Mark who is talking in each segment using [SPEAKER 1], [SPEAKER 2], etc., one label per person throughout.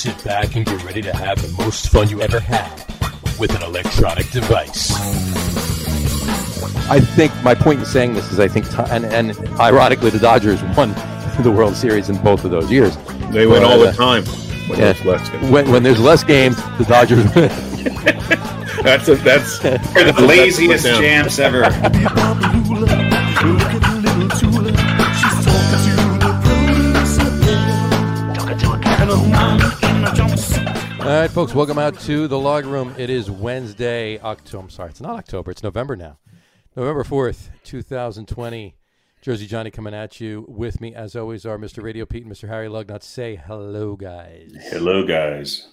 [SPEAKER 1] Sit back and get ready to have the most fun you ever had with an electronic device.
[SPEAKER 2] I think my point in saying this is I think, and, and ironically, the Dodgers won the World Series in both of those years.
[SPEAKER 3] They win
[SPEAKER 2] But,
[SPEAKER 3] all the
[SPEAKER 2] uh,
[SPEAKER 3] time. When
[SPEAKER 2] yeah.
[SPEAKER 3] there's less games.
[SPEAKER 2] When, when there's less games, the Dodgers win.
[SPEAKER 3] That's a, that's
[SPEAKER 4] We're the laziest
[SPEAKER 3] letdown.
[SPEAKER 4] champs ever.
[SPEAKER 2] Right, folks, welcome out to the log room. It is Wednesday, October. I'm sorry, it's not October. It's November now. November 4th, 2020. Jersey Johnny coming at you. With me, as always, are Mr. Radio Pete and Mr. Harry Lugnut. Say hello, guys.
[SPEAKER 4] Hello, guys.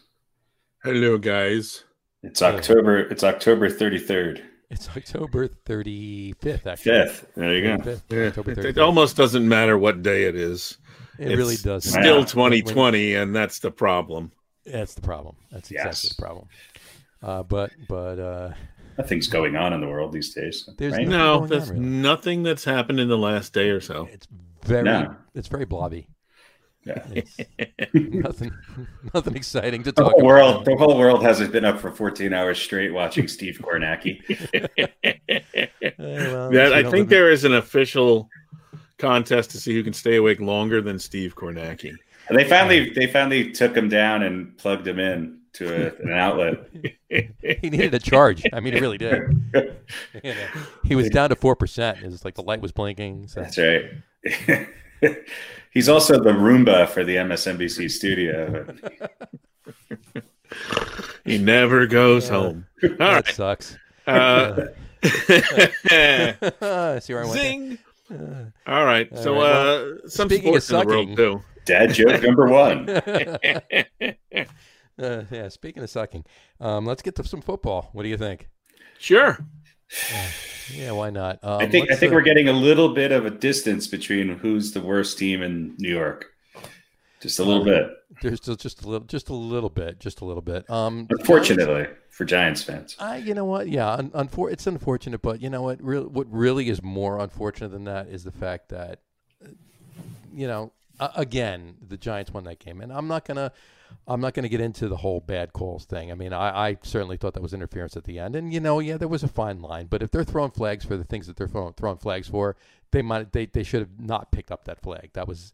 [SPEAKER 3] Hello, guys.
[SPEAKER 4] It's October. It's October thirty third,
[SPEAKER 2] It's October 35th, actually.
[SPEAKER 4] fifth. There you go.
[SPEAKER 2] 35th,
[SPEAKER 3] Yeah,
[SPEAKER 2] October
[SPEAKER 3] it,
[SPEAKER 2] 35th.
[SPEAKER 3] it almost doesn't matter what day it is.
[SPEAKER 2] It
[SPEAKER 3] It's
[SPEAKER 2] really does.
[SPEAKER 3] Still
[SPEAKER 4] Yeah.
[SPEAKER 3] 2020, and that's the problem.
[SPEAKER 2] That's the problem. That's exactly
[SPEAKER 4] Yes.
[SPEAKER 2] the problem. Uh, but but uh,
[SPEAKER 4] Nothing's going on in the world these days.
[SPEAKER 2] There's
[SPEAKER 4] right?
[SPEAKER 2] no-
[SPEAKER 3] No, there's
[SPEAKER 2] on, really.
[SPEAKER 3] nothing that's happened in the last day or so.
[SPEAKER 2] it's very
[SPEAKER 4] No.
[SPEAKER 2] it's very blobby.
[SPEAKER 4] Yeah.
[SPEAKER 2] Nothing nothing exciting to
[SPEAKER 4] The
[SPEAKER 2] talk
[SPEAKER 4] whole
[SPEAKER 2] about.
[SPEAKER 4] world, the whole world hasn't been up for 14 hours straight watching Steve Kornacki.
[SPEAKER 2] Well,
[SPEAKER 3] That, I think there is an official contest to see who can stay awake longer than Steve Kornacki.
[SPEAKER 4] And they finally, they finally took him down and plugged him in to a, an outlet.
[SPEAKER 2] he needed a charge. I mean, he really did. You know, he was down to four percent. It's like the light was blinking. So.
[SPEAKER 4] That's right. He's also the Roomba for the MSNBC studio.
[SPEAKER 3] He never goes home. All
[SPEAKER 2] That
[SPEAKER 3] right.
[SPEAKER 2] sucks.
[SPEAKER 3] Uh,
[SPEAKER 2] See where I went?
[SPEAKER 3] Zing. All right. So,
[SPEAKER 2] All right, well,
[SPEAKER 3] uh, some
[SPEAKER 2] speaking of
[SPEAKER 3] sports in the world
[SPEAKER 2] sucking-
[SPEAKER 3] too.
[SPEAKER 4] Dad joke number one.
[SPEAKER 2] Uh, yeah. Speaking of sucking, um, let's get to some football. What do you think?
[SPEAKER 3] Sure.
[SPEAKER 2] Yeah, why not? Um,
[SPEAKER 4] I think I think
[SPEAKER 2] uh,
[SPEAKER 4] we're getting a little bit of a distance between who's the worst team in New York. Just a little bit,
[SPEAKER 2] There's still just a little, just a little bit, just a little bit. Um,
[SPEAKER 4] unfortunately for Giants fans.
[SPEAKER 2] I, you know what? Yeah, un- unfor- it's unfortunate, but you know what? Real, what really is more unfortunate than that is the fact that, uh, you know, uh, again, the Giants won that game, and I'm not gonna, I'm not gonna get into the whole bad calls thing. I mean, I, I certainly thought that was interference at the end, and you know, yeah, there was a fine line, but if they're throwing flags for the things that they're throwing, throwing flags for, they might, they, they should have not picked up that flag. That was.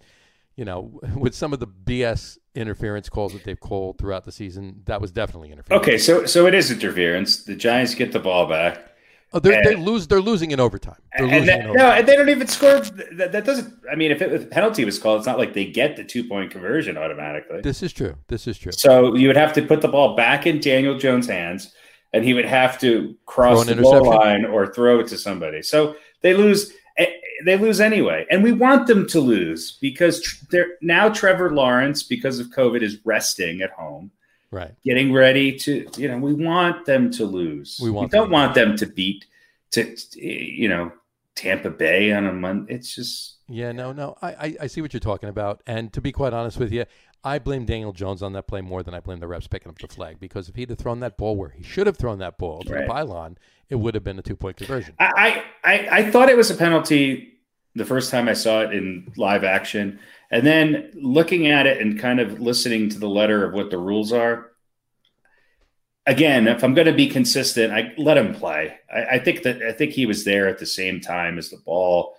[SPEAKER 2] You know, with some of the BS interference calls that they've called throughout the season, that was definitely interference.
[SPEAKER 4] Okay, so so it is interference. The Giants get the ball back,
[SPEAKER 2] Oh, they're, they lose. They're losing in overtime. They're
[SPEAKER 4] and
[SPEAKER 2] losing
[SPEAKER 4] that,
[SPEAKER 2] in
[SPEAKER 4] no, and they don't even score. That, that doesn't. I mean, if it, if a penalty was called, it's not like they get the two point conversion automatically.
[SPEAKER 2] This is true. This is true.
[SPEAKER 4] So you would have to put the ball back in Daniel Jones' hands, and he would have to cross the goal line or throw it to somebody. So they lose. eh, They lose anyway, and we want them to lose because they're now Trevor Lawrence, because of COVID, is resting at home,
[SPEAKER 2] Right.
[SPEAKER 4] getting ready to. You know, we want them to lose.
[SPEAKER 2] We want
[SPEAKER 4] don't want them to beat to you know Tampa Bay on a Monday. It's just
[SPEAKER 2] Yeah. No. No. I, I. I see what you're talking about. And to be quite honest with you, I blame Daniel Jones on that play more than I blame the refs picking up the flag because if he'd have thrown that ball where he should have thrown that ball to
[SPEAKER 4] Right.
[SPEAKER 2] the pylon, it would have been a two point conversion.
[SPEAKER 4] I, I I thought it was a penalty the first time I saw it in live action, and then looking at it and kind of listening to the letter of what the rules are. Again, if I'm going to be consistent, I let him play. I, I think that I think he was there at the same time as the ball.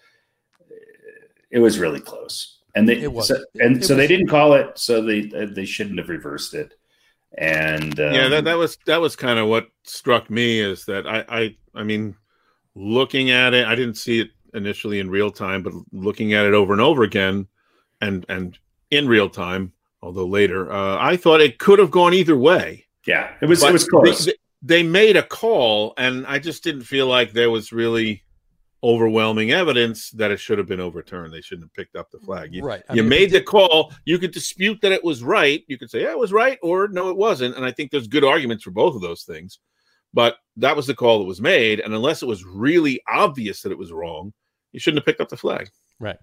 [SPEAKER 4] It was really close, and they
[SPEAKER 2] It was.
[SPEAKER 4] so, and
[SPEAKER 2] It
[SPEAKER 4] so they didn't call it, so they they shouldn't have reversed it. And um,
[SPEAKER 3] yeah, that, that was that was kind of what struck me is that I, I I mean, looking at it, I didn't see it initially in real time, but looking at it over and over again, and and in real time, although later, uh, I thought it could have gone either way.
[SPEAKER 4] yeah, it was
[SPEAKER 3] But
[SPEAKER 4] it was close.
[SPEAKER 3] They, they made a call, and I just didn't feel like there was really overwhelming evidence that it should have been overturned. They shouldn't have picked up the flag. You,
[SPEAKER 2] right. I
[SPEAKER 3] you
[SPEAKER 2] mean,
[SPEAKER 3] made the call. You could dispute that it was right. You could say, yeah, it was right, or no, it wasn't. And I think there's good arguments for both of those things. But that was the call that was made. And unless it was really obvious that it was wrong, you shouldn't have picked up the flag.
[SPEAKER 2] right.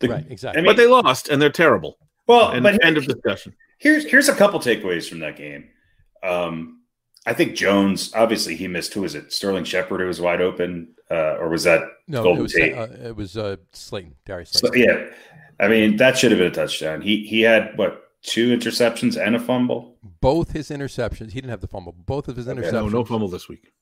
[SPEAKER 4] The-
[SPEAKER 2] right. Exactly.
[SPEAKER 4] I mean-
[SPEAKER 3] but they lost, and they're terrible.
[SPEAKER 4] well,
[SPEAKER 3] And
[SPEAKER 4] but
[SPEAKER 3] end of discussion.
[SPEAKER 4] here's here's a couple takeaways from that game. Um, I think Jones, obviously, he missed. Who was it? Sterling Shepard, who was wide open, uh, or was that
[SPEAKER 2] no,
[SPEAKER 4] Golden
[SPEAKER 2] it was
[SPEAKER 4] Tate?
[SPEAKER 2] uh, it was uh, Slayton, Darius
[SPEAKER 4] So, yeah, I mean that should have been a touchdown. He he had what two interceptions and a fumble.
[SPEAKER 2] Both his interceptions, he didn't have the fumble. Both of his
[SPEAKER 4] Okay.
[SPEAKER 2] interceptions,
[SPEAKER 3] No, no fumble this week.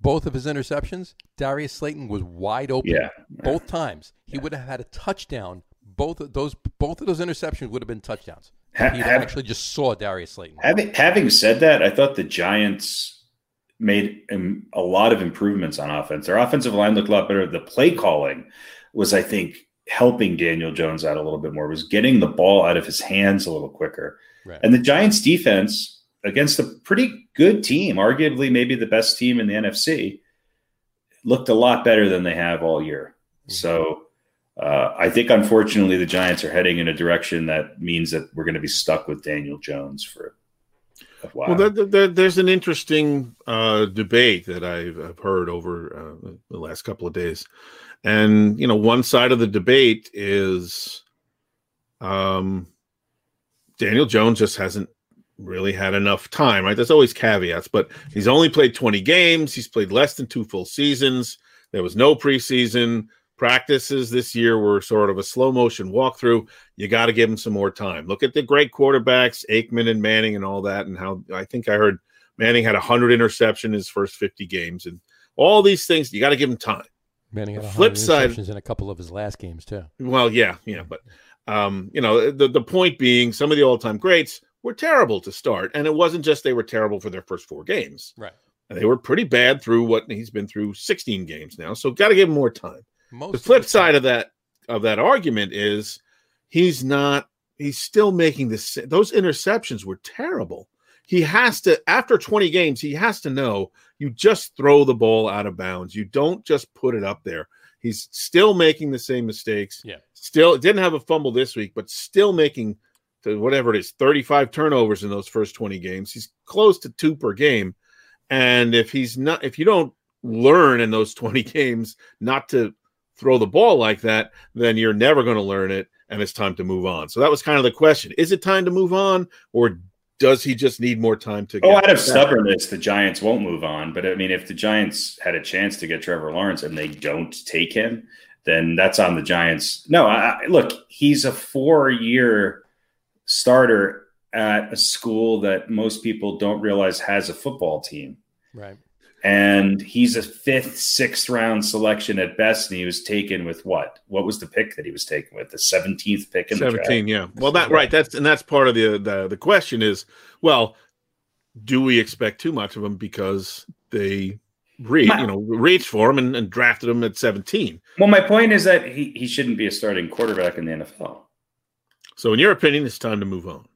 [SPEAKER 2] Both of his interceptions, Darius Slayton was wide open.
[SPEAKER 4] Yeah.
[SPEAKER 2] both times. He would have had a touchdown. Both of those, both of those interceptions would have been touchdowns.
[SPEAKER 4] Ha-
[SPEAKER 2] He actually just saw Darius Slayton.
[SPEAKER 4] Having having said that, I thought the Giants made a lot of improvements on offense. Their offensive line looked a lot better. The play calling was, I think, helping Daniel Jones out a little bit more. Was getting the ball out of his hands a little quicker.
[SPEAKER 2] Right.
[SPEAKER 4] And the Giants' defense against a pretty good team, arguably maybe the best team in the NFC, looked a lot better than they have all year.
[SPEAKER 2] Mhm.
[SPEAKER 4] So. Uh, I think, unfortunately, the Giants are heading in a direction that means that we're going to be stuck with Daniel Jones for a while.
[SPEAKER 3] Well, there, there, there's an interesting uh, debate that I've, I've heard over uh, the last couple of days, and you know, one side of the debate is um, Daniel Jones just hasn't really had enough time. Right? There's always caveats, but he's only played 20 games. He's played less than two full seasons. There was no preseason practices this year were sort of a slow motion walkthrough. You got to give him some more time. Look at the great quarterbacks, Aikman and Manning, and all that, and how I think I heard Manning had 100 interception in his first 50 games, and all these things. You got to give him time.
[SPEAKER 2] Manning had
[SPEAKER 3] The
[SPEAKER 2] 100
[SPEAKER 3] flip side-
[SPEAKER 2] interceptions in a couple of his last games too.
[SPEAKER 3] Well, yeah, yeah, but um, you know, the the point being, some of the all time greats were terrible to start, and it wasn't just they were terrible for their first four games.
[SPEAKER 2] Right.
[SPEAKER 3] And they were pretty bad through what he's been through 16 games now, so got to give him more time.
[SPEAKER 2] Most
[SPEAKER 3] the
[SPEAKER 2] of
[SPEAKER 3] flip side of that of that argument is he's not he's still making this those interceptions were terrible he has to after 20 games he has to know you just throw the ball out of bounds you don't just put it up there he's still making the same mistakes
[SPEAKER 2] Yeah.
[SPEAKER 3] still didn't have a fumble this week but still making to whatever it is 35 turnovers in those first 20 games he's close to two per game and if he's not if you don't learn in those 20 games not to throw the ball like that, then you're never going to learn it and it's time to move on. So that was kind of the question. Is it time to move on or does he just need more time to
[SPEAKER 4] Oh, out of stubbornness, the Giants won't move on. But I mean, if the Giants had a chance to get Trevor Lawrence and they don't take him, then that's on the Giants. No, I, look, he's a four-year starter at a school that most people don't realize has a football team,
[SPEAKER 2] right.
[SPEAKER 4] and he's a fifth, sixth round selection at best. And he was taken with what? What was the pick that he was taken with? The seventeenth pick in the draft.
[SPEAKER 3] 17, yeah. Well, that right, that's and that's part of the the the question is, well, do we expect too much of him because they re,
[SPEAKER 4] My-
[SPEAKER 3] you know, reached for him and, and drafted him at 17.
[SPEAKER 4] Well, my point is that he, he shouldn't be a starting quarterback in the NFL.
[SPEAKER 3] So in your opinion, it's time to move on.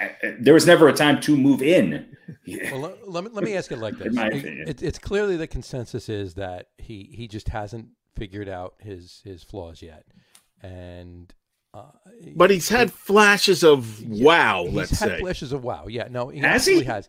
[SPEAKER 4] I- I- there was never a time to move in.
[SPEAKER 2] Well, let, let me let me ask it like this.
[SPEAKER 4] In my
[SPEAKER 2] It- it- it's clearly the consensus is that he he just hasn't figured out his his flaws yet, and uh,
[SPEAKER 3] But he's had flashes of wow,
[SPEAKER 2] he's
[SPEAKER 3] let's
[SPEAKER 2] had
[SPEAKER 3] say.
[SPEAKER 2] flashes of wow. Yeah, no, he
[SPEAKER 4] Has he?
[SPEAKER 2] absolutely has.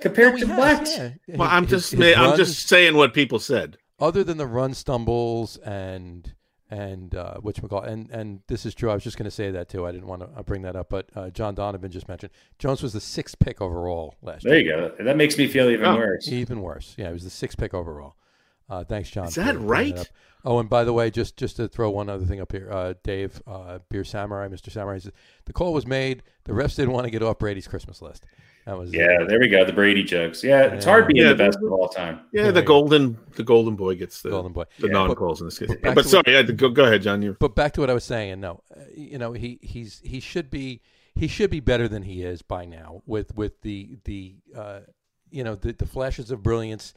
[SPEAKER 4] Compared
[SPEAKER 2] No,
[SPEAKER 4] to
[SPEAKER 2] he has,
[SPEAKER 4] what?
[SPEAKER 2] yeah.
[SPEAKER 3] Well, I'm
[SPEAKER 2] His-
[SPEAKER 3] just
[SPEAKER 2] his
[SPEAKER 3] I'm
[SPEAKER 2] runs-
[SPEAKER 3] just saying what people said.
[SPEAKER 2] other than the run stumbles and and uh, which and and this is true. I was just going to say that too. I didn't want to bring that up, but uh, John Donovan just mentioned Jones was the sixth pick overall last year.
[SPEAKER 4] There
[SPEAKER 2] year.
[SPEAKER 4] you go. That makes me feel even
[SPEAKER 3] Oh.
[SPEAKER 4] worse.
[SPEAKER 2] Even worse. Yeah, he was the sixth pick overall. Uh, thanks, John.
[SPEAKER 3] Is that right?
[SPEAKER 2] up. Oh, and by the way, just just to throw one other thing up here, uh, Dave, uh, Beer Samurai, Mr. Samurai, says, the call was made. The refs didn't want to get off Brady's Christmas list. That was
[SPEAKER 4] Yeah, there we go. The Brady jokes. Yeah, it's
[SPEAKER 2] Yeah.
[SPEAKER 4] hard being
[SPEAKER 3] Yeah,
[SPEAKER 4] the best of all time.
[SPEAKER 3] Yeah,
[SPEAKER 2] There
[SPEAKER 3] the
[SPEAKER 2] you go.
[SPEAKER 3] golden the golden boy gets the,
[SPEAKER 2] Golden Boy.
[SPEAKER 3] the
[SPEAKER 4] Yeah.
[SPEAKER 3] non calls in this case.
[SPEAKER 2] but
[SPEAKER 3] But
[SPEAKER 2] to
[SPEAKER 3] sorry, I, go go ahead, John. You
[SPEAKER 2] But back to what I was saying, and no, uh, you know, he he's he should be he should be better than he is by now with with the the uh, you know the, the flashes of brilliance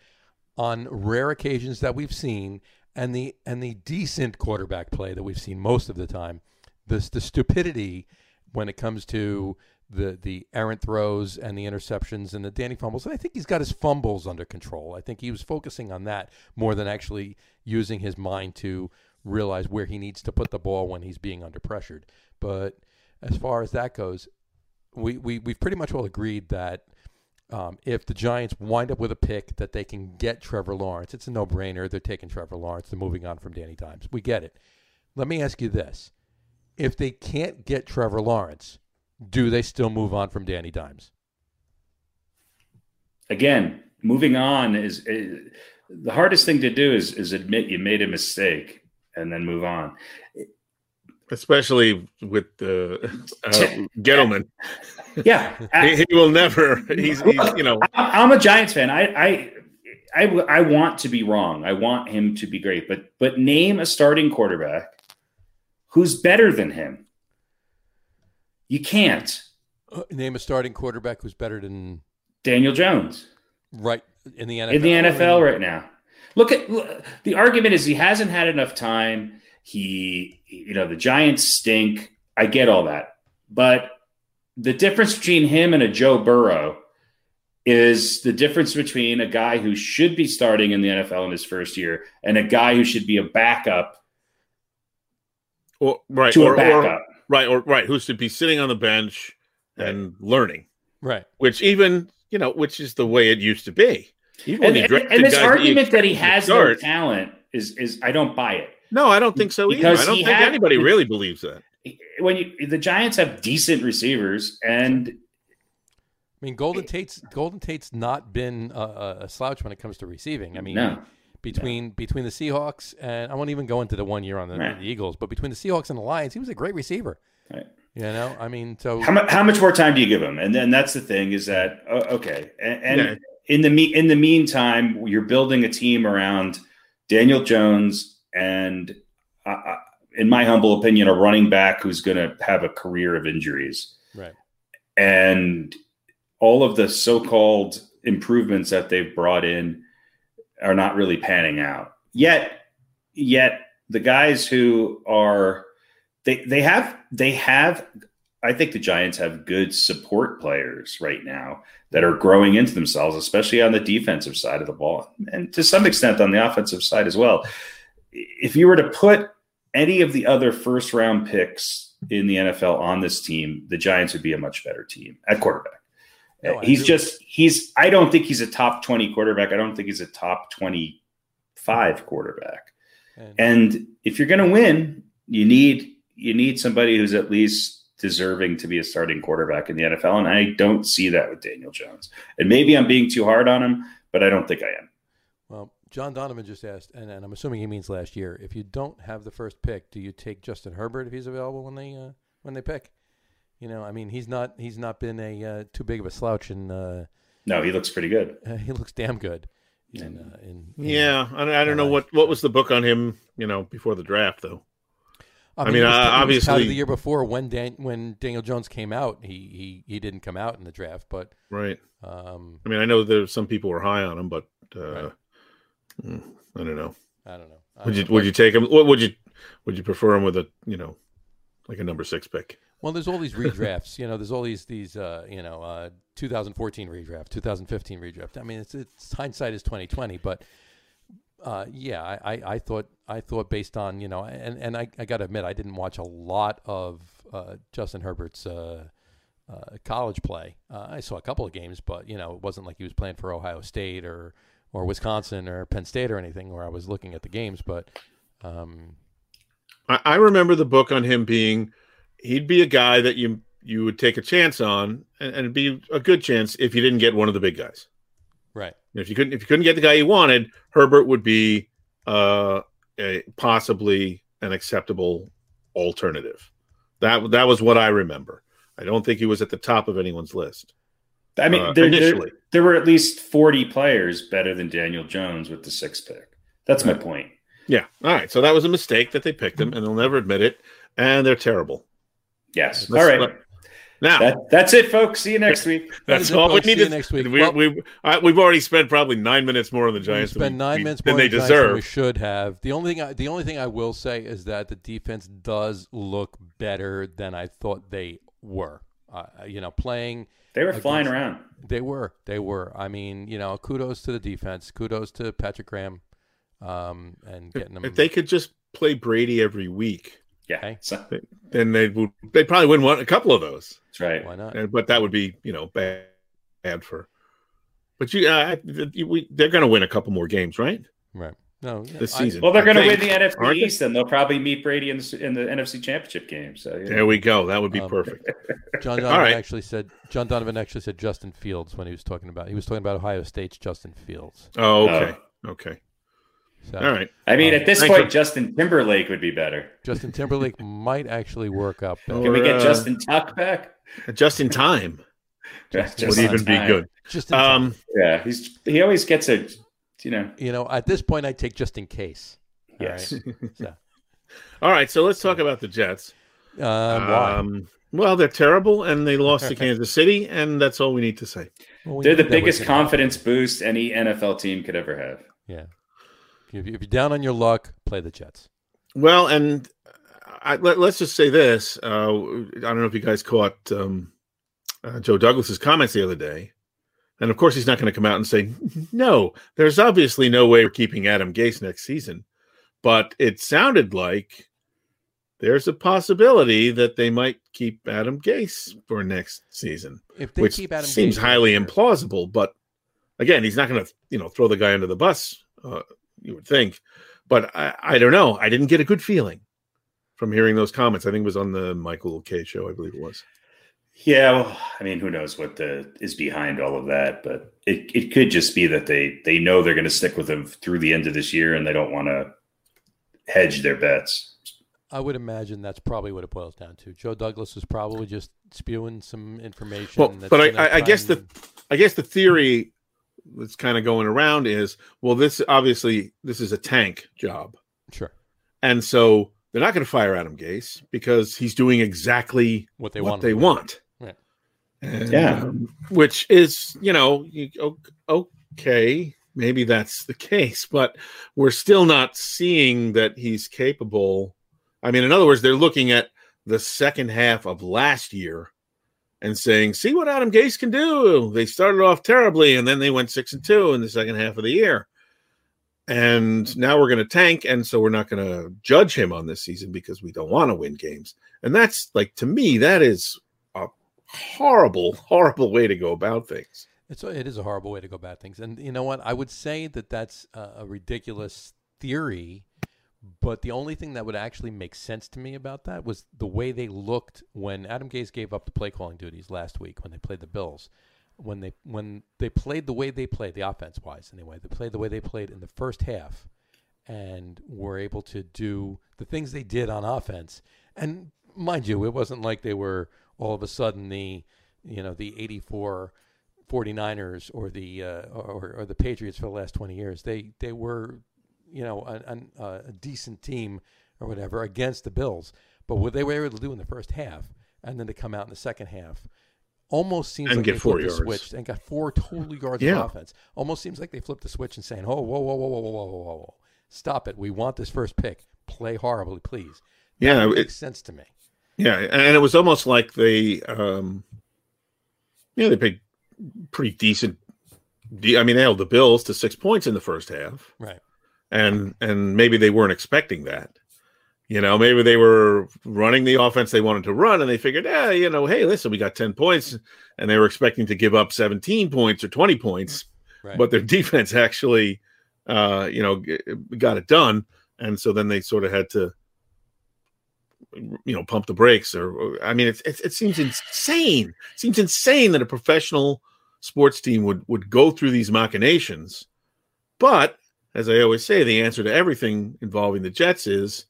[SPEAKER 2] on rare occasions that we've seen and the and the decent quarterback play that we've seen most of the time. This the stupidity when it comes to the the errant throws and the interceptions and the Danny fumbles. And I think he's got his fumbles under control. I think he was focusing on that more than actually using his mind to realize where he needs to put the ball when he's being under pressured. But as far as that goes, we, we we've pretty much all agreed that um, if the Giants wind up with a pick that they can get Trevor Lawrence, it's a no brainer. They're taking Trevor Lawrence. They're moving on from Danny Dimes. We get it. Let me ask you this: If they can't get Trevor Lawrence, do they still move on from Danny Dimes?
[SPEAKER 4] Again, moving on is, is the hardest thing to do is is admit you made a mistake and then move on.
[SPEAKER 3] especially with uh, uh, Gettleman.
[SPEAKER 4] Yeah,
[SPEAKER 3] he, he, will never. He's, he's you know.
[SPEAKER 4] I, am a Giants fan. I, I I I want to be wrong. I want him to be great, but but name a starting quarterback who's better than him. You can't
[SPEAKER 2] uh, name a starting quarterback who's better than
[SPEAKER 4] Daniel Jones.
[SPEAKER 2] Right in the NFL.
[SPEAKER 4] In the NFL right now. Look at look, the argument is he hasn't had enough time. He, you know, the Giants stink. I get all that, but the difference between him and a Joe Burrow is the difference between a guy who should be starting in the NFL in his first year and a guy who should be a backup.
[SPEAKER 3] Or, right,
[SPEAKER 4] to
[SPEAKER 3] or,
[SPEAKER 4] a backup.
[SPEAKER 3] Or, right, or right, who should be sitting on the bench and learning.
[SPEAKER 2] Right.
[SPEAKER 3] Which even you know, which is the way it used to be.
[SPEAKER 4] Even and, and, and this argument that, that he has no talent is is I don't buy it.
[SPEAKER 3] No, I don't think so because either. I don't think had, anybody really believes that.
[SPEAKER 4] When you the Giants have decent receivers and
[SPEAKER 2] I mean Golden Tate's Golden Tate's not been a, a slouch when it comes to receiving. I mean
[SPEAKER 4] no.
[SPEAKER 2] Between no. between the Seahawks and I won't even go into the one year on the, right. the Eagles, but between the Seahawks and the Lions, he was a great receiver.
[SPEAKER 4] Right.
[SPEAKER 2] You know, I mean, so
[SPEAKER 4] how, how much more time do you give him? And then that's the thing is that uh, okay, and, and yeah. in the me- in the meantime, you're building a team around Daniel Jones and, uh, uh in my humble opinion, a running back who's going to have a career of injuries.
[SPEAKER 2] Right.
[SPEAKER 4] And all of the so-called improvements that they've brought in are not really panning out yet. Yet the guys who are they they have they have I think the Giants have good support players right now that are growing into themselves, especially on the defensive side of the ball, and to some extent on the offensive side as well. If you were to put any of the other first round picks in the NFL on this team, the Giants would be a much better team at quarterback. No, he's just he's I don't think he's a top 20 quarterback. I don't think he's a top 25 quarterback. And, and if you're going to win, you need you need somebody who's at least deserving to be a starting quarterback in the NFL. And I don't see that with Daniel Jones. And maybe I'm being too hard on him, but I don't think I am.
[SPEAKER 2] Well, John Donovan just asked, and, and I'm assuming he means last year. If you don't have the first pick, do you take Justin Herbert if he's available when they uh, when they pick? You know, I mean, he's not he's not been a uh, too big of a slouch in. Uh,
[SPEAKER 4] no, he looks pretty good.
[SPEAKER 2] he looks damn good. In, uh, in,
[SPEAKER 3] in yeah, I, I don't know what what was the book on him. You know, before the draft though.
[SPEAKER 2] I mean, I mean was, uh, obviously, the year before when Dan, when Daniel Jones came out, he, he he didn't come out in the draft, but
[SPEAKER 3] right. Um, I mean, I know there's some people were high on him, but uh, right. Hmm, I don't know.
[SPEAKER 2] I don't know. I
[SPEAKER 3] would
[SPEAKER 2] don't
[SPEAKER 3] you know. would you take him? What would you would you prefer him with a you know like a number six pick?
[SPEAKER 2] Well, there's all these redrafts. you know, there's all these these uh, you know uh, 2014 redraft, 2015 redraft. I mean, it's it's hindsight is 2020, but uh, yeah, I, I, I, thought I thought based on you know, and and I, I got to admit I didn't watch a lot of uh, Justin Herbert's uh, uh college play. I saw a couple of games, but you know, it wasn't like he was playing for Ohio State or or Wisconsin or Penn State or anything where I was looking at the games. But um,
[SPEAKER 3] I, I remember the book on him being he'd be a guy that you you would take a chance on, and, and it'd be a good chance if you didn't get one of the big guys.
[SPEAKER 2] Right.
[SPEAKER 3] If you couldn't, if you couldn't get the guy you wanted, Herbert would be uh, a, possibly an acceptable alternative. That that was what I remember. I don't think he was at the top of anyone's list.
[SPEAKER 4] I mean, uh, there, there, there, were at least forty players better than Daniel Jones with the sixth pick. That's right. my point.
[SPEAKER 3] Yeah. All right. So that was a mistake that they picked him, and they'll never admit it. And they're terrible.
[SPEAKER 4] Yes. All right.
[SPEAKER 3] Now
[SPEAKER 4] that, that's it, folks. See you next week.
[SPEAKER 3] That's that all we need. To, next week. We, well, we, uh, we've already spent probably nine minutes more on the Giants.
[SPEAKER 2] Spend nine
[SPEAKER 3] we,
[SPEAKER 2] minutes
[SPEAKER 3] than
[SPEAKER 2] more
[SPEAKER 3] they deserve.
[SPEAKER 2] we should have. The only thing, I, the only thing I will say is that the defense does look better than I thought they were. Uh, you know, playing.
[SPEAKER 4] They were against, flying around.
[SPEAKER 2] They were. They were. I mean, you know, kudos to the defense. Kudos to Patrick Graham, um, and getting them.
[SPEAKER 3] If they could just play Brady every week.
[SPEAKER 4] Yeah. Okay. So,
[SPEAKER 3] then they would. They probably win one a couple of those.
[SPEAKER 4] That's right.
[SPEAKER 2] Why not?
[SPEAKER 3] And, but that would be, you know, bad, bad for. But you, uh, we, they're going to win a couple more games, right?
[SPEAKER 2] Right. No,
[SPEAKER 3] this season.
[SPEAKER 4] well, they're going to win the NFC East, and they'll probably meet Brady in the, in the NFC Championship game. So
[SPEAKER 3] yeah. there we go. That would be um, perfect.
[SPEAKER 2] John Donovan right. actually said John Donovan actually said Justin Fields when he was talking about he was talking about Ohio State's Justin Fields.
[SPEAKER 3] Oh, okay, oh. okay.
[SPEAKER 2] So
[SPEAKER 3] All right.
[SPEAKER 4] I mean,
[SPEAKER 2] Um,
[SPEAKER 4] at this point,
[SPEAKER 3] you.
[SPEAKER 4] Justin Timberlake would be better.
[SPEAKER 2] Justin Timberlake might actually work out better.
[SPEAKER 4] Can we get
[SPEAKER 3] uh,
[SPEAKER 4] Justin Tuck back?
[SPEAKER 3] Just in time
[SPEAKER 4] Yeah,
[SPEAKER 3] would
[SPEAKER 4] just on
[SPEAKER 3] even be good.
[SPEAKER 2] Just in time.
[SPEAKER 3] Um,
[SPEAKER 4] Yeah, he's he always gets a, you know.
[SPEAKER 2] you know, at this point, I take just in case.
[SPEAKER 4] Yes.
[SPEAKER 2] right? So,
[SPEAKER 3] all right. So let's talk about the Jets.
[SPEAKER 2] um, why?
[SPEAKER 3] Um, well, they're terrible, and they lost to Kansas City, and that's all we need to say.
[SPEAKER 2] Well, we
[SPEAKER 4] They're the
[SPEAKER 2] knew that was
[SPEAKER 4] biggest confidence boost any NFL team could ever have.
[SPEAKER 2] Yeah. If, you- if you're down on your luck, play the Jets.
[SPEAKER 3] Well, and I, let, us just say this: uh, I don't know if you guys caught um, uh, Joe Douglas's comments the other day, and of course, he's not going to come out and say, "No, there's obviously no way we're keeping Adam Gase next season," but it sounded like there's a possibility that they might keep Adam Gase for next season.
[SPEAKER 2] If they
[SPEAKER 3] which
[SPEAKER 2] keep Adam
[SPEAKER 3] seems
[SPEAKER 2] Gase
[SPEAKER 3] highly implausible. But again, he's not going to you know throw the guy under the bus. Uh, you would think, but I, I don't know. I didn't get a good feeling from hearing those comments. I think it was on the Michael Kay show. I believe it was.
[SPEAKER 4] Yeah, well, I mean, who knows what the is behind all of that? But it, it could just be that they they know they're going to stick with him through the end of this year, and they don't want to hedge their bets.
[SPEAKER 2] I would imagine that's probably what it boils down to. Joe Douglas is probably just spewing some information.
[SPEAKER 3] Well,
[SPEAKER 2] that's
[SPEAKER 3] but I- I- I
[SPEAKER 2] try
[SPEAKER 3] guess the- I guess the theory that's kind of going around is, well, this obviously this is a tank job,
[SPEAKER 2] sure
[SPEAKER 3] and so they're not going to fire Adam Gase because he's doing exactly
[SPEAKER 2] what they
[SPEAKER 3] what
[SPEAKER 2] want.
[SPEAKER 3] they want.
[SPEAKER 2] Right.
[SPEAKER 3] And,
[SPEAKER 4] Yeah.
[SPEAKER 3] um, which is, you know, you, okay, maybe that's the case, but we're still not seeing that he's capable. I mean, in other words, they're looking at the second half of last year and saying, "See what Adam Gase can do." They started off terribly, and then they went six and two in the second half of the year. And now we're going to tank, and so we're not going to judge him on this season because we don't want to win games. And that's like to me, that is a horrible, horrible way to go about things.
[SPEAKER 2] It's it is a horrible way to go about things, and you know what? I would say that that's a ridiculous theory, but the only thing that would actually make sense to me about that was the way they looked when Adam Gase gave up the play calling duties last week when they played the Bills. When they when they played the way they played, the offense wise anyway, they played the way they played in the first half, and were able to do the things they did on offense. And mind you, it wasn't like they were all of a sudden the you know the 84 49ers or the uh, or, or the Patriots for the last 20 years. They they were you know, a, a, uh, a decent team or whatever against the Bills. But what they were able to do in the first half, and then to come out in the second half, almost seems
[SPEAKER 3] and
[SPEAKER 2] like
[SPEAKER 3] get
[SPEAKER 2] they
[SPEAKER 3] four
[SPEAKER 2] flipped
[SPEAKER 3] yards.
[SPEAKER 2] the switch and got four total yards
[SPEAKER 3] yeah.
[SPEAKER 2] of offense. Almost seems like they flipped the switch and saying, "Oh, whoa, whoa, whoa, whoa, whoa, whoa, whoa, stop it! We want this first pick. Play horribly, please."
[SPEAKER 3] That yeah,
[SPEAKER 2] makes
[SPEAKER 3] it
[SPEAKER 2] makes sense to me.
[SPEAKER 3] Yeah, and it was almost like they, um, know, they picked pretty decent. I mean, they held the Bills to six points in the first half.
[SPEAKER 2] Right
[SPEAKER 3] and and maybe they weren't expecting that. You know, maybe they were running the offense they wanted to run, and they figured, yeah, you know, hey, listen, we got ten points, and they were expecting to give up seventeen points or twenty points,
[SPEAKER 2] Right.
[SPEAKER 3] but their defense actually, uh, you know, got it done, and so then they sort of had to, you know, pump the brakes. Or, or- I mean, it's, it's it seems insane. It seems insane that a professional sports team would would go through these machinations. But as I always say, the answer to everything involving the Jets is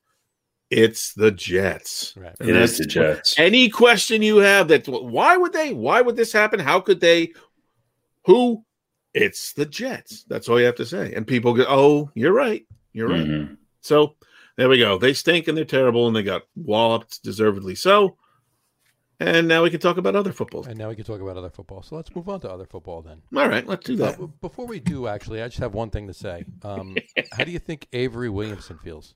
[SPEAKER 3] it's the Jets.
[SPEAKER 2] right.
[SPEAKER 4] It is the Jets.
[SPEAKER 3] Any question you have that why would they? Why would this happen? How could they? Who? It's the Jets. That's all you have to say. And people go, "Oh, you're right. You're right."
[SPEAKER 4] Mhm.
[SPEAKER 3] So there we go. They stink and they're terrible and they got walloped, deservedly so. And now we can talk about other football.
[SPEAKER 2] And now we can talk about other football. So let's move on to other football then.
[SPEAKER 3] All right, let's do that.
[SPEAKER 2] Uh, before we do, actually, I just have one thing to say. Um, how do you think Avery Williamson feels?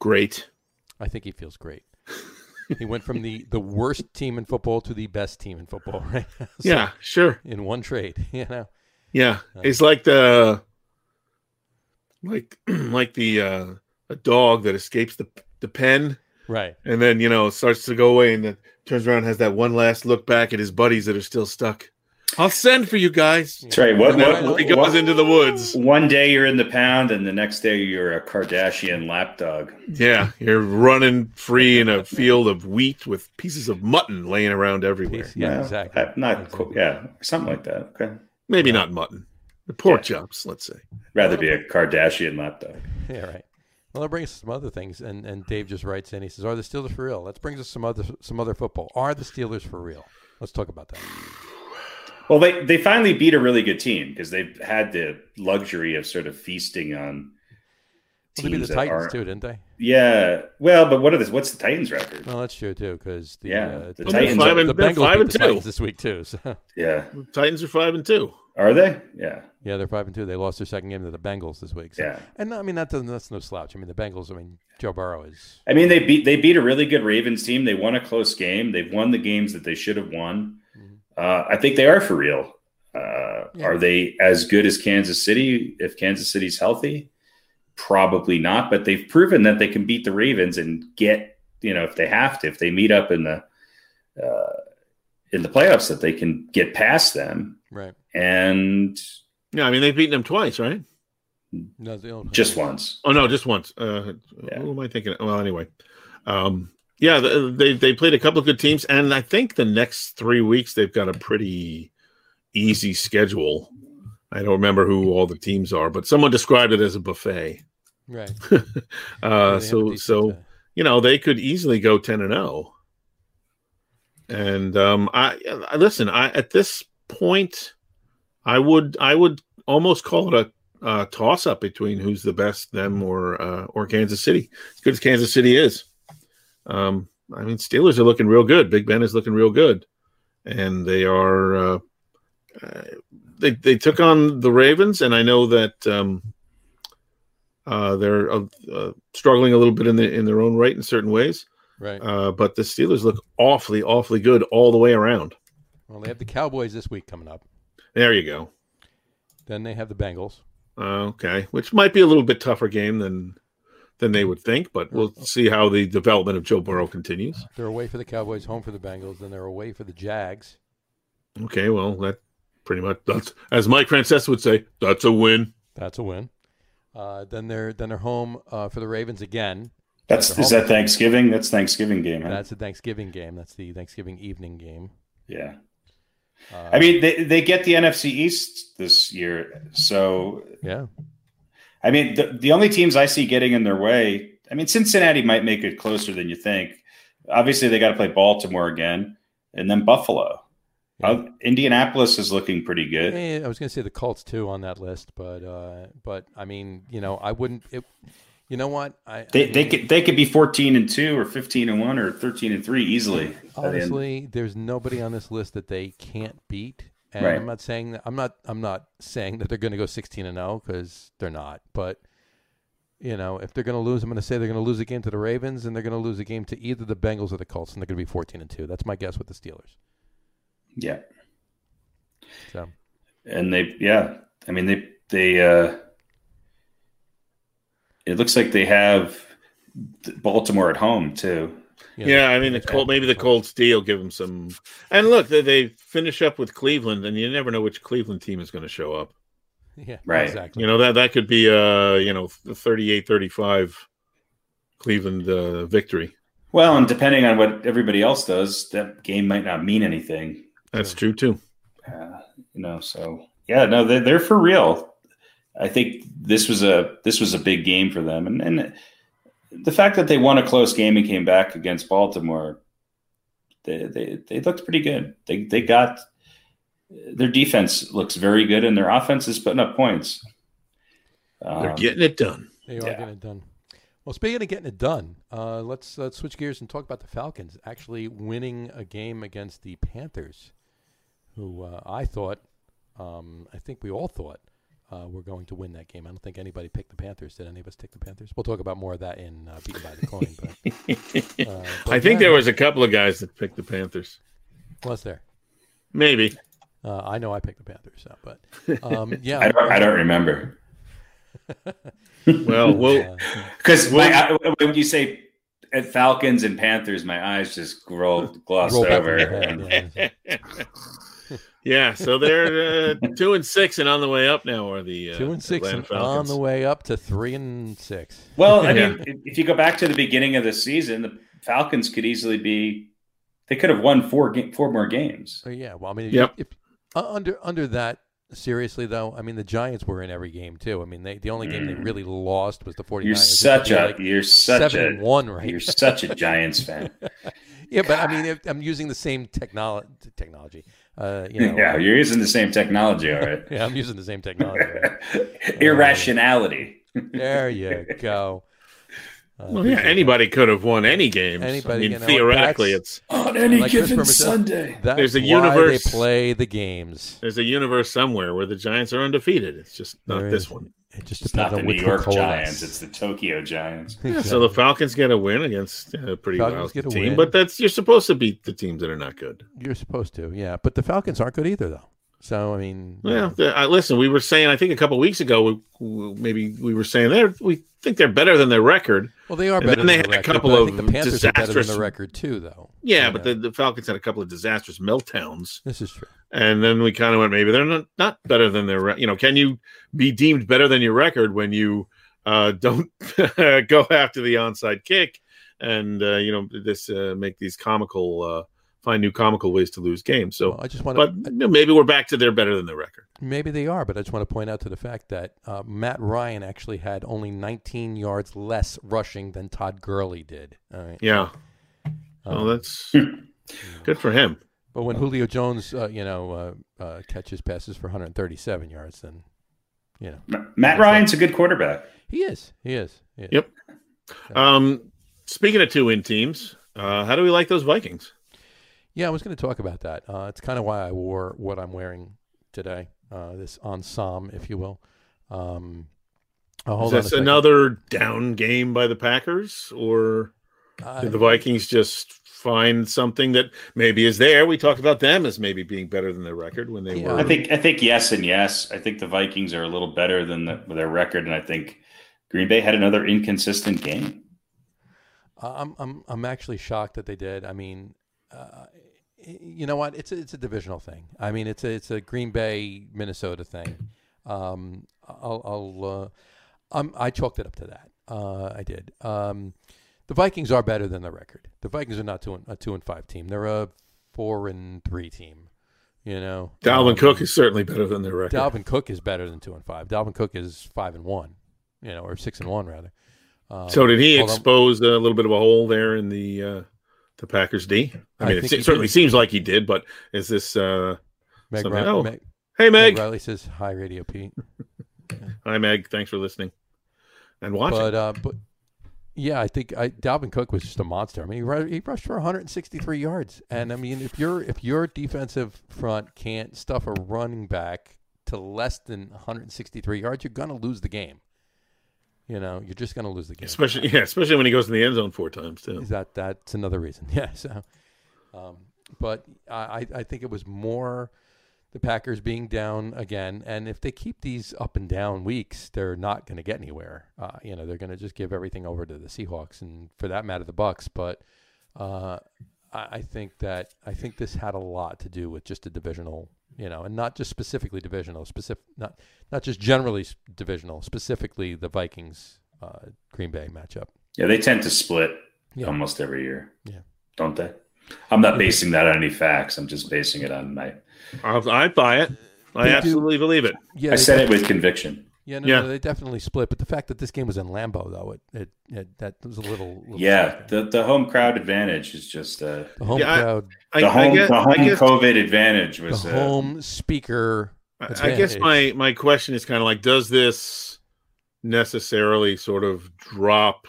[SPEAKER 3] Great.
[SPEAKER 2] I think he feels great. he went from the, the worst team in football to the best team in football, right? So,
[SPEAKER 3] Yeah, sure.
[SPEAKER 2] In one trade, you know.
[SPEAKER 3] Yeah,
[SPEAKER 2] Uh,
[SPEAKER 3] it's like the like like the uh a dog that escapes the the pen
[SPEAKER 2] Right.
[SPEAKER 3] and then you know starts to go away and then turns around and has that one last look back at his buddies that are still stuck. I'll send for you guys.
[SPEAKER 4] That's right. What,
[SPEAKER 3] And
[SPEAKER 4] what,
[SPEAKER 3] he goes
[SPEAKER 4] what-
[SPEAKER 3] into the woods.
[SPEAKER 4] one day you're in the pound, and the next day you're a Kardashian lapdog.
[SPEAKER 3] Yeah, you're running free in a field of wheat with pieces of mutton laying around everywhere.
[SPEAKER 2] Peace. Yeah,
[SPEAKER 4] Well,
[SPEAKER 2] exactly.
[SPEAKER 4] I- Not,
[SPEAKER 2] Exactly.
[SPEAKER 4] yeah, something like that. Okay.
[SPEAKER 3] Maybe not mutton. The Pork
[SPEAKER 4] Yeah.
[SPEAKER 3] chops, let's say.
[SPEAKER 4] Rather be a Kardashian lapdog.
[SPEAKER 2] Yeah, right. Well, that brings us some other things, and, and Dave just writes in. He says, "Are the Steelers for real?" That brings us some other some other football. Are the Steelers for real? Let's talk about that.
[SPEAKER 4] Well, they they finally beat a really good team because they've had the luxury of sort of feasting on
[SPEAKER 2] Well, they beat the Titans
[SPEAKER 4] aren't-
[SPEAKER 2] too, didn't they?
[SPEAKER 4] Yeah. Well, but what are this? What's the Titans record?
[SPEAKER 2] Well, that's true too, because the,
[SPEAKER 4] Yeah,
[SPEAKER 2] uh,
[SPEAKER 4] the
[SPEAKER 2] the,
[SPEAKER 4] Titans
[SPEAKER 2] the,
[SPEAKER 3] are-
[SPEAKER 2] the
[SPEAKER 3] they're
[SPEAKER 2] Bengals
[SPEAKER 3] five
[SPEAKER 2] beat
[SPEAKER 3] and
[SPEAKER 2] the
[SPEAKER 3] two.
[SPEAKER 2] Titans this week too. So
[SPEAKER 4] Yeah.
[SPEAKER 3] Titans are five and two.
[SPEAKER 4] Are they? Yeah.
[SPEAKER 2] yeah, they're five and two. They lost their second game to the Bengals this week. So.
[SPEAKER 4] Yeah.
[SPEAKER 2] and I mean that doesn't that's no slouch. I mean the Bengals. I mean Joe Burrow is
[SPEAKER 4] I mean, they beat they beat a really good Ravens team. They won a close game. They've won the games that they should have won.
[SPEAKER 2] Mhm.
[SPEAKER 4] Uh, I think they are for real. Uh,
[SPEAKER 2] Yeah.
[SPEAKER 4] Are they as good as Kansas City if Kansas City's healthy? Probably not. But they've proven that they can beat the Ravens and get you know if they have to if they meet up in the uh, in the playoffs that they can get past them
[SPEAKER 2] right.
[SPEAKER 4] And
[SPEAKER 3] Yeah, I mean they've beaten them twice, right?
[SPEAKER 2] No, they don't-
[SPEAKER 4] just once.
[SPEAKER 3] Oh no, just once. Uh,
[SPEAKER 4] Yeah.
[SPEAKER 3] Who am I thinking? Well, anyway, um, yeah, they they played a couple of good teams, and I think the next three weeks they've got a pretty easy schedule. I don't remember who all the teams are, but someone described it as a buffet.
[SPEAKER 2] Right.
[SPEAKER 3] Uh,
[SPEAKER 2] have a
[SPEAKER 3] so so
[SPEAKER 2] uh,
[SPEAKER 3] you know they could easily go 10 and 0 and um i I- listen i at this point i would i would almost call it a, uh toss up between who's the best them or uh or kansas city as good as kansas city is um i mean steelers are looking real good big ben is looking real good and they are uh, uh they they took on the ravens and i know that um uh, they're uh, uh, struggling a little bit in the in their own right in certain ways,
[SPEAKER 2] right.
[SPEAKER 3] uh, but the Steelers look awfully, awfully good all the way around.
[SPEAKER 2] well, they have the Cowboys this week coming up.
[SPEAKER 3] There you go.
[SPEAKER 2] Then they have the Bengals.
[SPEAKER 3] Okay, which might be a little bit tougher game than than they would think, but we'll see how the development of Joe Burrow continues.
[SPEAKER 2] They're away for the Cowboys, home for the Bengals. Then they're away for the Jags.
[SPEAKER 3] Okay, well that pretty much that's as Mike Francesa would say, that's a win.
[SPEAKER 2] That's a win. Uh, then they're then they're home uh, for the Ravens again.
[SPEAKER 4] That's
[SPEAKER 2] They're
[SPEAKER 4] is that Thanksgiving? That's Thanksgiving game. Huh?
[SPEAKER 2] That's the Thanksgiving game. That's the Thanksgiving evening game.
[SPEAKER 4] yeah.
[SPEAKER 2] Uh,
[SPEAKER 4] I mean, they, they get the NFC East this year. So,
[SPEAKER 2] yeah,
[SPEAKER 4] I mean, the, the only teams I see getting in their way, I mean, Cincinnati might make it closer than you think. Obviously, they got to play Baltimore again and then Buffalo.
[SPEAKER 2] Yeah.
[SPEAKER 4] Uh, Indianapolis is looking pretty good.
[SPEAKER 2] Eh, I was going to say the Colts too on that list, but uh, but I mean, you know, I wouldn't. It, you know what? I
[SPEAKER 4] They,
[SPEAKER 2] I
[SPEAKER 4] they could they could be fourteen and two or fifteen and one or thirteen and three easily.
[SPEAKER 2] honestly, there's nobody on this list that they can't beat. And
[SPEAKER 4] Right.
[SPEAKER 2] I'm not saying that I'm not I'm not saying that they're going to go 16 and 0 because they're not. But you know, if they're going to lose, I'm going to say they're going to lose a game to the Ravens and they're going to lose a game to either the Bengals or the Colts, and they're going to be 14 and 2. That's my guess with the Steelers.
[SPEAKER 4] yeah,
[SPEAKER 2] So
[SPEAKER 4] and they yeah, I mean they they uh, it looks like they have Baltimore at home too.
[SPEAKER 2] you know,
[SPEAKER 3] Yeah, I mean the
[SPEAKER 2] it's
[SPEAKER 3] Colt, maybe the Colts deal give them some. And look, they, they finish up with Cleveland, and you never know which Cleveland team is going to show up.
[SPEAKER 2] yeah,
[SPEAKER 4] Right.
[SPEAKER 2] exactly.
[SPEAKER 3] You know that that could be a you know 38-35 Cleveland uh, victory.
[SPEAKER 4] Well, and depending on what everybody else does, that game might not mean anything.
[SPEAKER 3] That's true too.
[SPEAKER 4] Uh, you know, so yeah, no, they're, they're for real. I think this was a this was a big game for them, and and the fact that they won a close game and came back against Baltimore, they they, they looked pretty good. They they got their defense looks very good, and their offense is putting up points.
[SPEAKER 3] They're
[SPEAKER 4] Um,
[SPEAKER 3] getting it done.
[SPEAKER 2] They are
[SPEAKER 4] Yeah.
[SPEAKER 2] getting it done. Well, speaking of getting it done, uh, let's let's switch gears and talk about the Falcons actually winning a game against the Panthers, who uh, I thought, um, I think we all thought, uh, were going to win that game. I don't think anybody picked the Panthers. Did any of us take the Panthers? We'll talk about more of that in uh, beaten by the coin. But, uh, but
[SPEAKER 3] I think
[SPEAKER 2] yeah,
[SPEAKER 3] there was a couple of guys that picked the Panthers.
[SPEAKER 2] was there.
[SPEAKER 3] Maybe.
[SPEAKER 2] Uh, I know I picked the Panthers, so, but um, yeah,
[SPEAKER 4] I don't I don't remember
[SPEAKER 3] Well, we'll
[SPEAKER 4] because when you say at Falcons and Panthers, my eyes just roll gloss
[SPEAKER 2] roll
[SPEAKER 4] over.
[SPEAKER 2] in head, yeah.
[SPEAKER 3] yeah. Yeah, so they're uh, two and six and on the way up now. Are the uh,
[SPEAKER 2] two and six, and on the way up to three and six.
[SPEAKER 4] Well, I mean, if- if you go back to the beginning of the season, the Falcons could easily be. They could have won four ga- four more games.
[SPEAKER 2] Uh, yeah, well, I mean, if,
[SPEAKER 3] Yep.
[SPEAKER 2] if uh, under under that seriously though, I mean the Giants were in every game too. I mean they the only game they
[SPEAKER 4] Mm.
[SPEAKER 2] really lost was the 49ers.
[SPEAKER 4] You're such a
[SPEAKER 2] like
[SPEAKER 4] you're such
[SPEAKER 2] seven
[SPEAKER 4] a
[SPEAKER 2] one, right?
[SPEAKER 4] you're such a Giants fan.
[SPEAKER 2] yeah, but I mean if, I'm using the same technology. Technology, uh, you know.
[SPEAKER 4] yeah, you're using the same technology, all right.
[SPEAKER 2] yeah, I'm using the same technology. right?
[SPEAKER 4] Irrationality.
[SPEAKER 2] There you go. Uh,
[SPEAKER 3] Well, yeah, anybody could have won any games.
[SPEAKER 2] Anybody,
[SPEAKER 3] I mean,
[SPEAKER 2] you know,
[SPEAKER 3] theoretically, it's
[SPEAKER 4] On any
[SPEAKER 2] Like
[SPEAKER 4] given
[SPEAKER 2] Berman said,
[SPEAKER 4] Sunday.
[SPEAKER 2] That's
[SPEAKER 3] There's a
[SPEAKER 2] why
[SPEAKER 3] universe-
[SPEAKER 2] they play the games.
[SPEAKER 3] there's a universe somewhere where the Giants are undefeated. It's just not
[SPEAKER 2] There
[SPEAKER 3] this
[SPEAKER 2] is.
[SPEAKER 3] one.
[SPEAKER 2] It just
[SPEAKER 4] It's
[SPEAKER 2] depends
[SPEAKER 4] not the
[SPEAKER 2] on
[SPEAKER 4] New York Giants, it's the Tokyo Giants.
[SPEAKER 3] Yeah, So the Falcons get a win against a pretty
[SPEAKER 2] Falcons
[SPEAKER 3] lousy team,
[SPEAKER 2] win.
[SPEAKER 3] but that's you're supposed to beat the teams that are not good.
[SPEAKER 2] You're supposed to, yeah. But the Falcons aren't good either, though. So I mean,
[SPEAKER 3] Yeah, I, listen, we were saying I think a couple weeks ago, we, maybe we were saying they're we think they're better than their record.
[SPEAKER 2] well, they are
[SPEAKER 3] and
[SPEAKER 2] better
[SPEAKER 3] they
[SPEAKER 2] the
[SPEAKER 3] had a
[SPEAKER 2] record.
[SPEAKER 3] couple
[SPEAKER 2] I
[SPEAKER 3] of
[SPEAKER 2] think the Panthers are better than
[SPEAKER 3] disastrous-
[SPEAKER 2] the record too, though.
[SPEAKER 3] Yeah, but the, the Falcons had a couple of disastrous meltdowns,
[SPEAKER 2] this is true.
[SPEAKER 3] and then we kind of went maybe they're not not better than their you know can you be deemed better than your record when you uh, don't go after the onside kick and uh, you know this uh, make these comical uh, find new comical ways to lose games. So,
[SPEAKER 2] Well, I just want
[SPEAKER 3] but
[SPEAKER 2] to
[SPEAKER 3] you know, maybe we're back to they're better than their record.
[SPEAKER 2] maybe they are, but I just want to point out to the fact that uh, Matt Ryan actually had only 19 yards less rushing than Todd Gurley did. All right.
[SPEAKER 3] Yeah, well,
[SPEAKER 2] Um,
[SPEAKER 3] that's good for him.
[SPEAKER 2] but when Julio Jones, uh, you know, uh, uh, catches passes for 137 yards, then you know
[SPEAKER 4] Matt Ryan's a good quarterback.
[SPEAKER 2] he is. He is. He is.
[SPEAKER 3] Yep. Um, speaking of two win teams, uh, how do we like those Vikings?
[SPEAKER 2] Yeah, I was going to talk about that. Uh, it's kind of why I wore what I'm wearing today. Uh, this ensemble, if you will. Um, oh, hold
[SPEAKER 3] Is
[SPEAKER 2] on a
[SPEAKER 3] this another down game by the Packers, or
[SPEAKER 2] Uh,
[SPEAKER 3] did the Vikings just find something that maybe is there? We talked about them as maybe being better than their record when they
[SPEAKER 2] Yeah.
[SPEAKER 3] were.
[SPEAKER 4] I think I think yes and yes. I think the Vikings are a little better than the, their record, and I think Green Bay had another inconsistent game.
[SPEAKER 2] I'm I'm I'm actually shocked that they did. I mean, uh, you know what? It's a, it's a divisional thing. I mean, it's a it's a Green Bay Minnesota thing. Um, I'll, I'll uh, I'm, I chalked it up to that. Uh, I did. Um, the Vikings are better than the record. The Vikings are not two and, a two and five team. They're a four and three team. You know,
[SPEAKER 3] Dalvin
[SPEAKER 2] Um,
[SPEAKER 3] Cook is certainly better than their record.
[SPEAKER 2] Dalvin Cook is better than two and five. Dalvin Cook is five and one. You know, or six and one rather. Um,
[SPEAKER 3] so did he
[SPEAKER 2] on.
[SPEAKER 3] expose a little bit of a hole there in the uh, the Packers D? I mean, it, se- certainly
[SPEAKER 2] did.
[SPEAKER 3] seems like he did, but is this? Uh,
[SPEAKER 2] Meg,
[SPEAKER 3] something-
[SPEAKER 2] Ri-
[SPEAKER 3] oh,
[SPEAKER 2] Meg,
[SPEAKER 3] hey,
[SPEAKER 2] Meg
[SPEAKER 3] Meg.
[SPEAKER 2] Riley says hi, Radio Pete.
[SPEAKER 3] Hi, Meg. Thanks for listening and watching.
[SPEAKER 2] But uh, but yeah, I think I, Dalvin Cook was just a monster. I mean, he, he rushed for 163 yards, and I mean, if your if your defensive front can't stuff a running back to less than 163 yards, you're gonna lose the game. You know, you're just gonna lose the game.
[SPEAKER 3] especially yeah, especially when he goes in the end zone four times too.
[SPEAKER 2] Is that that's another reason? Yeah. So, um, but I I I think it was more the Packers being down again, and if they keep these up and down weeks, they're not going to get anywhere. Uh, you know, they're going to just give everything over to the Seahawks, and for that matter, the Bucks. But uh, I, I think that I think this had a lot to do with just a divisional, you know, and not just specifically divisional, specific not not just generally divisional, specifically the Vikings uh, Green Bay matchup.
[SPEAKER 4] Yeah, they tend to split
[SPEAKER 2] Yeah.
[SPEAKER 4] almost every year.
[SPEAKER 2] Yeah.
[SPEAKER 4] don't they? I'm not basing that on any facts. I'm just basing it on my.
[SPEAKER 3] I'll, I buy it. I
[SPEAKER 2] They do-
[SPEAKER 3] absolutely believe it.
[SPEAKER 2] Yeah,
[SPEAKER 4] I
[SPEAKER 2] they
[SPEAKER 4] said it with conviction.
[SPEAKER 2] Yeah, no,
[SPEAKER 3] Yeah.
[SPEAKER 2] no, they definitely split. But the fact that this game was in Lambeau, though, it, it, it that was a little. little
[SPEAKER 4] Yeah,
[SPEAKER 2] shocking.
[SPEAKER 4] the, the home crowd advantage is just uh,
[SPEAKER 2] the home
[SPEAKER 3] Yeah,
[SPEAKER 2] crowd,
[SPEAKER 3] I,
[SPEAKER 4] the
[SPEAKER 3] I
[SPEAKER 4] home
[SPEAKER 3] guess,
[SPEAKER 4] the home
[SPEAKER 3] I guess,
[SPEAKER 4] COVID advantage
[SPEAKER 2] the
[SPEAKER 4] was uh,
[SPEAKER 2] home speaker.
[SPEAKER 3] I- I guess my my question is kind of like, does this necessarily sort of drop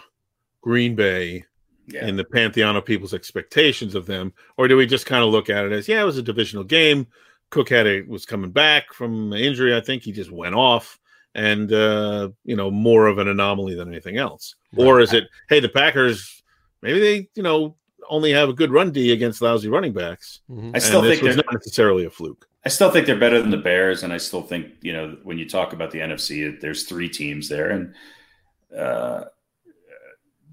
[SPEAKER 3] Green Bay
[SPEAKER 4] yeah.
[SPEAKER 3] in the pantheon of people's expectations of them, or do we just kind of look at it as, yeah, it was a divisional game. Cook had a was coming back from injury. I think he just went off, and uh, you know more of an anomaly than anything else. Or is it, hey, the Packers maybe they you know only have a good run D against lousy running backs,
[SPEAKER 2] Mhm.
[SPEAKER 4] I still think
[SPEAKER 3] was
[SPEAKER 4] they're
[SPEAKER 3] not necessarily a fluke.
[SPEAKER 4] I still think they're better than the Bears, and I still think you know when you talk about the NFC, there's three teams there, and uh,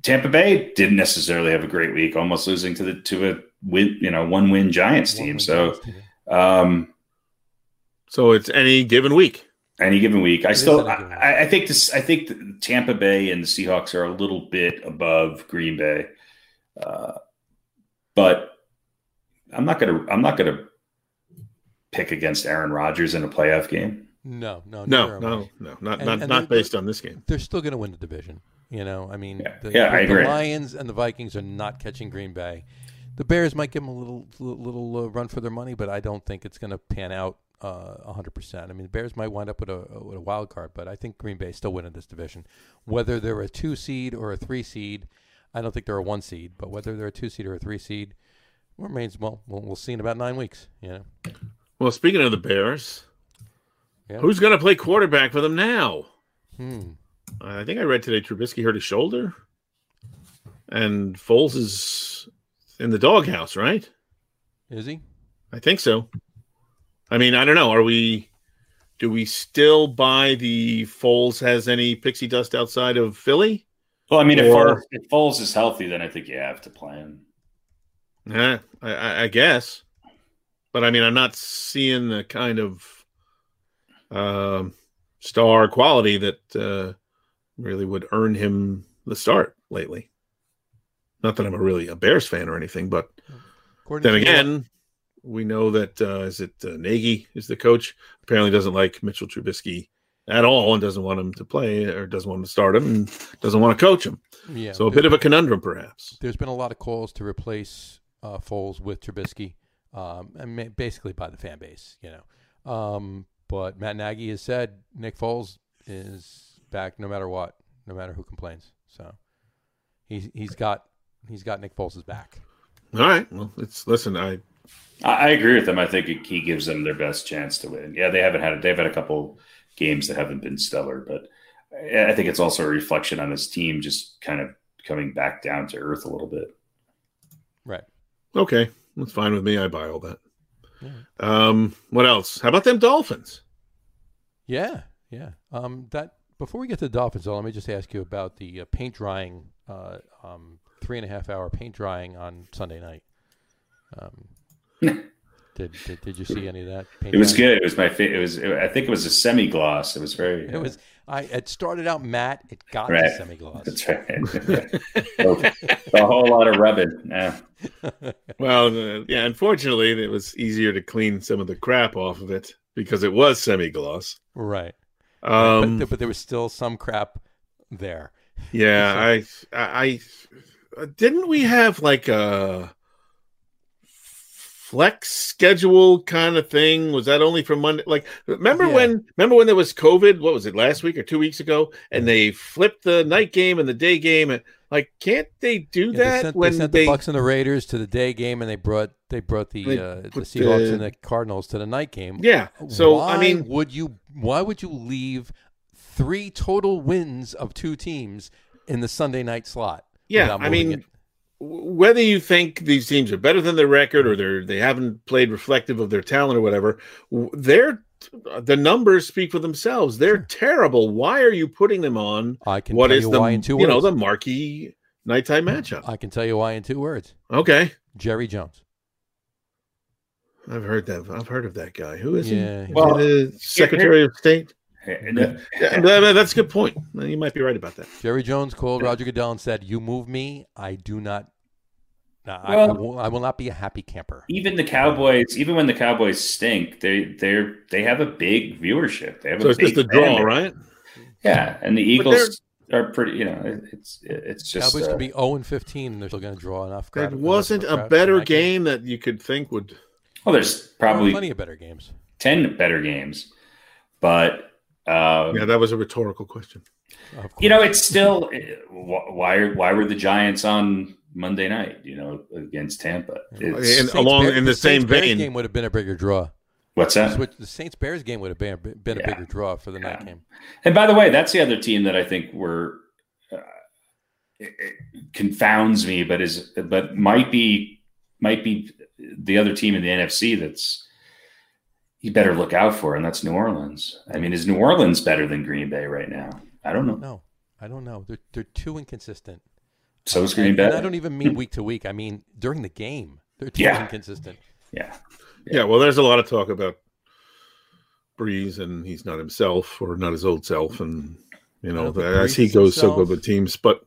[SPEAKER 4] Tampa Bay didn't necessarily have a great week, almost losing to the to a win, you know, one win Giants
[SPEAKER 2] One
[SPEAKER 4] team.
[SPEAKER 2] win
[SPEAKER 4] So
[SPEAKER 2] Giants team.
[SPEAKER 4] um,
[SPEAKER 3] So it's any given week.
[SPEAKER 4] Any given week, I
[SPEAKER 2] It is
[SPEAKER 4] still
[SPEAKER 2] any given week.
[SPEAKER 4] I, I think this I think that Tampa Bay and the Seahawks are a little bit above Green Bay, uh, but I'm not gonna I'm not gonna pick against Aaron Rodgers in a playoff game.
[SPEAKER 2] No, no,
[SPEAKER 3] No, no, no, not
[SPEAKER 2] And-
[SPEAKER 3] not
[SPEAKER 2] and
[SPEAKER 3] not based on this game.
[SPEAKER 2] They're still going to win the division. You know, I mean,
[SPEAKER 4] Yeah.
[SPEAKER 2] the,
[SPEAKER 4] Yeah,
[SPEAKER 2] the,
[SPEAKER 4] I
[SPEAKER 2] the. Lions and the Vikings are not catching Green Bay. The Bears might give them a little little, little uh, run for their money, but I don't think it's going to pan out uh, a hundred percent. I mean, the Bears might wind up with a with a wild card, but I think Green Bay still winning this division. Whether they're a two seed or a three seed, I don't think they're a one seed, but whether they're a two seed or a three seed remains well. We'll, we'll see in about nine weeks. You know,
[SPEAKER 3] Well, speaking of the Bears,
[SPEAKER 2] Yeah.
[SPEAKER 3] who's going to play quarterback for them now?
[SPEAKER 2] hmm.
[SPEAKER 3] I think I read today Trubisky hurt his shoulder, and Foles is in the doghouse, right?
[SPEAKER 2] is he?
[SPEAKER 3] I think so. I mean, I don't know. Are we? Do we still buy the Foles has any pixie dust outside of Philly?
[SPEAKER 4] Well, I mean, if
[SPEAKER 3] Or-
[SPEAKER 4] Foles, if Foles is healthy, then I think you have to play him.
[SPEAKER 3] Yeah, I, I, I guess. But I mean, I'm not seeing the kind of um, star quality that uh, really would earn him the start lately. Not that I'm a really a Bears fan or anything, but
[SPEAKER 2] According
[SPEAKER 3] then again, we know that uh, is it uh, Nagy is the coach. Apparently, doesn't like Mitchell Trubisky at all, and doesn't want him to play or doesn't want him to start him, and doesn't want to coach him.
[SPEAKER 2] yeah,
[SPEAKER 3] So a bit of a conundrum, perhaps.
[SPEAKER 2] there's been a lot of calls to replace uh, Foles with Trubisky, um, and basically by the fan base, you know. Um, but Matt Nagy has said Nick Foles is back no matter what, no matter who complains. So he's he's got he's got Nick Foles' back.
[SPEAKER 3] All right. Well, it's listen. I
[SPEAKER 4] I, I agree with them. I think he- he gives them their best chance to win. Yeah, they haven't had they've had a couple games that haven't been stellar, but I I think it's also a reflection on his team just kind of coming back down to earth a little bit.
[SPEAKER 2] Right.
[SPEAKER 3] Okay, that's fine with me. I buy all that.
[SPEAKER 2] Yeah.
[SPEAKER 3] Um, what else? How about them Dolphins?
[SPEAKER 2] Yeah, yeah. Um, that before we get to the Dolphins, though, let me just ask you about the uh, paint drying, uh, um, three and a half hour paint drying on Sunday night. Um, did, did did you see any of that? Paint
[SPEAKER 4] It was good. It was my fa- it was I think it was a semi gloss. It was very
[SPEAKER 2] It was. I. It started out matte. It got
[SPEAKER 4] Right.
[SPEAKER 2] semi gloss.
[SPEAKER 4] that's right. a whole lot of rubbing. Yeah.
[SPEAKER 3] Well, uh, yeah. Unfortunately, it was easier to clean some of the crap off of it because it was semi-gloss.
[SPEAKER 2] right.
[SPEAKER 3] Um,
[SPEAKER 2] but, but there was still some crap there.
[SPEAKER 3] yeah, I, I, I, didn't we have like a flex schedule kind of thing? Was that only for Monday? Like, remember
[SPEAKER 2] Yeah.
[SPEAKER 3] when? Remember when there was COVID? What was it last week or two weeks ago? And they flipped the night game and the day game. And like, can't they do
[SPEAKER 2] Yeah,
[SPEAKER 3] that
[SPEAKER 2] they sent,
[SPEAKER 3] when
[SPEAKER 2] they sent the Bucks and the Raiders to the day game, and they brought they brought the
[SPEAKER 3] They
[SPEAKER 2] uh, the Seahawks
[SPEAKER 3] the-
[SPEAKER 2] and the Cardinals to the night game.
[SPEAKER 3] Yeah. So
[SPEAKER 2] why
[SPEAKER 3] I mean,
[SPEAKER 2] would you? Why would you leave three total wins of two teams in the Sunday night slot?
[SPEAKER 3] yeah. I mean,
[SPEAKER 2] it?
[SPEAKER 3] W- whether you think these teams are better than their record or they're they haven't played reflective of their talent or whatever, w- they're the numbers speak for themselves. They're terrible. Why are you putting them on?
[SPEAKER 2] I can
[SPEAKER 3] What
[SPEAKER 2] tell
[SPEAKER 3] is
[SPEAKER 2] you
[SPEAKER 3] the
[SPEAKER 2] why in two
[SPEAKER 3] you know the marquee nighttime matchup?
[SPEAKER 2] I can tell you why in two words.
[SPEAKER 3] Okay,
[SPEAKER 2] Jerry Jones.
[SPEAKER 3] I've heard that. I've heard of that guy. Who is
[SPEAKER 2] Yeah.
[SPEAKER 3] he?
[SPEAKER 4] Well,
[SPEAKER 3] Is he the Secretary of State.
[SPEAKER 4] And,
[SPEAKER 3] Yeah, that- that's a good point. You might be right about that.
[SPEAKER 2] Jerry Jones called Roger Goodell and said, "You move me, I do not. no, I, I, will, I will not be a happy camper."
[SPEAKER 4] even the Cowboys, even when the Cowboys stink, they they're they have a big viewership. They have
[SPEAKER 3] So
[SPEAKER 4] a
[SPEAKER 3] it's
[SPEAKER 4] big
[SPEAKER 3] just a draw,
[SPEAKER 4] fan
[SPEAKER 3] right?
[SPEAKER 4] Yeah, and the Eagles are pretty. You know, it's it's just
[SPEAKER 2] Cowboys
[SPEAKER 4] uh,
[SPEAKER 2] could be zero and fifteen, and they're still going to draw enough. crowd-
[SPEAKER 3] There
[SPEAKER 2] enough
[SPEAKER 3] wasn't
[SPEAKER 2] of
[SPEAKER 3] a better game that you could think would.
[SPEAKER 4] well. There's
[SPEAKER 2] There
[SPEAKER 4] probably
[SPEAKER 2] plenty of better games.
[SPEAKER 4] ten better games, but um,
[SPEAKER 3] Yeah, that was a rhetorical question.
[SPEAKER 4] You know, it's still why why were the Giants on Monday night? You know, against Tampa. It's-
[SPEAKER 3] And along in the same
[SPEAKER 2] Saints-Bears
[SPEAKER 3] vein-
[SPEAKER 2] game would have been a bigger draw.
[SPEAKER 4] what's that?
[SPEAKER 2] Switch- The Saints Bears game would have been a, been a
[SPEAKER 4] Yeah.
[SPEAKER 2] bigger draw for the night game.
[SPEAKER 4] And by the way, that's the other team that I think were uh, it, it confounds me, but is but might be might be the other team in the NFC that's you better look out for, and that's New Orleans. I mean, is New Orleans better than Green Bay right now? I don't know.
[SPEAKER 2] No, I don't know. They're they're too inconsistent.
[SPEAKER 4] So is Green Bay.
[SPEAKER 2] and I don't even mean week to week. I mean during the game. They're too
[SPEAKER 4] Yeah.
[SPEAKER 2] inconsistent.
[SPEAKER 4] yeah,
[SPEAKER 3] Yeah, well, there's a lot of talk about Brees, and he's not himself or not his old self, and you know,
[SPEAKER 2] don't
[SPEAKER 3] as he
[SPEAKER 2] is
[SPEAKER 3] goes so go the teams. But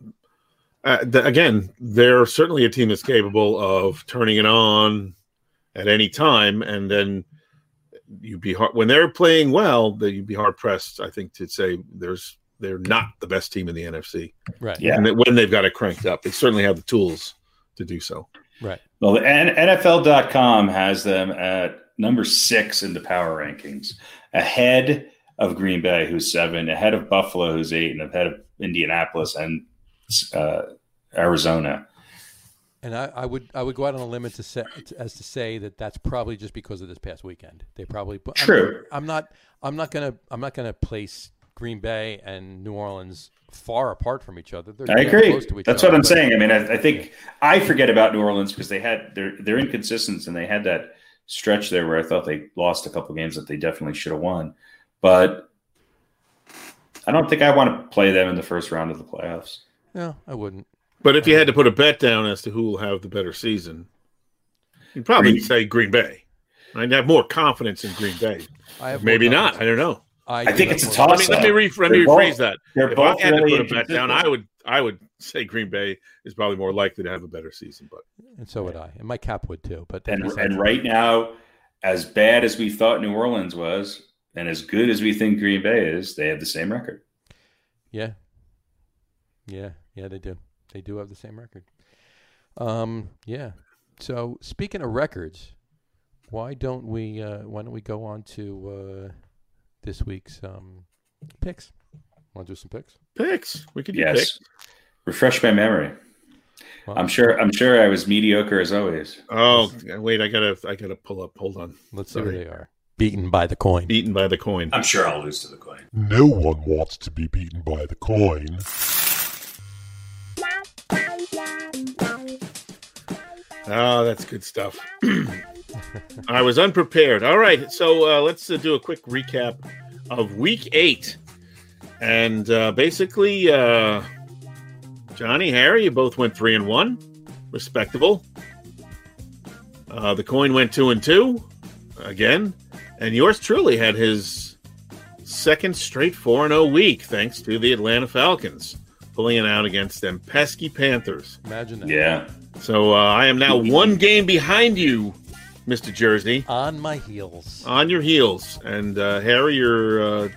[SPEAKER 3] uh, th- again, they're certainly a team that's capable of turning it on at any time, and then you'd be hard when they're playing well. That you'd be hard pressed, I think, to say there's they're not the best team in the NFC.
[SPEAKER 2] Right.
[SPEAKER 4] Yeah.
[SPEAKER 3] And that when they've got it cranked up, they certainly have the tools to do so.
[SPEAKER 2] Right.
[SPEAKER 4] Well, the N- NFL.com has them at number six in the power rankings, ahead of Green Bay, who's seven, ahead of Buffalo, who's eight, and ahead of Indianapolis and uh, Arizona.
[SPEAKER 2] And I, I would I would go out on a limb to say, as to say that that's probably just because of this past weekend. They probably I'm-
[SPEAKER 4] True.
[SPEAKER 2] I'm, not I'm not gonna I'm not gonna place Green Bay and New Orleans far apart from each other. They're
[SPEAKER 4] I agree.
[SPEAKER 2] close to each
[SPEAKER 4] That's
[SPEAKER 2] other,
[SPEAKER 4] what I'm saying. I mean, I, I think I forget about New Orleans because they had their their inconsistency and they had that stretch there where I thought they lost a couple games that they definitely should have won, but I don't think I want to play them in the first round of the playoffs.
[SPEAKER 2] No, I wouldn't.
[SPEAKER 3] But if you had to put a bet down as to who will have the better season, you'd probably
[SPEAKER 4] Green-
[SPEAKER 3] say Green Bay. I'd have more confidence in Green Bay.
[SPEAKER 2] I have
[SPEAKER 3] Maybe not. I don't know.
[SPEAKER 4] I
[SPEAKER 2] do
[SPEAKER 4] think it's a
[SPEAKER 2] more
[SPEAKER 4] toss
[SPEAKER 3] Let me, let me, re- let me
[SPEAKER 4] They're
[SPEAKER 3] rephrase
[SPEAKER 4] both-
[SPEAKER 3] that.
[SPEAKER 4] They're
[SPEAKER 3] If I had
[SPEAKER 4] really
[SPEAKER 3] to put a bet down. I would I would say Green Bay is probably more likely to have a better season. But
[SPEAKER 2] And so would I. And my cap would too. But
[SPEAKER 4] and and right now, as bad as we thought New Orleans was, and as good as we think Green Bay is, they have the same record.
[SPEAKER 2] Yeah. Yeah, yeah, they do. They do have the same record. Um, yeah. So speaking of records, why don't we uh, why don't we go on to uh, this week's um, picks? Want to do some picks?
[SPEAKER 3] picks, we could do
[SPEAKER 4] Yes,
[SPEAKER 3] picks.
[SPEAKER 4] refresh my memory.
[SPEAKER 2] Well,
[SPEAKER 4] I'm sure. I'm sure I was mediocre as always.
[SPEAKER 3] Oh wait, I gotta I gotta pull up. Hold on.
[SPEAKER 2] let's see where they are. Beaten by the coin.
[SPEAKER 3] Beaten by the coin.
[SPEAKER 4] I'm sure I'll lose to the coin.
[SPEAKER 5] No one wants to be beaten by the coin.
[SPEAKER 3] Oh, that's good stuff. I was unprepared. All right, so uh, let's uh, do a quick recap of Week Eight, and uh, basically, uh, Johnny, Harry, you both went three and one, respectable. Uh, the coin went two and two, again, and yours truly had his second straight four and zero week, thanks to the Atlanta Falcons pulling it out against them pesky Panthers.
[SPEAKER 2] Imagine that.
[SPEAKER 4] Yeah,
[SPEAKER 3] So uh, I am now one game behind you, Mr. Jersey,
[SPEAKER 2] On my heels.
[SPEAKER 3] on your heels. And uh, Harry, you're a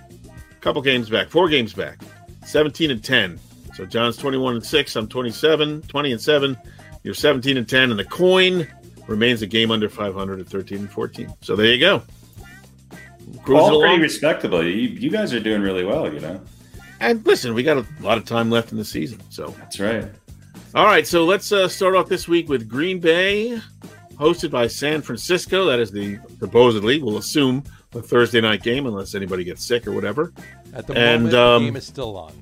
[SPEAKER 3] couple games back, four games back, 17 and 10. So John's 21 and 6. I'm 27, 20 and 7. You're 17 and 10. And the coin remains a game under 500 at 13 and 14. So there you go. Cruising
[SPEAKER 4] all pretty
[SPEAKER 3] along.
[SPEAKER 4] respectable. You, you guys are doing really well. You know,
[SPEAKER 3] And listen, we got a lot of time left in the season. So
[SPEAKER 4] that's right.
[SPEAKER 3] All right, so let's uh, start off this week with Green Bay, hosted by San Francisco. That is the supposedly, we'll assume, the Thursday night game, unless anybody gets sick or whatever.
[SPEAKER 2] At the
[SPEAKER 3] and,
[SPEAKER 2] moment,
[SPEAKER 3] um,
[SPEAKER 2] the game is still on.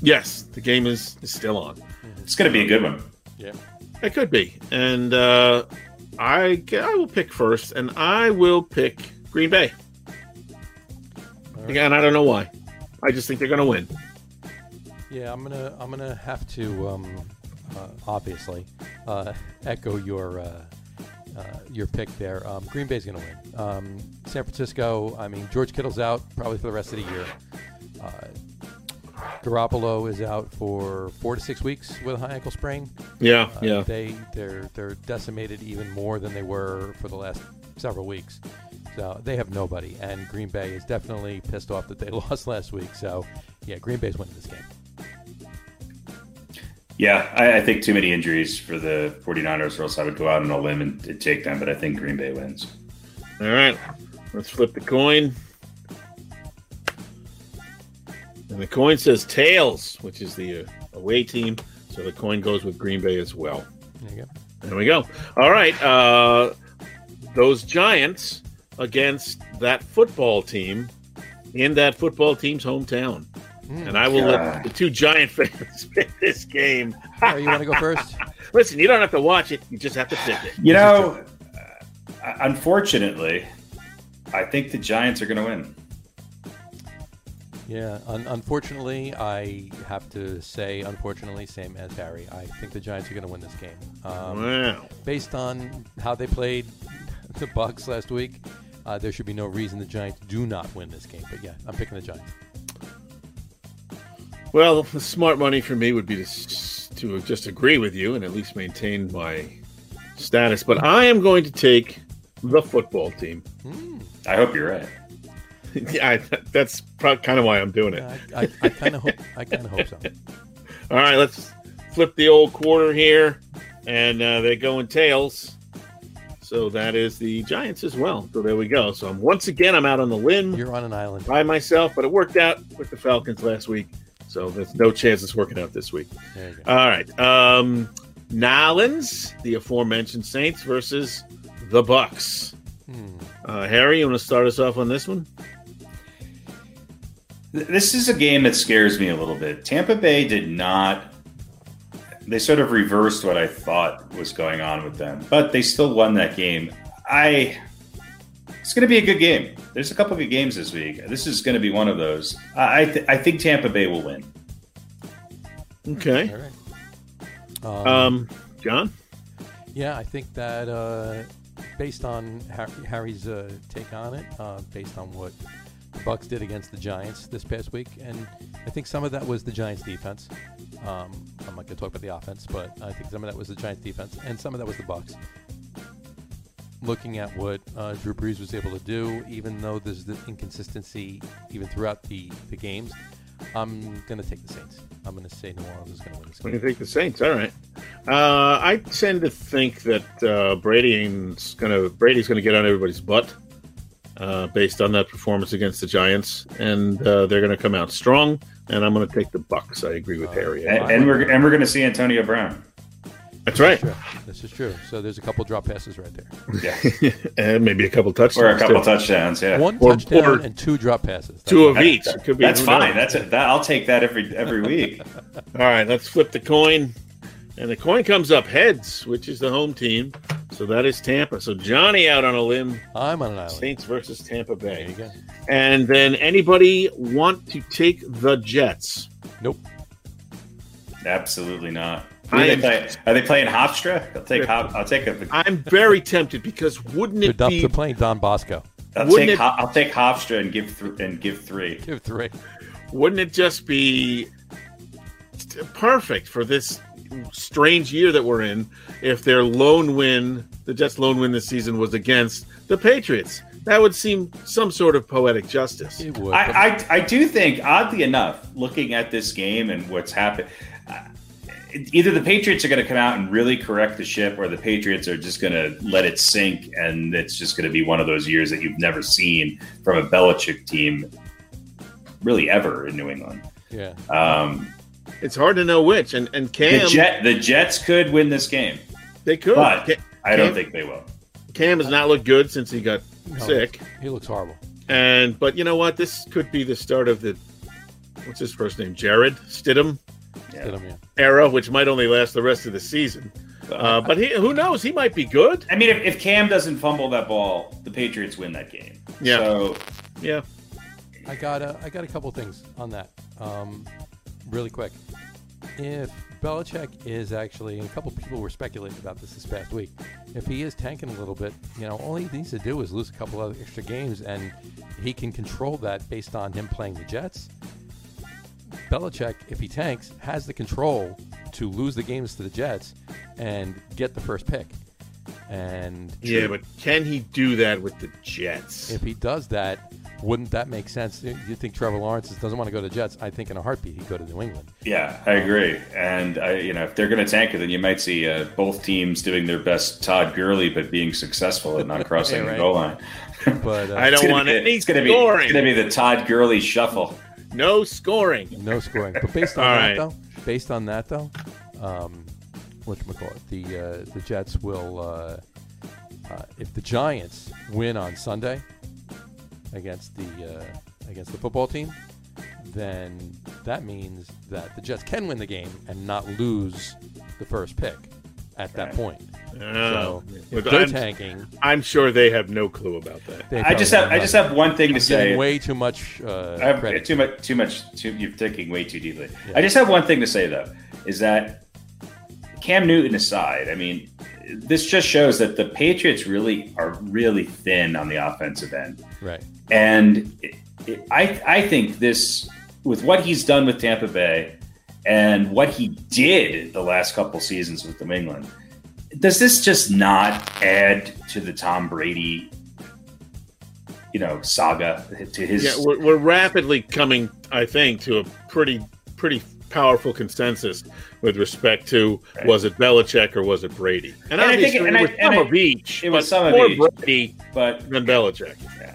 [SPEAKER 3] Yes, the game is, is still on.
[SPEAKER 4] It's going to be a good one.
[SPEAKER 2] Yeah.
[SPEAKER 3] It could be, and uh, I I will pick first, and I will pick Green Bay.
[SPEAKER 2] right.
[SPEAKER 3] Again, I don't know why. I just think they're going to win.
[SPEAKER 2] Yeah, I'm gonna I'm gonna have to um, uh, obviously uh, echo your uh, uh, your pick there. Um, Green Bay's gonna win. Um, San Francisco. I mean, George Kittle's out probably for the rest of the year. Uh, Garoppolo is out for four to six weeks with a high ankle sprain.
[SPEAKER 3] Yeah,
[SPEAKER 2] Uh,
[SPEAKER 3] yeah.
[SPEAKER 2] They they're they're decimated even more than they were for the last several weeks. So they have nobody, and Green Bay is definitely pissed off that they lost last week. So yeah, Green Bay's winning this game.
[SPEAKER 4] Yeah, I, I think too many injuries for the 49ers, or else I would go out on a limb and, and take them. But I think Green Bay wins.
[SPEAKER 3] All right, let's flip the coin. And the coin says tails, which is the uh, away team. So the coin goes with Green Bay as well.
[SPEAKER 2] There you go.
[SPEAKER 3] There we go. All right, uh, those Giants against that football team in that football team's hometown.
[SPEAKER 2] Mm.
[SPEAKER 3] And I will let the two Giant fans pick this game.
[SPEAKER 2] Harry, you want to go first?
[SPEAKER 3] Listen, you don't have to watch it; you just have to pick it.
[SPEAKER 4] You know, uh, unfortunately, I think the Giants are going to win.
[SPEAKER 2] Yeah, un- unfortunately, I have to say, unfortunately, same as Harry. I think the Giants are going to win this game. Um,
[SPEAKER 3] Wow.
[SPEAKER 2] based on how they played the Bucks last week, uh, there should be no reason the Giants do not win this game. But yeah, I'm picking the Giants.
[SPEAKER 3] Well, the smart money for me would be to, to just agree with you and at least maintain my status. But I am going to take the football team.
[SPEAKER 2] Hmm.
[SPEAKER 4] I hope you're right.
[SPEAKER 3] yeah, I, that's pro- kind of why I'm doing it.
[SPEAKER 2] Yeah, I, I, I kind of hope. I kind of hope so.
[SPEAKER 3] All right, let's flip the old quarter here, and uh, they're going tails. So that is the Giants as well. So there we go. So I'm, once again, I'm out on the limb
[SPEAKER 2] You're on an island.
[SPEAKER 3] by myself, but it worked out with the Falcons last week. So there's no chance it's working out this week.
[SPEAKER 2] There you go.
[SPEAKER 3] All right. Um, Nolans, the aforementioned Saints versus the Bucks.
[SPEAKER 2] Hmm.
[SPEAKER 3] Uh, Harry, you want to start us off on this one?
[SPEAKER 4] This is a game that scares me a little bit. Tampa Bay did not. They sort of reversed what I thought was going on with them, but they still won that game. I. It's going to be a good game. There's a couple of good games this week. This is going to be one of those. I I, th- I think Tampa Bay will win.
[SPEAKER 3] Okay.
[SPEAKER 2] All right. Um,
[SPEAKER 3] Um, John?
[SPEAKER 2] yeah, I think that uh, based on Har- Harry's uh, take on it, uh, based on what the Bucks did against the Giants this past week, and I think some of that was the Giants' defense. Um, I'm not going to talk about the offense, but I think some of that was the Giants' defense, and some of that was the Bucks. Looking at what uh, Drew Brees was able to do, even though there's the inconsistency even throughout the, the games, I'm going to take the Saints. I'm going to say New Orleans is going to win this
[SPEAKER 3] What
[SPEAKER 2] game.
[SPEAKER 3] do you think the Saints? All right. Uh, I tend to think that uh, Brady's gonna Brady's gonna get on everybody's butt uh, based on that performance against the Giants, and uh, they're gonna come out strong. And I'm gonna take the Bucks. I agree with Harry.
[SPEAKER 4] And, and we're and we're going to see Antonio Brown.
[SPEAKER 3] That's right,
[SPEAKER 2] True. This is true. So there's a couple drop passes right there.
[SPEAKER 4] Yeah,
[SPEAKER 3] and maybe a couple touchdowns.
[SPEAKER 4] or a couple
[SPEAKER 3] too.
[SPEAKER 4] touchdowns. Yeah,
[SPEAKER 2] One
[SPEAKER 3] Or-
[SPEAKER 2] touchdown
[SPEAKER 3] or-
[SPEAKER 2] and two drop passes. That's
[SPEAKER 3] Two of
[SPEAKER 2] all.
[SPEAKER 3] each. It could be
[SPEAKER 4] That's fine.
[SPEAKER 3] knows?
[SPEAKER 4] That's a, that. I'll take that every every week.
[SPEAKER 3] All right, let's flip the coin. And the coin comes up heads, which is the home team. So that is Tampa. So Johnny out on a limb.
[SPEAKER 2] I'm on an island.
[SPEAKER 3] Saints versus Tampa
[SPEAKER 2] There
[SPEAKER 3] Bay.
[SPEAKER 2] you go.
[SPEAKER 3] And then anybody want to take the Jets?
[SPEAKER 2] Nope.
[SPEAKER 4] Absolutely not.
[SPEAKER 3] I
[SPEAKER 4] Who are, they
[SPEAKER 3] am-
[SPEAKER 4] play, are they playing Hofstra? I'll take Hop, I'll take a
[SPEAKER 3] I'm very tempted because wouldn't
[SPEAKER 2] They're,
[SPEAKER 3] it be
[SPEAKER 2] they're playing Don Bosco.
[SPEAKER 4] I'll
[SPEAKER 3] Wouldn't
[SPEAKER 4] take
[SPEAKER 3] it-
[SPEAKER 4] I'll take Hofstra and give th- and give three.
[SPEAKER 2] Give three.
[SPEAKER 3] wouldn't it just be perfect for this strange year that we're in if their lone win, the Jets' lone win this season was against the Patriots? That would seem some sort of poetic justice.
[SPEAKER 2] It would.
[SPEAKER 4] I, I I do think, oddly enough, looking at this game and what's happened, either the Patriots are going to come out and really correct the ship, or the Patriots are just going to let it sink, and it's just going to be one of those years that you've never seen from a Belichick team, really ever in New England.
[SPEAKER 2] yeah.
[SPEAKER 4] Um,
[SPEAKER 3] It's hard to know which. And and Cam,
[SPEAKER 4] the Jet the Jets could win this game,
[SPEAKER 3] they could.
[SPEAKER 4] but
[SPEAKER 3] Ca-
[SPEAKER 4] I don't think they will.
[SPEAKER 3] Cam has not looked good since he got
[SPEAKER 2] No,
[SPEAKER 3] sick.
[SPEAKER 2] He looks horrible.
[SPEAKER 3] And but you know what? This could be the start of the what's his first name? Jarrett Stidham
[SPEAKER 4] Yeah.
[SPEAKER 2] Him, yeah.
[SPEAKER 3] era, which might only last the rest of the season. Uh, but he, who knows? He might be good.
[SPEAKER 4] I mean, if, if Cam doesn't fumble that ball, the Patriots win that game.
[SPEAKER 3] Yeah.
[SPEAKER 4] So
[SPEAKER 3] Yeah.
[SPEAKER 2] I got a, I got a couple things on that. Um, really quick. If Belichick is actually, and a couple people were speculating about this this past week, if he is tanking a little bit, you know, all he needs to do is lose a couple other extra games, and he can control that based on him playing the Jets. Belichick, if he tanks, has the control to lose the games to the Jets and get the first pick. And
[SPEAKER 3] Yeah, but can he do that with the Jets?
[SPEAKER 2] if he does that, wouldn't that make sense? You think Trevor Lawrence doesn't want to go to the Jets? I think in a heartbeat he'd go to New England.
[SPEAKER 4] Yeah, I agree. And I, you know, if they're going to tank it, then you might see uh, both teams doing their best Todd Gurley, but being successful and not crossing
[SPEAKER 2] Yeah, right.
[SPEAKER 4] the goal line.
[SPEAKER 2] But uh,
[SPEAKER 3] I don't want
[SPEAKER 4] be,
[SPEAKER 3] any
[SPEAKER 4] it's gonna be, it's gonna be the Todd Gurley shuffle.
[SPEAKER 3] No scoring.
[SPEAKER 2] no scoring. But based on that,
[SPEAKER 3] right.
[SPEAKER 2] though, based on that though, um, what call it? The uh, the Jets will uh, uh, if the Giants win on Sunday against the uh, against the football team, then that means that the Jets can win the game and not lose the first pick at that point. So if they're
[SPEAKER 3] I'm,
[SPEAKER 2] tanking,
[SPEAKER 3] I'm sure they have no clue about that.
[SPEAKER 4] I just
[SPEAKER 2] probably
[SPEAKER 4] have I just have one thing to
[SPEAKER 2] I'm
[SPEAKER 4] say.
[SPEAKER 2] way too much uh,
[SPEAKER 4] I have
[SPEAKER 2] credit.
[SPEAKER 4] too much, too much. Too, you're thinking way too deeply.
[SPEAKER 2] Yeah.
[SPEAKER 4] I just have one thing to say though, is that Cam Newton aside, I mean, this just shows that the Patriots really are really thin on the offensive end.
[SPEAKER 2] Right.
[SPEAKER 4] And it, it, I, I think this, with what he's done with Tampa Bay and what he did the last couple seasons with New England, does this just not add to the Tom Brady, you know, saga to his?
[SPEAKER 3] Yeah, we're, we're rapidly coming, I think, to a pretty pretty powerful consensus with respect to
[SPEAKER 4] Right.
[SPEAKER 3] was it Belichick or was it Brady? And,
[SPEAKER 4] And I think-
[SPEAKER 3] obviously,
[SPEAKER 4] and I-
[SPEAKER 3] it was
[SPEAKER 4] and
[SPEAKER 3] some
[SPEAKER 4] I-
[SPEAKER 3] of each.
[SPEAKER 4] it was some of
[SPEAKER 3] more
[SPEAKER 4] each.
[SPEAKER 3] Brady
[SPEAKER 4] but
[SPEAKER 3] than Belichick.
[SPEAKER 4] yeah.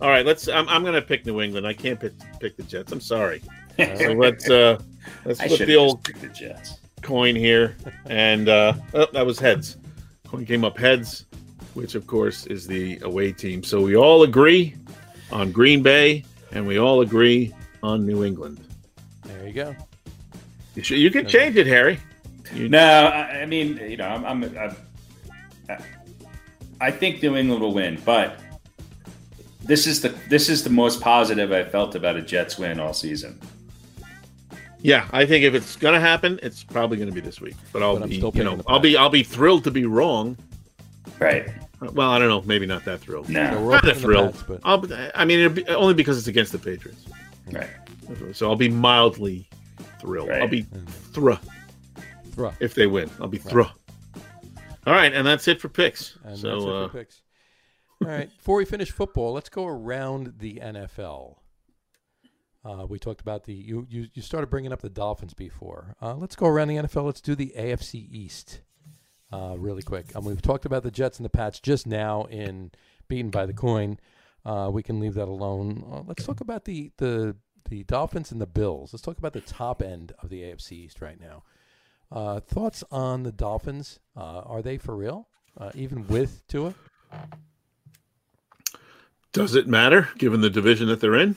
[SPEAKER 3] All right, let's. I'm, I'm going to pick New England. I can't pick, pick the Jets. I'm sorry. So let's uh, let's flip the old
[SPEAKER 4] pick the Jets.
[SPEAKER 3] Coin here, and uh, oh, that was heads. Coin came up heads, which of course is the away team. So we all agree on Green Bay, and we all agree on New England.
[SPEAKER 2] There you go.
[SPEAKER 3] You, should, you can change it, Harry. You,
[SPEAKER 4] No, I, I mean, you know, I'm, I'm, I'm I- I think New England will win, but this is the this is the most positive I felt about a Jets win all season.
[SPEAKER 3] Yeah, I think if it's going to happen, it's probably going to be this week. But I'll
[SPEAKER 2] But
[SPEAKER 3] be,
[SPEAKER 2] still
[SPEAKER 3] you know, I'll be, I'll be thrilled to be wrong.
[SPEAKER 4] Right?
[SPEAKER 3] Well, I don't know, maybe not that thrilled.
[SPEAKER 2] So
[SPEAKER 4] No.
[SPEAKER 2] we're all
[SPEAKER 3] Kind of thrilled.
[SPEAKER 2] Pats, but
[SPEAKER 3] I'll, be- I mean, it'll be, only because it's against the Patriots.
[SPEAKER 4] Right.
[SPEAKER 3] So I'll be mildly thrilled.
[SPEAKER 4] Right.
[SPEAKER 3] I'll be thruh
[SPEAKER 2] throw.
[SPEAKER 3] if they win. I'll be thruh. All right, and that's it for picks.
[SPEAKER 2] And
[SPEAKER 3] so
[SPEAKER 2] that's it
[SPEAKER 3] uh,
[SPEAKER 2] for picks. All right. Before we finish football, let's go around the NFL. Uh, we talked about the you, you you started bringing up the Dolphins before. Uh, let's go around the NFL. Let's do the AFC East uh, really quick. Um, we've talked about the Jets and the Pats just now in beaten by the coin. Uh, we can leave that alone. Uh, let's talk about the the the Dolphins and the Bills. Let's talk about the top end of the AFC East right now. Uh, thoughts on the Dolphins? Uh, are they for real? Uh, even with Tua?
[SPEAKER 3] does it matter given the division that they're in?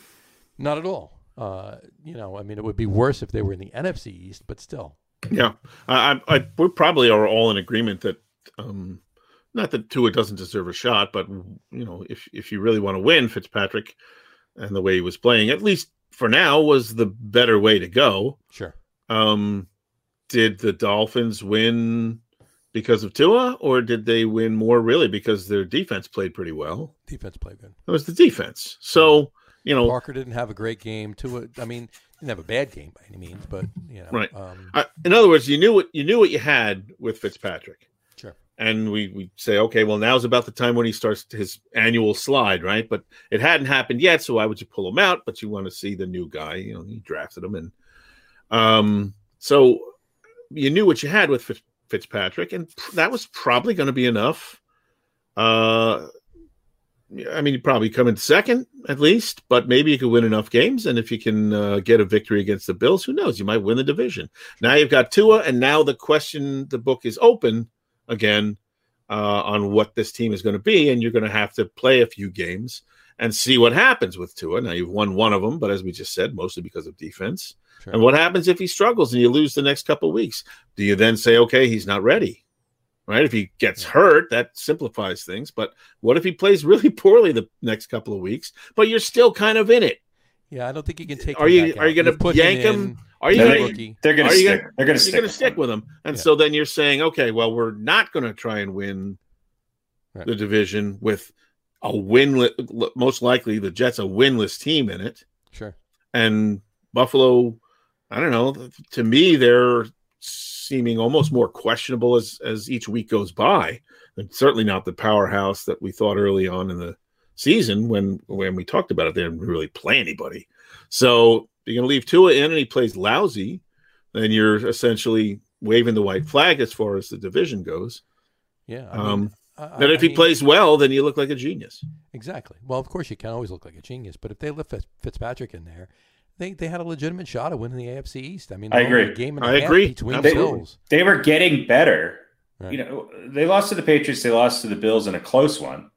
[SPEAKER 2] Not at all. Uh, you know, I mean, it would be worse if they were in the NFC East, but still.
[SPEAKER 3] Yeah, I, I, we probably are all in agreement that, um, not that Tua doesn't deserve a shot, but you know, if if you really want to win, Fitzpatrick, and the way he was playing, at least for now, was the better way to go.
[SPEAKER 2] Sure.
[SPEAKER 3] Um, did the Dolphins win because of Tua, or did they win more really because their defense played pretty well?
[SPEAKER 2] Defense played good.
[SPEAKER 3] It was the defense. So you know,
[SPEAKER 2] Parker didn't have a great game. Tua, I mean, didn't have a bad game by any means, but you know,
[SPEAKER 3] Right.
[SPEAKER 2] Um,
[SPEAKER 3] I, in other words, you knew what you knew what you had with Fitzpatrick.
[SPEAKER 2] sure.
[SPEAKER 3] and we we say, okay, well, now's about the time when he starts his annual slide, right? But it hadn't happened yet, so why would you pull him out? But you want to see the new guy. You know, he drafted him, and um, so you knew what you had with Fitz, Fitzpatrick, and pr- that was probably going to be enough. Uh, I mean, you probably come in second at least, but maybe you could win enough games, and if you can uh, get a victory against the Bills, who knows? You might win the division. Now you've got Tua, and now the question, the book is open again uh, on what this team is going to be, and you're going to have to play a few games and see what happens with Tua. Now you've won one of them, but as we just said, mostly because of defense.
[SPEAKER 2] Sure.
[SPEAKER 3] And what happens if he struggles and you lose the next couple of weeks? Do you then say, okay, he's not ready? Right? If he gets hurt, that simplifies things. But what if he plays really poorly the next couple of weeks, but you're still kind of in it?
[SPEAKER 2] Yeah, I don't think you can take.
[SPEAKER 3] Are
[SPEAKER 2] him
[SPEAKER 3] you-
[SPEAKER 2] back
[SPEAKER 3] are you gonna
[SPEAKER 2] put
[SPEAKER 3] yank him?
[SPEAKER 2] in
[SPEAKER 3] Are you
[SPEAKER 2] as
[SPEAKER 4] They're
[SPEAKER 3] gonna,
[SPEAKER 2] rookie.
[SPEAKER 4] They're going to stick.
[SPEAKER 3] gonna-
[SPEAKER 4] they're going to
[SPEAKER 3] you're
[SPEAKER 4] stick.
[SPEAKER 3] going to
[SPEAKER 4] with
[SPEAKER 3] stick
[SPEAKER 4] them.
[SPEAKER 3] with him? And
[SPEAKER 2] Yeah.
[SPEAKER 3] so then you're saying, okay, well, we're not going to try and win
[SPEAKER 2] Right.
[SPEAKER 3] the division with a winless, most likely the Jets a winless team in it.
[SPEAKER 2] Sure.
[SPEAKER 3] and Buffalo, I don't know. To me, they're seeming almost more questionable as as each week goes by. And certainly not the powerhouse that we thought early on in the season when when we talked about it. They didn't really play anybody. So you're going to leave Tua in, and he plays lousy. Then you're essentially waving the white flag as far as the division goes.
[SPEAKER 2] Yeah. I mean,
[SPEAKER 3] Um,
[SPEAKER 2] I-
[SPEAKER 3] but
[SPEAKER 2] I
[SPEAKER 3] if he
[SPEAKER 2] mean-
[SPEAKER 3] plays well, then you look like a genius.
[SPEAKER 2] Exactly. Well, of course, you can always look like a genius, but if they left Fitz- Fitzpatrick in there, they they had a legitimate shot of winning the AFC East. I mean,
[SPEAKER 4] I agree.
[SPEAKER 2] A game and a
[SPEAKER 3] I
[SPEAKER 2] half
[SPEAKER 3] agree.
[SPEAKER 2] between
[SPEAKER 3] Absolutely.
[SPEAKER 2] Bills.
[SPEAKER 4] They were getting better.
[SPEAKER 2] Right.
[SPEAKER 4] You know, they lost to the Patriots. They lost to the Bills in a close one.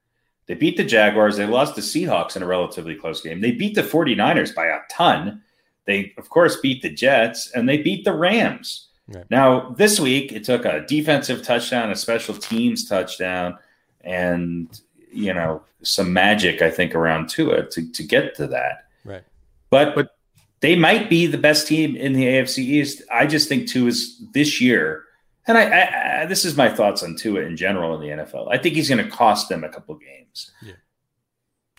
[SPEAKER 4] They beat the Jaguars. They lost the Seahawks in a relatively close game. They beat the 49ers by a ton. They, of course, beat the Jets and they beat the Rams.
[SPEAKER 2] Right.
[SPEAKER 4] Now, this week, it took a defensive touchdown, a special teams touchdown, and, you know, some magic, I think, around Tua to, to get to that.
[SPEAKER 2] Right.
[SPEAKER 4] But,
[SPEAKER 3] But-
[SPEAKER 4] they might be the best team in the AFC East. I just think Tua's this year, and I, I, I this is my thoughts on Tua in general in the NFL. I think he's going to cost them a couple games. Yeah.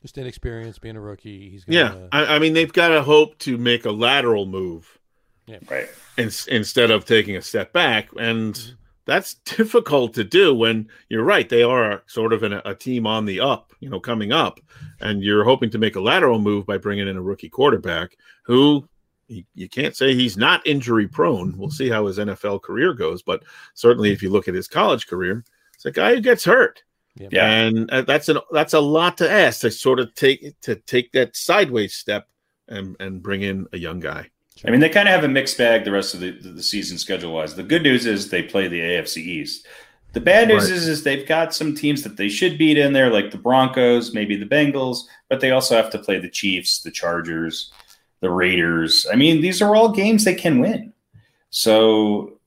[SPEAKER 2] Just inexperience, being a rookie. He's
[SPEAKER 3] Yeah,
[SPEAKER 2] gonna,
[SPEAKER 3] I, I mean they've got to hope to make a lateral move yeah.
[SPEAKER 4] Right.
[SPEAKER 3] in, instead of taking a step back. And
[SPEAKER 2] Mhm.
[SPEAKER 3] That's difficult to do when you're right. They are sort of an, a team on the up, you know, coming up, and you're hoping to make a lateral move by bringing in a rookie quarterback who you, you can't say he's not injury prone. We'll see how his NFL career goes, but certainly if you look at his college career, it's a guy who gets hurt.
[SPEAKER 4] Yeah.
[SPEAKER 3] And uh, that's an that's a lot to ask to sort of take to take that sideways step and and bring in a young guy.
[SPEAKER 4] I mean, they kind of have a mixed bag the rest of the, the season schedule wise. The good news is they play the AFC East. The bad news
[SPEAKER 3] Right.
[SPEAKER 4] is, is they've got some teams that they should beat in there, like the Broncos, maybe the Bengals, but they also have to play the Chiefs, the Chargers, the Raiders. I mean, these are all games they can win. So,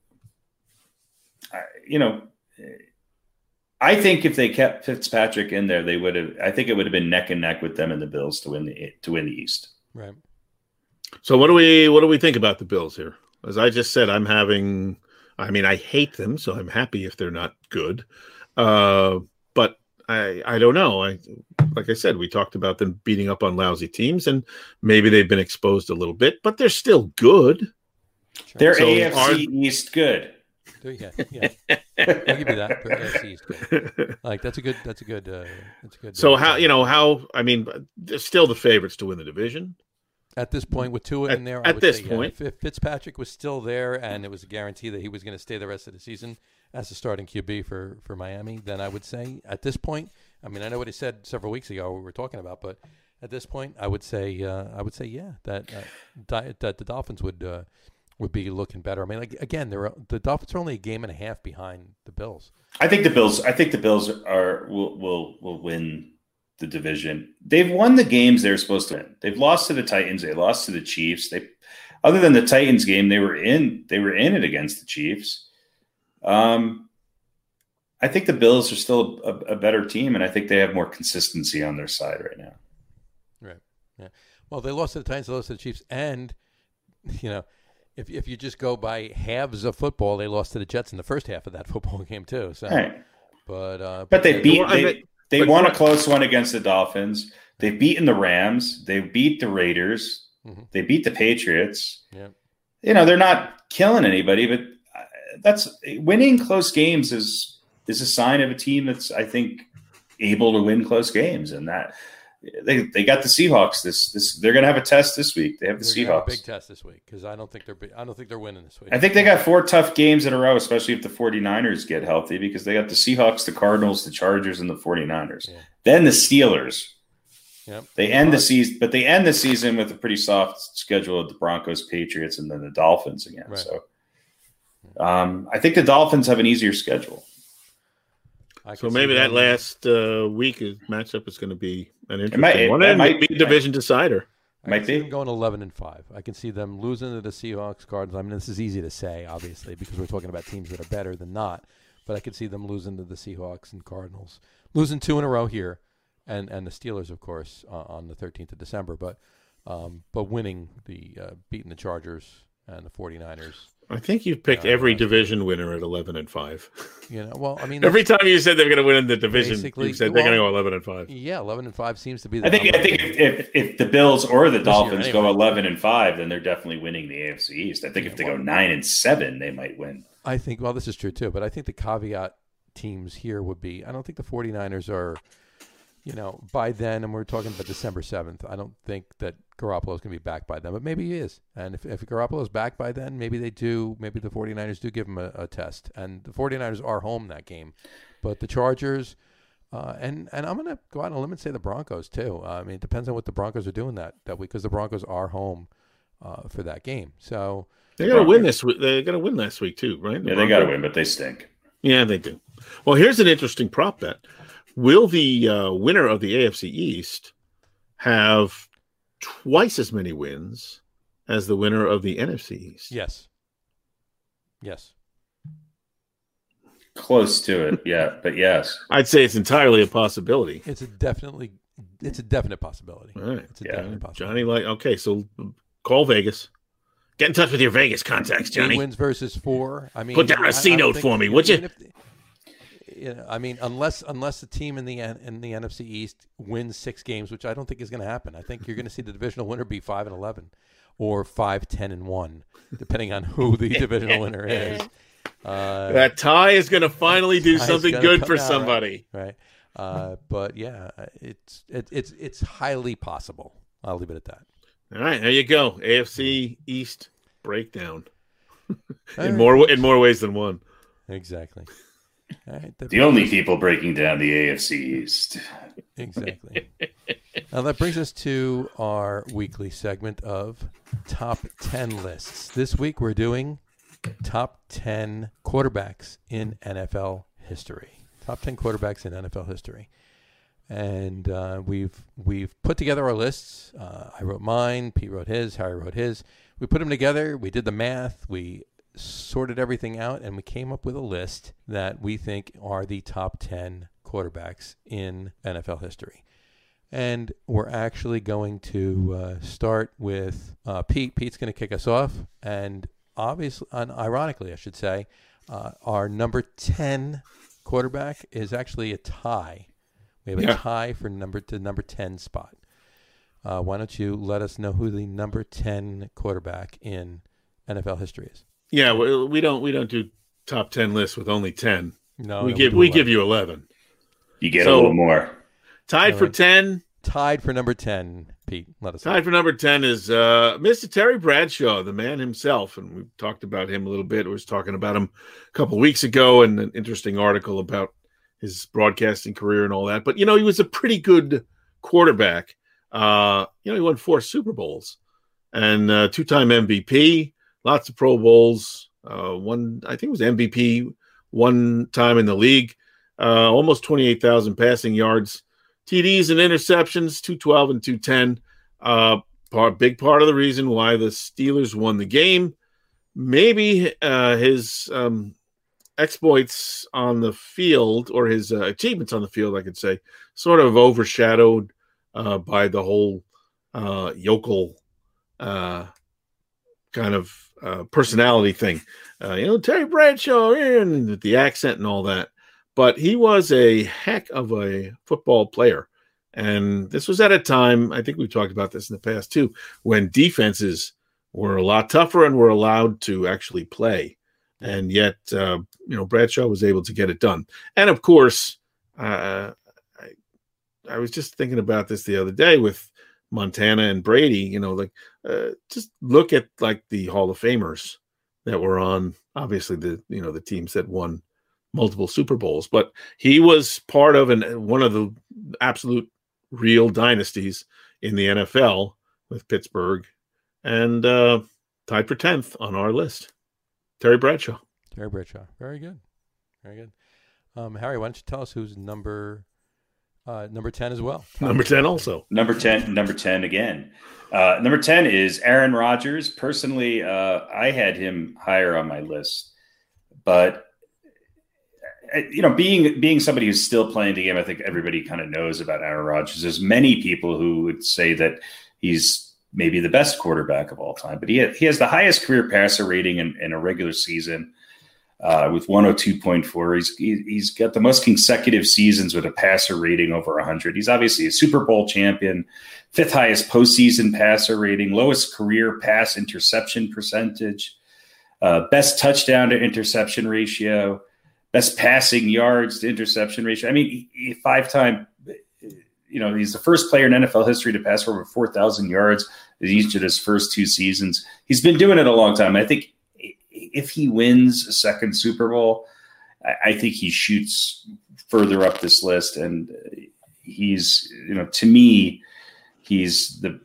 [SPEAKER 4] you know, I think if they kept Fitzpatrick in there, they would have. I think it would have been neck and neck with them and the Bills to win the to win the East.
[SPEAKER 2] Right.
[SPEAKER 3] So what do we what do we think about the Bills here? As I just said, I'm having I mean I hate them, so I'm happy if they're not good. Uh but I I don't know. I like I said, we talked about them beating up on lousy teams and maybe they've been exposed a little bit, but they're still good.
[SPEAKER 2] Sure.
[SPEAKER 4] They're
[SPEAKER 3] So
[SPEAKER 4] AFC
[SPEAKER 3] are-
[SPEAKER 4] East good.
[SPEAKER 2] There- yeah, yeah. I'll give you that. But AFC is good. Like that's a good. That's a good. Uh, that's a good.
[SPEAKER 3] so
[SPEAKER 2] uh,
[SPEAKER 3] how you know how I mean they're still the favorites to win the division.
[SPEAKER 2] At this point, with Tua
[SPEAKER 3] At-
[SPEAKER 2] in there, I
[SPEAKER 3] at
[SPEAKER 2] would
[SPEAKER 3] this
[SPEAKER 2] say, yeah,
[SPEAKER 3] point.
[SPEAKER 2] if, if Fitzpatrick was still there and it was a guarantee that he was going to stay the rest of the season as a starting QB for for Miami, then I would say at this point, I mean, I know what he said several weeks ago we were talking about, but at this point, I would say uh, I would say yeah that uh, di- that the Dolphins would uh, would be looking better. I mean, like again, they're the Dolphins are only a game and a half behind the Bills.
[SPEAKER 4] I think the Bills. I think the Bills are will will will win the division. They've won the games they're supposed to win. They've lost to the Titans. They lost to the Chiefs. They, other than the Titans game, they were in. They were in it against the Chiefs. Um, I think the Bills are still a, a better team, and I think they have more consistency on their side right now. Right. Yeah.
[SPEAKER 2] Well, they lost to the Titans, they lost to the Chiefs, and you know, if if you just go by halves of football, they lost to the Jets in the first half of that football game too. So,
[SPEAKER 4] All right.
[SPEAKER 2] but uh,
[SPEAKER 4] But they beat.
[SPEAKER 3] Well, I
[SPEAKER 4] They,
[SPEAKER 3] mean-
[SPEAKER 4] they
[SPEAKER 3] but
[SPEAKER 4] won a close one against the Dolphins. They've beaten the Rams. They beat the Raiders.
[SPEAKER 2] Mhm.
[SPEAKER 4] They beat the Patriots.
[SPEAKER 2] Yeah.
[SPEAKER 4] You know they're not killing anybody, but uh, that's winning close games is is a sign of a team that's I think able to win close games, and that they they got the Seahawks this this they're going to have a test this week. They have the
[SPEAKER 2] they're gonna have a
[SPEAKER 4] Seahawks.
[SPEAKER 2] big test this week because I don't think they're I don't think they're winning this week.
[SPEAKER 4] I think they got four tough games in a row, especially if the 49ers get healthy, because they got the Seahawks, the Cardinals, the Chargers, and the 49ers.
[SPEAKER 2] Yeah.
[SPEAKER 4] Then the Steelers.
[SPEAKER 2] Yep.
[SPEAKER 4] They end the season, but they end the season with a pretty soft schedule of the Broncos, Patriots, and then the Dolphins again.
[SPEAKER 2] Right.
[SPEAKER 4] So um, I think the Dolphins have an easier schedule.
[SPEAKER 3] So maybe
[SPEAKER 2] see
[SPEAKER 3] that last uh, week is, matchup is going to be an interesting
[SPEAKER 4] might- it-
[SPEAKER 3] one.
[SPEAKER 4] that
[SPEAKER 3] and
[SPEAKER 4] might-
[SPEAKER 3] be a division decider.
[SPEAKER 2] I
[SPEAKER 4] Might
[SPEAKER 2] can see
[SPEAKER 4] be.
[SPEAKER 2] them going eleven and five. I can see them losing to the Seahawks, Cardinals. I mean, this is easy to say, obviously, because we're talking about teams that are better than not. But I could see them losing to the Seahawks and Cardinals, losing two in a row here, and and the Steelers, of course, uh, on the thirteenth of December. But um, but winning the uh, beating the Chargers and the 49ers.
[SPEAKER 3] I think you've picked
[SPEAKER 2] Yeah,
[SPEAKER 3] every
[SPEAKER 2] right.
[SPEAKER 3] division winner at eleven and five.
[SPEAKER 2] You know, well, I mean,
[SPEAKER 3] Every time you said they're going to win in the division,
[SPEAKER 2] Basically,
[SPEAKER 3] you said they're going to go eleven and five.
[SPEAKER 2] yeah, eleven and five seems to be. The
[SPEAKER 4] I think. I think if, if, if the Bills or the
[SPEAKER 2] year,
[SPEAKER 4] Dolphins go 11 and five, then they're definitely winning the AFC East. I think if they go nine and seven, they might win.
[SPEAKER 2] I think, well, this is true too, but I think the caveat teams here would be I don't think the 49ers are, you know, by then, and we're talking about December 7th, I don't think that Garoppolo is going to be back by then, but maybe he is. And if, if Garoppolo is back by then, maybe they do, maybe the 49ers do give him a, a test. And the 49ers are home that game. But the Chargers, uh, and, and I'm going to go out on a limb and say the Broncos too. Uh, I mean, it depends on what the Broncos are doing that, that week because the Broncos are home uh, for that game. So,
[SPEAKER 3] They got to win this week. They got to win last week too, right?
[SPEAKER 4] Yeah, they got to win, but they stink.
[SPEAKER 3] Yeah, they do. Well, here's an interesting prop bet. Will the uh, winner of the AFC East have twice as many wins as the winner of the NFC East?
[SPEAKER 2] yes. Yes.
[SPEAKER 4] Close to it, yeah, but yes.
[SPEAKER 3] I'd say it's entirely a possibility.
[SPEAKER 2] It's a definitely, it's a definite possibility.
[SPEAKER 3] All right.
[SPEAKER 2] It's a
[SPEAKER 4] Yeah.
[SPEAKER 2] definite possibility.
[SPEAKER 3] Johnny, like, okay, so call Vegas. Get in touch with your Vegas contacts,
[SPEAKER 2] Eight
[SPEAKER 3] Johnny.
[SPEAKER 2] wins versus four. I mean,
[SPEAKER 3] Put down a
[SPEAKER 2] I- I
[SPEAKER 3] C
[SPEAKER 2] don't
[SPEAKER 3] note
[SPEAKER 2] think-
[SPEAKER 3] for me, would you?
[SPEAKER 2] if the- you know, I mean, unless unless the team in the in the NFC East wins six games, which I don't think is going to happen. I think you're going to see the divisional winner be five and eleven, or five ten and one, depending on who the divisional winner is. Uh,
[SPEAKER 3] that tie is going to finally do something good
[SPEAKER 2] come
[SPEAKER 3] for
[SPEAKER 2] out,
[SPEAKER 3] somebody.
[SPEAKER 2] right? Uh, but yeah, it's it, it's it's highly possible. I'll leave it at that.
[SPEAKER 3] All right, there you go. AFC East breakdown in
[SPEAKER 2] right.
[SPEAKER 3] more in more ways than one.
[SPEAKER 2] exactly. Right, that
[SPEAKER 4] The only people breaking down the AFC East.
[SPEAKER 2] Exactly. now that brings us to our weekly segment of top 10 lists. This week we're doing top 10 quarterbacks in NFL history. Top 10 quarterbacks in NFL history. And uh, we've we've put together our lists. Uh, I wrote mine, Pete wrote his, Harry wrote his. We put them together, we did the math, we sorted everything out, and we came up with a list that we think are the top 10 quarterbacks in NFL history. And we're actually going to uh, start with uh, Pete. Pete's going to kick us off. And obviously, and ironically, I should say, uh, our number 10 quarterback is actually a tie. We have a
[SPEAKER 3] Yeah.
[SPEAKER 2] tie for number to number 10 spot. Uh, why don't you let us know who the number 10 quarterback in NFL history is?
[SPEAKER 3] Yeah, we, we don't we don't do top ten lists with only ten.
[SPEAKER 2] No,
[SPEAKER 3] we
[SPEAKER 2] no,
[SPEAKER 3] give
[SPEAKER 2] do
[SPEAKER 3] we give you eleven.
[SPEAKER 4] You get
[SPEAKER 3] So-
[SPEAKER 4] a little more.
[SPEAKER 3] Tied
[SPEAKER 2] All
[SPEAKER 3] for ten.
[SPEAKER 2] tied for number 10, Pete. Let us know.
[SPEAKER 3] Tied for number 10 is uh, Mr. Terry Bradshaw, the man himself. And we've talked about him a little bit. We was talking about him a couple weeks ago and an interesting article about his broadcasting career and all that. But, you know, he was a pretty good quarterback. Uh, you know, he won four Super Bowls and uh, two time MVP, lots of Pro Bowls. Uh, one, I think it was MVP one time in the league, uh, almost 28,000 passing yards. TDs and interceptions, 212 and 210. Uh, part, big part of the reason why the Steelers won the game. Maybe uh, his um, exploits on the field or his uh, achievements on the field, I could say, sort of overshadowed uh, by the whole uh, yokel uh, kind of uh, personality thing. Uh, you know, Terry Bradshaw and the accent and all that but he was a heck of a football player. And this was at a time, I think we've talked about this in the past too, when defenses were a lot tougher and were allowed to actually play. And yet, uh, you know, Bradshaw was able to get it done. And of course, uh, I, I was just thinking about this the other day with Montana and Brady, you know, like uh, just look at like the Hall of Famers that were on, obviously the, you know, the teams that won multiple Super Bowls, but he was part of an one of the absolute real dynasties in the NFL with Pittsburgh, and uh, tied for tenth on our list. Terry Bradshaw.
[SPEAKER 2] Terry Bradshaw. Very good. Very good. Um, Harry, why don't you tell us who's number uh, number 10 as well?
[SPEAKER 3] Number ten, also.
[SPEAKER 4] Number 10, number 10 again. Uh, number 10 is Aaron Rodgers. Personally, uh, I had him higher on my list, but uh, you know, being being somebody who's still playing the game, I think everybody kind of knows about Aaron Rodgers. There's many people who would say that he's maybe the best quarterback of all time, but he ha- he has the highest career passer rating in, in a regular season uh, with 102.4. He's he, he's got the most consecutive seasons with a passer rating over 100. He's obviously a Super Bowl champion, fifth highest postseason passer rating, lowest career pass interception percentage, uh, best touchdown to interception ratio, best passing yards to interception ratio. I mean, five time. You know, he's the first player in NFL history to pass for over 4,000 yards in each of his first two seasons. He's been doing it a long time. I think if he wins a second Super Bowl, I, I think he shoots further up this list. And he's, you know, to me, he's the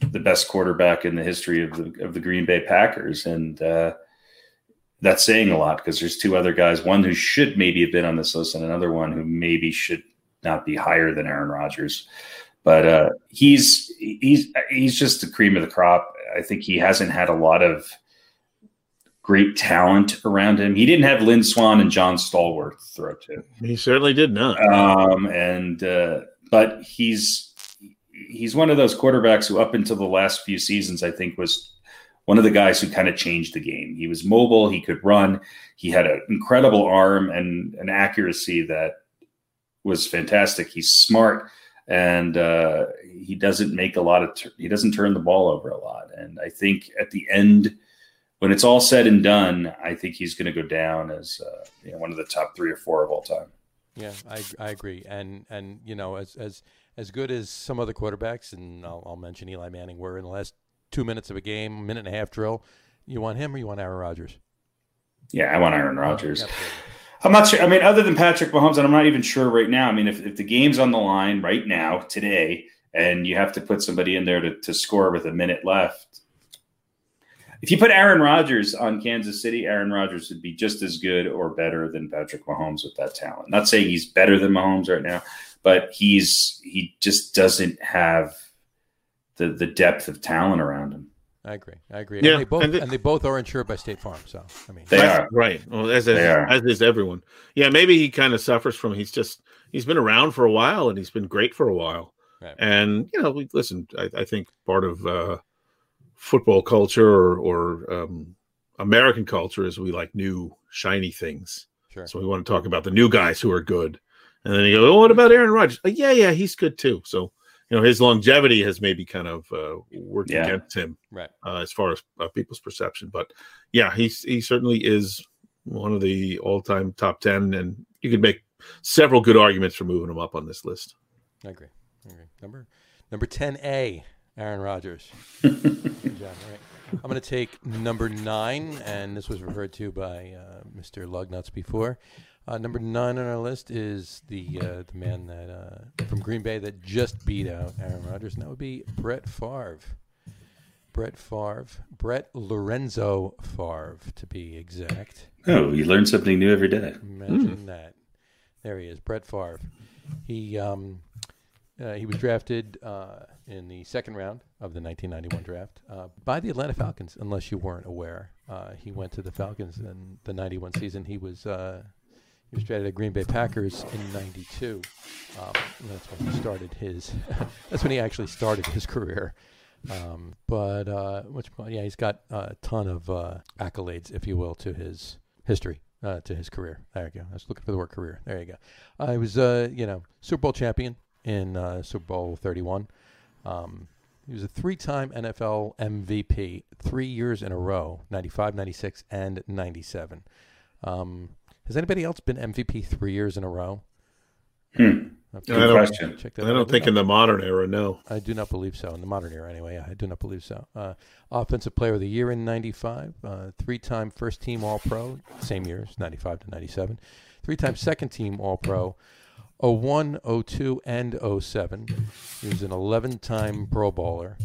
[SPEAKER 4] the best quarterback in the history of the of the Green Bay Packers. And uh, that's saying a lot because there's two other guys, one who should maybe have been on this list, and another one who maybe should not be higher than Aaron Rodgers. But uh, he's he's he's just the cream of the crop. I think he hasn't had a lot of great talent around him. He didn't have Lynn Swann and John Stallworth to throw to.
[SPEAKER 3] He certainly did not.
[SPEAKER 4] Um, and uh, but he's he's one of those quarterbacks who, up until the last few seasons, I think was one of the guys who kind of changed the game. He was mobile, he could run, he had an incredible arm and an accuracy that was fantastic. He's smart, and uh, he doesn't make a lot of tur- he doesn't turn the ball over a lot. And I think at the end when it's all said and done, I think he's going to go down as uh, you know, one of the top three or four of all time.
[SPEAKER 2] Yeah, I, I agree. And and you know, as as as good as some other quarterbacks, and I'll, I'll mention Eli Manning were in the last two minutes of a game, minute and a half drill. You want him or you want Aaron Rodgers?
[SPEAKER 4] Yeah, I want Aaron Rodgers. I'm not sure. I mean, other than Patrick Mahomes, and I'm not even sure right now. I mean, if, if the game's on the line right now, today, and you have to put somebody in there to, to score with a minute left, if you put Aaron Rodgers on Kansas City, Aaron Rodgers would be just as good or better than Patrick Mahomes with that talent. Not saying he's better than Mahomes right now, but he's he just doesn't have the the depth of talent around him.
[SPEAKER 2] I agree. I agree.
[SPEAKER 3] Yeah,
[SPEAKER 2] and they both
[SPEAKER 3] and
[SPEAKER 2] and, they both are insured by State Farm. So I mean,
[SPEAKER 4] They
[SPEAKER 3] Right,
[SPEAKER 4] are.
[SPEAKER 3] right. Well, as is, as is everyone. Yeah, maybe he kind of suffers from. He's just he's been around for a while and he's been great for a while.
[SPEAKER 2] Right.
[SPEAKER 3] And you know, we listen. I, I think part of uh, football culture or, or um, American culture is we like new shiny things.
[SPEAKER 2] sure.
[SPEAKER 3] So we want to talk about the new guys who are good. And then you go, oh, what about Aaron Rodgers? Oh, yeah, yeah, he's good too. So you know, his longevity has maybe kind of uh, worked
[SPEAKER 4] Yeah.
[SPEAKER 3] against him
[SPEAKER 2] Right.
[SPEAKER 3] uh, as far as uh, people's perception. But yeah, he's he certainly is one of the all-time top ten, and you could make several good arguments for moving him up on this list.
[SPEAKER 2] I agree. I agree. Number number ten A, Aaron Rodgers. Good job. All right. I'm going to take number nine, and this was referred to by uh, Mr. Lugnuts before. Uh, number nine on our list is the uh, the man that uh, from Green Bay that just beat out Aaron Rodgers, and that would be Brett Favre. Brett Favre, Brett Lorenzo Favre, to be exact.
[SPEAKER 4] Oh, you learn something new every day.
[SPEAKER 2] Imagine that. There he is, Brett Favre. He um, uh, he was drafted uh, in the second round of the 1991 draft uh, by the Atlanta Falcons. Unless you weren't aware, uh, he went to the Falcons in the 91 season. He was uh, he was drafted at Green Bay Packers in '92. Um, that's when he started his. that's when he actually started his career. Um, but uh, what's yeah, he's got a ton of uh, accolades, if you will, to his history, uh, to his career. There you go. I was looking for the word career. There you go. He was, you know, Super Bowl champion in uh, Super Bowl 31. Um, he was a three-time NFL MVP, three years in a row, 95, 96, and 97. Um, has anybody else been MVP three years in a row?
[SPEAKER 4] Hmm.
[SPEAKER 2] Okay,
[SPEAKER 3] I don't-
[SPEAKER 4] question.
[SPEAKER 2] check that
[SPEAKER 3] I don't think in the modern era, no.
[SPEAKER 2] I do not believe so. In the modern era, anyway, I do not believe so. Uh, Offensive Player of the Year in '95, uh, three-time First Team All-Pro, same years, '95 to '97, three-time Second Team All-Pro, 01, 02, and 07. He was an 11-time Pro Bowler.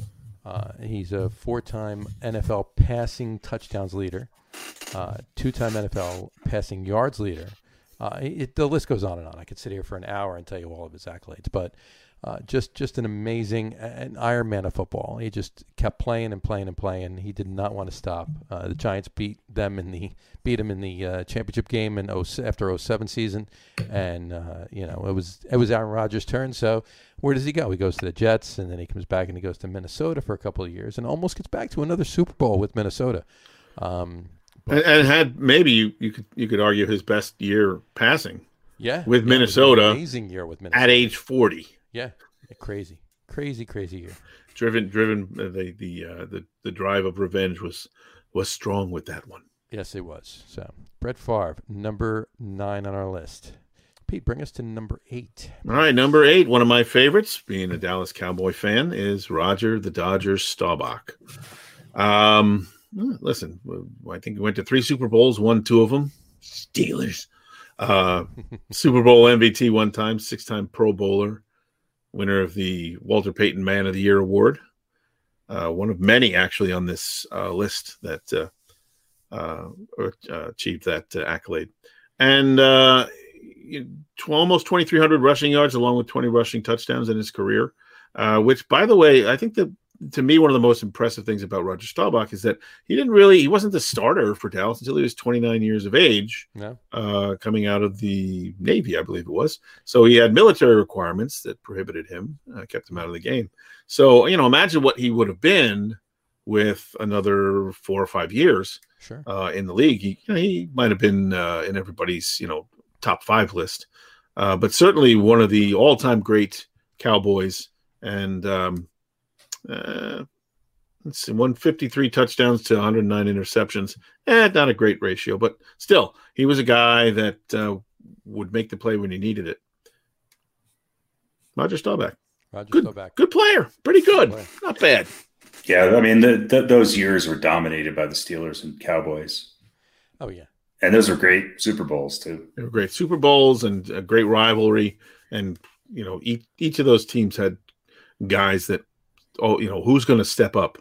[SPEAKER 2] Uh, he's a four-time NFL passing touchdowns leader, uh, two-time NFL passing yards leader. Uh, it, the list goes on and on. I could sit here for an hour and tell you all of his accolades, but uh, just just an amazing an Iron Man of football. He just kept playing and playing and playing. He did not want to stop. Uh, the Giants beat them in the beat him in the uh, championship game in 0, after 07 season, and uh, you know it was it was Aaron Rodgers' turn. So where does he go? He goes to the Jets, and then he comes back and he goes to Minnesota for a couple of years, and almost gets back to another Super Bowl with Minnesota. Um,
[SPEAKER 3] And, and had maybe you, you could you could argue his best year passing
[SPEAKER 2] yeah,
[SPEAKER 3] With
[SPEAKER 2] yeah, it was an
[SPEAKER 3] Minnesota
[SPEAKER 2] amazing year with Minnesota
[SPEAKER 3] at age forty.
[SPEAKER 2] Yeah, crazy, crazy, crazy year.
[SPEAKER 3] Driven driven uh, the the uh, the the drive of revenge was was strong with that one.
[SPEAKER 2] Yes, it was. So Brett Favre, number nine on our list. Pete, bring us to number eight.
[SPEAKER 3] All right, number eight, one of my favorites, being a Dallas Cowboy fan, is Roger the Dodgers Staubach. Um, listen, I think he went to three Super Bowls, won two of them. Steelers. Uh, Super Bowl MVP one time, six time Pro Bowler, winner of the Walter Payton Man of the Year award. Uh, one of many actually on this uh, list that uh, uh, uh, achieved that uh, accolade. And almost 2,300 rushing yards, along with 20 rushing touchdowns in his career. Which, by the way, I think that to me, one of the most impressive things about Roger Staubach is that he didn't really, he wasn't the starter for Dallas until he was 29 years of age,
[SPEAKER 2] No,
[SPEAKER 3] uh, coming out of the Navy, I believe it was. So he had military requirements that prohibited him, uh, kept him out of the game. So, you know, imagine what he would have been with another four or five years
[SPEAKER 2] sure.
[SPEAKER 3] uh, in the league. He, you know, he might have been uh, in everybody's you know top five list, uh, but certainly one of the all-time great Cowboys. And um, uh, let's see, 153 touchdowns to 109 interceptions. Eh, not a great ratio, but still, he was a guy that uh, would make the play when he needed it. Roger Staubach,
[SPEAKER 2] Roger
[SPEAKER 3] good,
[SPEAKER 2] Staubach.
[SPEAKER 3] good player, pretty good,
[SPEAKER 2] Player.
[SPEAKER 3] not bad.
[SPEAKER 4] Yeah, I mean, the, the, those years were dominated by the Steelers and Cowboys,
[SPEAKER 2] Oh yeah.
[SPEAKER 4] and those were great Super Bowls too.
[SPEAKER 3] They were great Super Bowls and a great rivalry, and you know each each of those teams had guys that oh you know who's going to step up.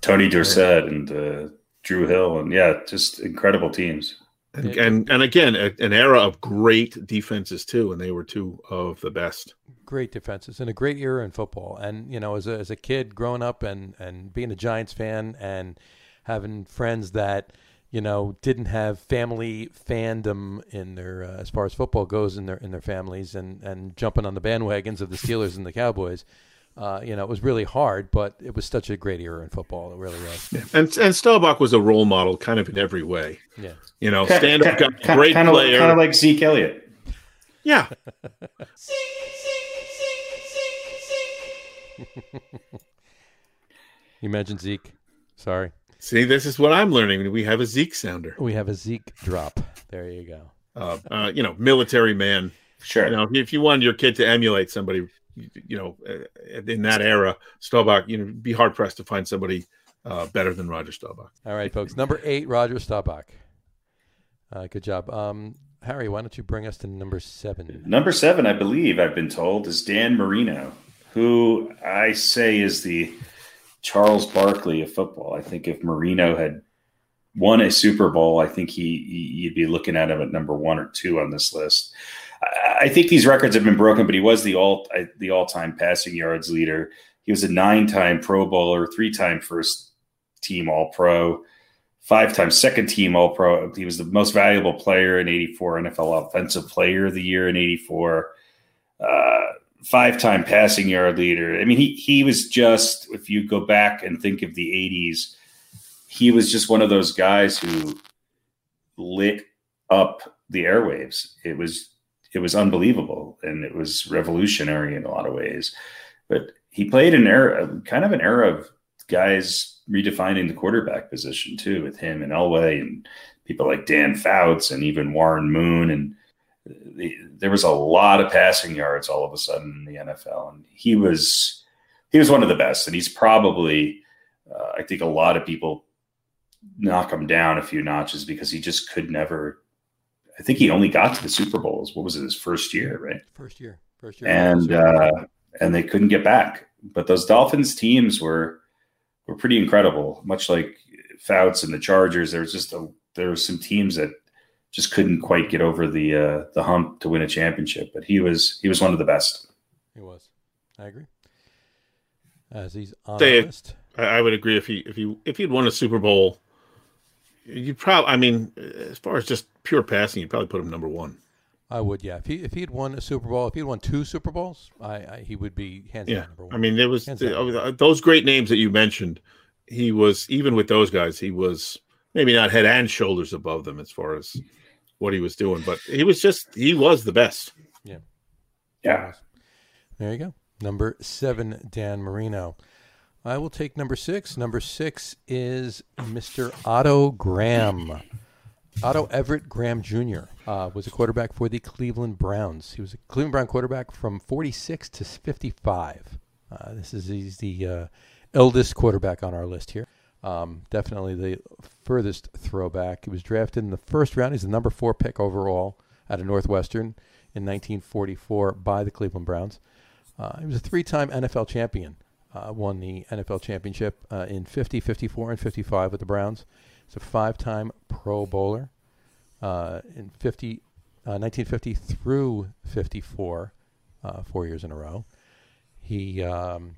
[SPEAKER 4] Tony Dorsett and uh, Drew Hill, and yeah, just incredible teams.
[SPEAKER 3] And
[SPEAKER 2] Yeah.
[SPEAKER 3] and, and again, a, an era of great defenses too, and they were two of the best.
[SPEAKER 2] great defenses and a great era in football. And you know, as a as a kid growing up and and being a Giants fan and having friends that you know didn't have family fandom in their uh, as far as football goes in their in their families and and jumping on the bandwagons of the Steelers and the Cowboys. Uh, you know, it was really hard, but it was such a great era in football. It really was.
[SPEAKER 3] And and Staubach was a role model, kind of in every way.
[SPEAKER 2] Yeah.
[SPEAKER 3] You know, stand up, guy, great
[SPEAKER 4] kind of
[SPEAKER 3] player.
[SPEAKER 4] kind of like Zeke Elliott.
[SPEAKER 3] yeah,
[SPEAKER 2] You mentioned Zeke. Sorry,
[SPEAKER 3] see, this is what I'm learning. We have a Zeke sounder.
[SPEAKER 2] we have a Zeke drop. There you go.
[SPEAKER 3] Uh, uh, you know, military man.
[SPEAKER 4] Sure.
[SPEAKER 3] You know, if you want your kid to emulate somebody, you know, uh, in that era, Staubach, you know, be hard pressed to find somebody uh, better than Roger Staubach.
[SPEAKER 2] All right, folks. Number eight, Roger Staubach. Uh, good job. Um, Harry, why don't you bring us to number seven?
[SPEAKER 4] Number seven, I believe I've been told, is Dan Marino, who I say is the Charles Barkley of football. I think if Marino had won a Super Bowl, I think he, he you'd be looking at him at number one or two on this list. I, think these records have been broken, but he was the all the all time passing yards leader. He was a nine time Pro Bowler, three time first team All Pro, five time second team All Pro. He was the most valuable player in '84, NFL Offensive Player of the Year in '84. Uh, five time passing yard leader. I mean, he he was just if you go back and think of the '80s, he was just one of those guys who lit up the airwaves. It was it was unbelievable and it was revolutionary in a lot of ways. But he played an era, kind of an era of guys redefining the quarterback position too, with him and Elway and people like Dan Fouts and even Warren Moon and the, there was a lot of passing yards all of a sudden in the NFL, and he was he was one of the best, and he's probably uh, I think a lot of people knock him down a few notches because he just could never. I think he only got to the Super Bowls. What was it? His first year, right?
[SPEAKER 2] First year. First year.
[SPEAKER 4] And uh, and they couldn't get back. But those Dolphins teams were were pretty incredible. Much like Fouts and the Chargers, there was just a there were some teams that just couldn't quite get over the uh, the hump to win a championship. But he was he was one of the best.
[SPEAKER 2] he was. I agree. As he's on
[SPEAKER 3] Say
[SPEAKER 2] the
[SPEAKER 3] it.
[SPEAKER 2] list.
[SPEAKER 3] I, I would agree if he if he if he'd won a Super Bowl, you'd probably. I mean, as far as just pure passing, you'd probably put him number one.
[SPEAKER 2] I would, yeah. If he if he had won a Super Bowl, if he had won two Super Bowls, I, I he would be hands
[SPEAKER 3] Yeah,
[SPEAKER 2] down number one.
[SPEAKER 3] I mean, there was the-
[SPEAKER 2] down.
[SPEAKER 3] uh, those great names that you mentioned. He was even with those guys. He was maybe not head and shoulders above them as far as what he was doing, but he was just he was the best.
[SPEAKER 4] Yeah, yeah,
[SPEAKER 2] There you go. Number seven, Dan Marino. I will take number six. Number six is Mr. Otto Graham. Otto Everett Graham Jr. Uh, was a quarterback for the Cleveland Browns. He was a Cleveland Brown quarterback from 46 to 55. Uh, this is he's the uh, eldest quarterback on our list here. Um, definitely the furthest throwback. He was drafted in the first round. He's the number four pick overall out of Northwestern in 1944 by the Cleveland Browns. Uh, he was a three-time NFL champion. Uh, won the NFL championship uh, in 50, 54, and 55 with the Browns. He's a five-time Pro Bowler uh, in 50, uh, 1950 through 54, uh, four years in a row. He um,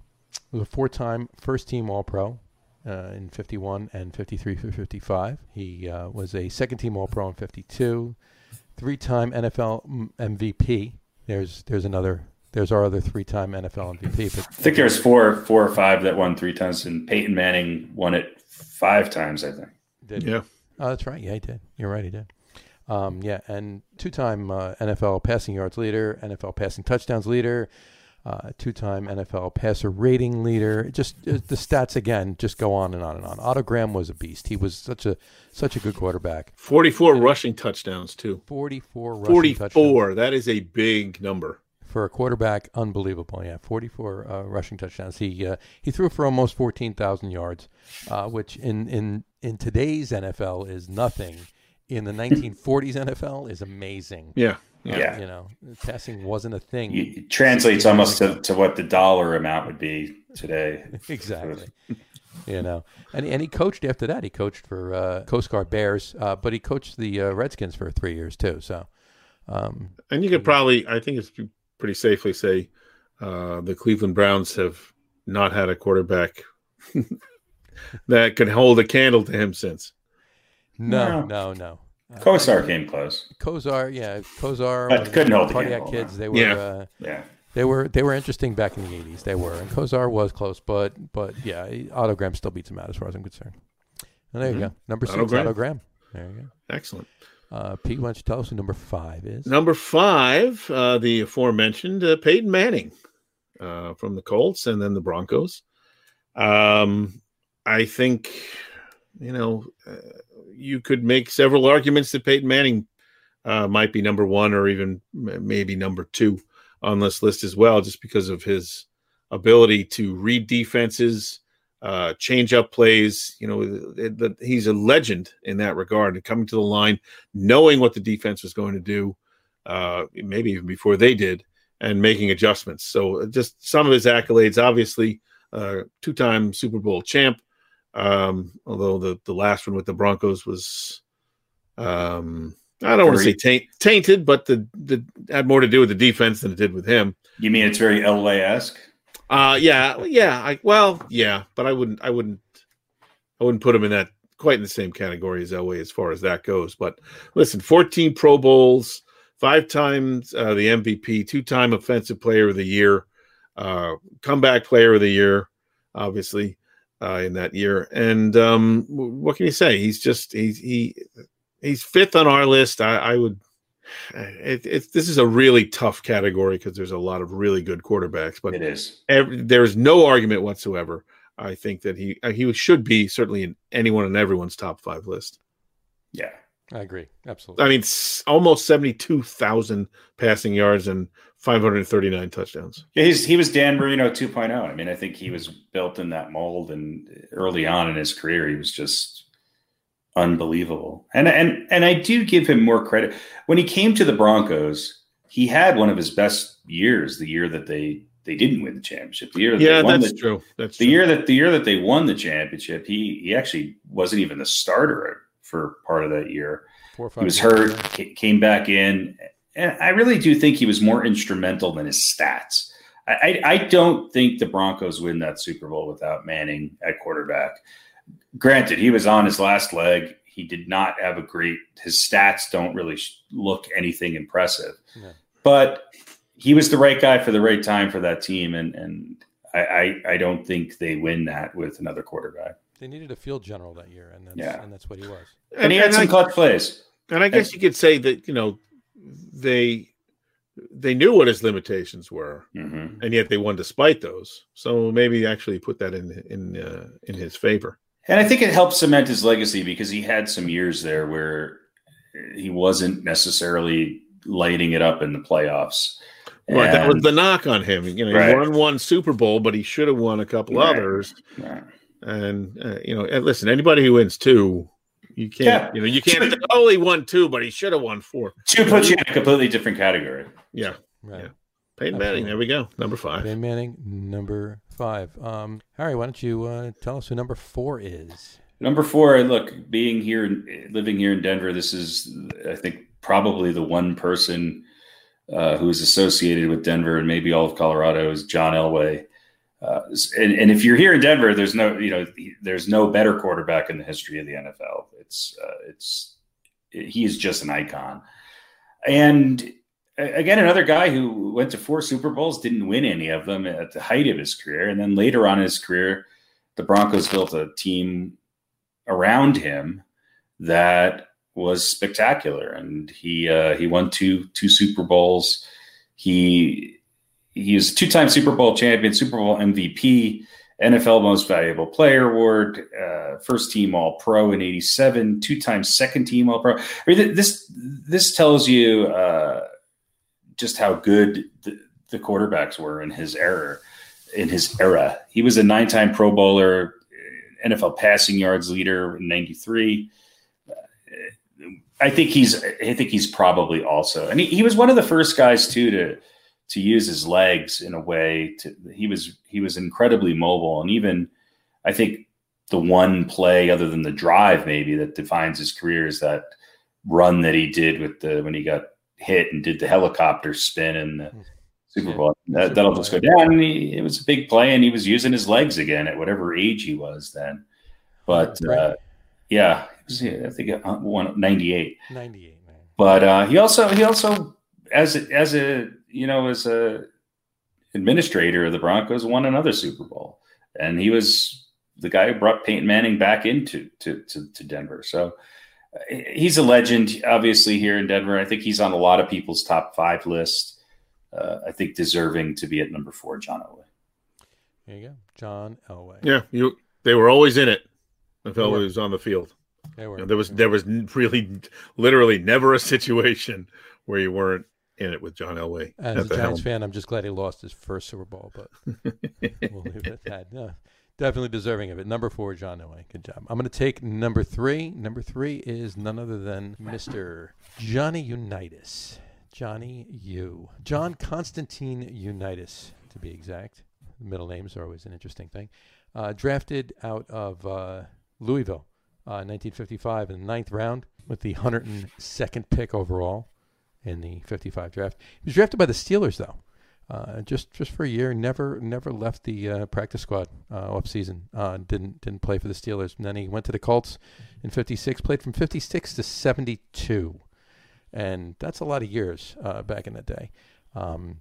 [SPEAKER 2] was a four-time first-team All-Pro uh, in 51 and 53 through 55. He uh, was a second-team All-Pro in 52, three-time NFL m- MVP. There's there's another there's our other three-time NFL MVP. But
[SPEAKER 4] I think there's four four or five that won three times, and Peyton Manning won it five times. I think.
[SPEAKER 2] Did,
[SPEAKER 3] Yeah,
[SPEAKER 2] Oh, that's right. Yeah, he did. You're right. He did. Um, yeah, and two-time uh, NFL passing yards leader, NFL passing touchdowns leader, uh, two-time NFL passer rating leader. Just uh, the stats again, just go on and on and on. Otto Graham was a beast. He was such a such a good quarterback.
[SPEAKER 3] 44 rushing touchdowns too.
[SPEAKER 2] 44 rushing
[SPEAKER 3] 44.
[SPEAKER 2] touchdowns.
[SPEAKER 3] That is a big number.
[SPEAKER 2] for a quarterback, unbelievable. Yeah, 44 uh, rushing touchdowns. He uh, he threw for almost 14,000 yards, uh, which in, in in today's NFL is nothing. In the 1940s NFL is amazing.
[SPEAKER 3] Yeah.
[SPEAKER 4] Yeah.
[SPEAKER 2] You know, passing wasn't a thing.
[SPEAKER 4] It translates almost to, to what the dollar amount would be today.
[SPEAKER 2] exactly. you know, and and he coached after that. He coached for uh, Coast Guard Bears, uh, but he coached the uh, Redskins for three years too. So, um,
[SPEAKER 3] And you could probably, I think it's pretty safely say uh, the Cleveland Browns have not had a quarterback that could hold a candle to him since.
[SPEAKER 2] no,
[SPEAKER 4] No.
[SPEAKER 2] no, no. Uh,
[SPEAKER 4] Kosar came close.
[SPEAKER 2] Kosar, yeah, Kosar,
[SPEAKER 4] But couldn't hold the
[SPEAKER 2] cardiac
[SPEAKER 4] candle,
[SPEAKER 2] kids. They were,
[SPEAKER 3] Yeah.
[SPEAKER 2] uh,
[SPEAKER 4] Yeah.
[SPEAKER 2] they were, they were interesting back in the '80s. They were, and Kosar was close, but, but yeah, Otto Graham still beats him out as far as I'm concerned. And there you go, number six,
[SPEAKER 3] Otto Graham.
[SPEAKER 2] Autogram. There you go.
[SPEAKER 3] Excellent.
[SPEAKER 2] go. Uh, Pete, why don't you tell us who number five is?
[SPEAKER 3] Number five, uh, the aforementioned uh, Peyton Manning uh, from the Colts and then the Broncos. Um, I think, you know, uh, you could make several arguments that Peyton Manning uh, might be number one or even maybe number two on this list as well, just because of his ability to read defenses, uh, change up plays. You know, the, the, he's a legend in that regard. And coming to the line, knowing what the defense was going to do, uh, maybe even before they did, and making adjustments. So uh, just some of his accolades, obviously, uh, two-time Super Bowl champ. Um, although the the last one with the Broncos was, um, I don't want to say taint, tainted, but the the had more to do with the defense than it did with him.
[SPEAKER 4] You mean it's very Elway esque?
[SPEAKER 3] Uh yeah, yeah. I well, yeah, but I wouldn't I wouldn't I wouldn't put him in that quite in the same category as Elway as far as that goes. But listen, 14 Pro Bowls, five times uh, the MVP, two-time offensive player of the year, uh comeback player of the year, obviously, uh in that year. And um what can you say? He's just he's he he's fifth on our list. I, I would it, it, this is a really tough category because there's a lot of really good quarterbacks, but
[SPEAKER 4] It is.
[SPEAKER 3] every, there's no argument whatsoever. I think that he uh, he should be certainly in anyone and everyone's top five list.
[SPEAKER 4] Yeah.
[SPEAKER 2] I agree, absolutely.
[SPEAKER 3] I mean, s- almost seventy two thousand passing yards and five hundred thirty nine touchdowns.
[SPEAKER 4] Yeah, he's he was Dan Marino 2.0. I mean, I think he was built in that mold, and early on in his career, he was just unbelievable. And and and I do give him more credit when he came to the Broncos. He had one of his best years, the year that they they didn't win the championship. The year that
[SPEAKER 3] Yeah,
[SPEAKER 4] they won
[SPEAKER 3] that's
[SPEAKER 4] the,
[SPEAKER 3] true. That's
[SPEAKER 4] the
[SPEAKER 3] true.
[SPEAKER 4] year that the year that they won the championship. He he actually wasn't even the starter for part of that year.
[SPEAKER 2] Four or
[SPEAKER 4] He was hurt, came back in, and I really do think he was more instrumental than his stats. I, I, I don't think the Broncos win that Super Bowl without Manning at quarterback. Granted, he was on his last leg. He did not have a great. His stats don't really look anything impressive,
[SPEAKER 2] No.
[SPEAKER 4] but he was the right guy for the right time for that team, and and I, I, I don't think they win that with another quarterback.
[SPEAKER 2] They needed a field general that year, and that's,
[SPEAKER 4] Yeah.
[SPEAKER 2] and that's what he was.
[SPEAKER 4] And, he had some
[SPEAKER 3] I,
[SPEAKER 4] clutch plays.
[SPEAKER 3] and I guess you could say that you know they they knew what his limitations were,
[SPEAKER 4] hmm
[SPEAKER 3] and yet they won despite those. So maybe actually put that in in uh, in his favor.
[SPEAKER 4] And I think it helped cement his legacy because he had some years there where he wasn't necessarily lighting it up in the playoffs.
[SPEAKER 3] Right, that was the knock on him. You know,
[SPEAKER 4] Right.
[SPEAKER 3] he won one Super Bowl, but he should have won a couple
[SPEAKER 4] Right.
[SPEAKER 3] others.
[SPEAKER 4] Right.
[SPEAKER 3] And uh, you know, listen, anybody who wins two, you can't.
[SPEAKER 4] Yeah.
[SPEAKER 3] You know, you can't. say, oh, he won two, but he should have won four.
[SPEAKER 4] Two puts you in a completely different category.
[SPEAKER 3] Yeah,
[SPEAKER 2] Right.
[SPEAKER 3] Yeah. Peyton Manning. There we go, number five.
[SPEAKER 2] Peyton Manning, number five. Um, Harry, why don't you uh, tell us who number four is?
[SPEAKER 4] Number four, look, being here, living here in Denver, this is, I think, probably the one person uh, who's associated with Denver and maybe all of Colorado is John Elway. Uh, and, and if you're here in Denver, there's no, you know, there's no better quarterback in the history of the NFL. It's, uh, it's, he is just an icon. And again, another guy who went to four Super Bowls, didn't win any of them at the height of his career, and then later on in his career, the Broncos built a team around him that was spectacular, and he uh, he won two two Super Bowls. He he was two-time Super Bowl champion, Super Bowl MVP, NFL Most Valuable Player Award, uh, first team All Pro in '87, two-time second team All Pro. I mean, this this tells you uh, just how good the, the, quarterbacks were in his era. In his era, he was a nine-time Pro Bowler, NFL passing yards leader in '93. I think he's. I think he's probably also, and he, he was one of the first guys too to to use his legs in a way to he was he was incredibly mobile and even I think the one play other than the drive maybe that defines his career is that run that he did with the when he got hit and did the helicopter spin in the Super Bowl. That, will just go down. And he, it was a big play, and he was using his legs again at whatever age he was then. But uh, yeah, was, I think uh, one ninety eight.
[SPEAKER 2] Ninety eight.
[SPEAKER 4] But uh, he also he also as a, as a you know, as a administrator of the Broncos, won another Super Bowl, and he was the guy who brought Peyton Manning back into to, to, to Denver. So uh, he's a legend, obviously here in Denver. I think he's on a lot of people's top five list. Uh, I think deserving to be at number four, John Elway.
[SPEAKER 2] There you go, John Elway.
[SPEAKER 3] Yeah, you. They were always in it if Elway was on the field.
[SPEAKER 2] They were.
[SPEAKER 3] You know, there was there was really, literally, never a situation where you weren't in it with John Elway.
[SPEAKER 2] As a Giants helm. fan, I'm just glad he lost his first Super Bowl, but we'll leave it at that. Yeah, definitely deserving of it. Number four, John Elway. Good job. I'm going to take number three. Number three is none other than Mr. Johnny Unitas. Johnny U. John Constantine Unitas, to be exact. Middle names are always an interesting thing. Uh, drafted out of uh, Louisville, uh, 1955, in the ninth round with the 102nd pick overall in the 55 draft. He was drafted by the Steelers though, uh, just just for a year. Never never left the uh, practice squad uh, off season. Uh, didn't didn't play for the Steelers. And then he went to the Colts in 56. Played from 56 to 72, and that's a lot of years uh, back in the day, um,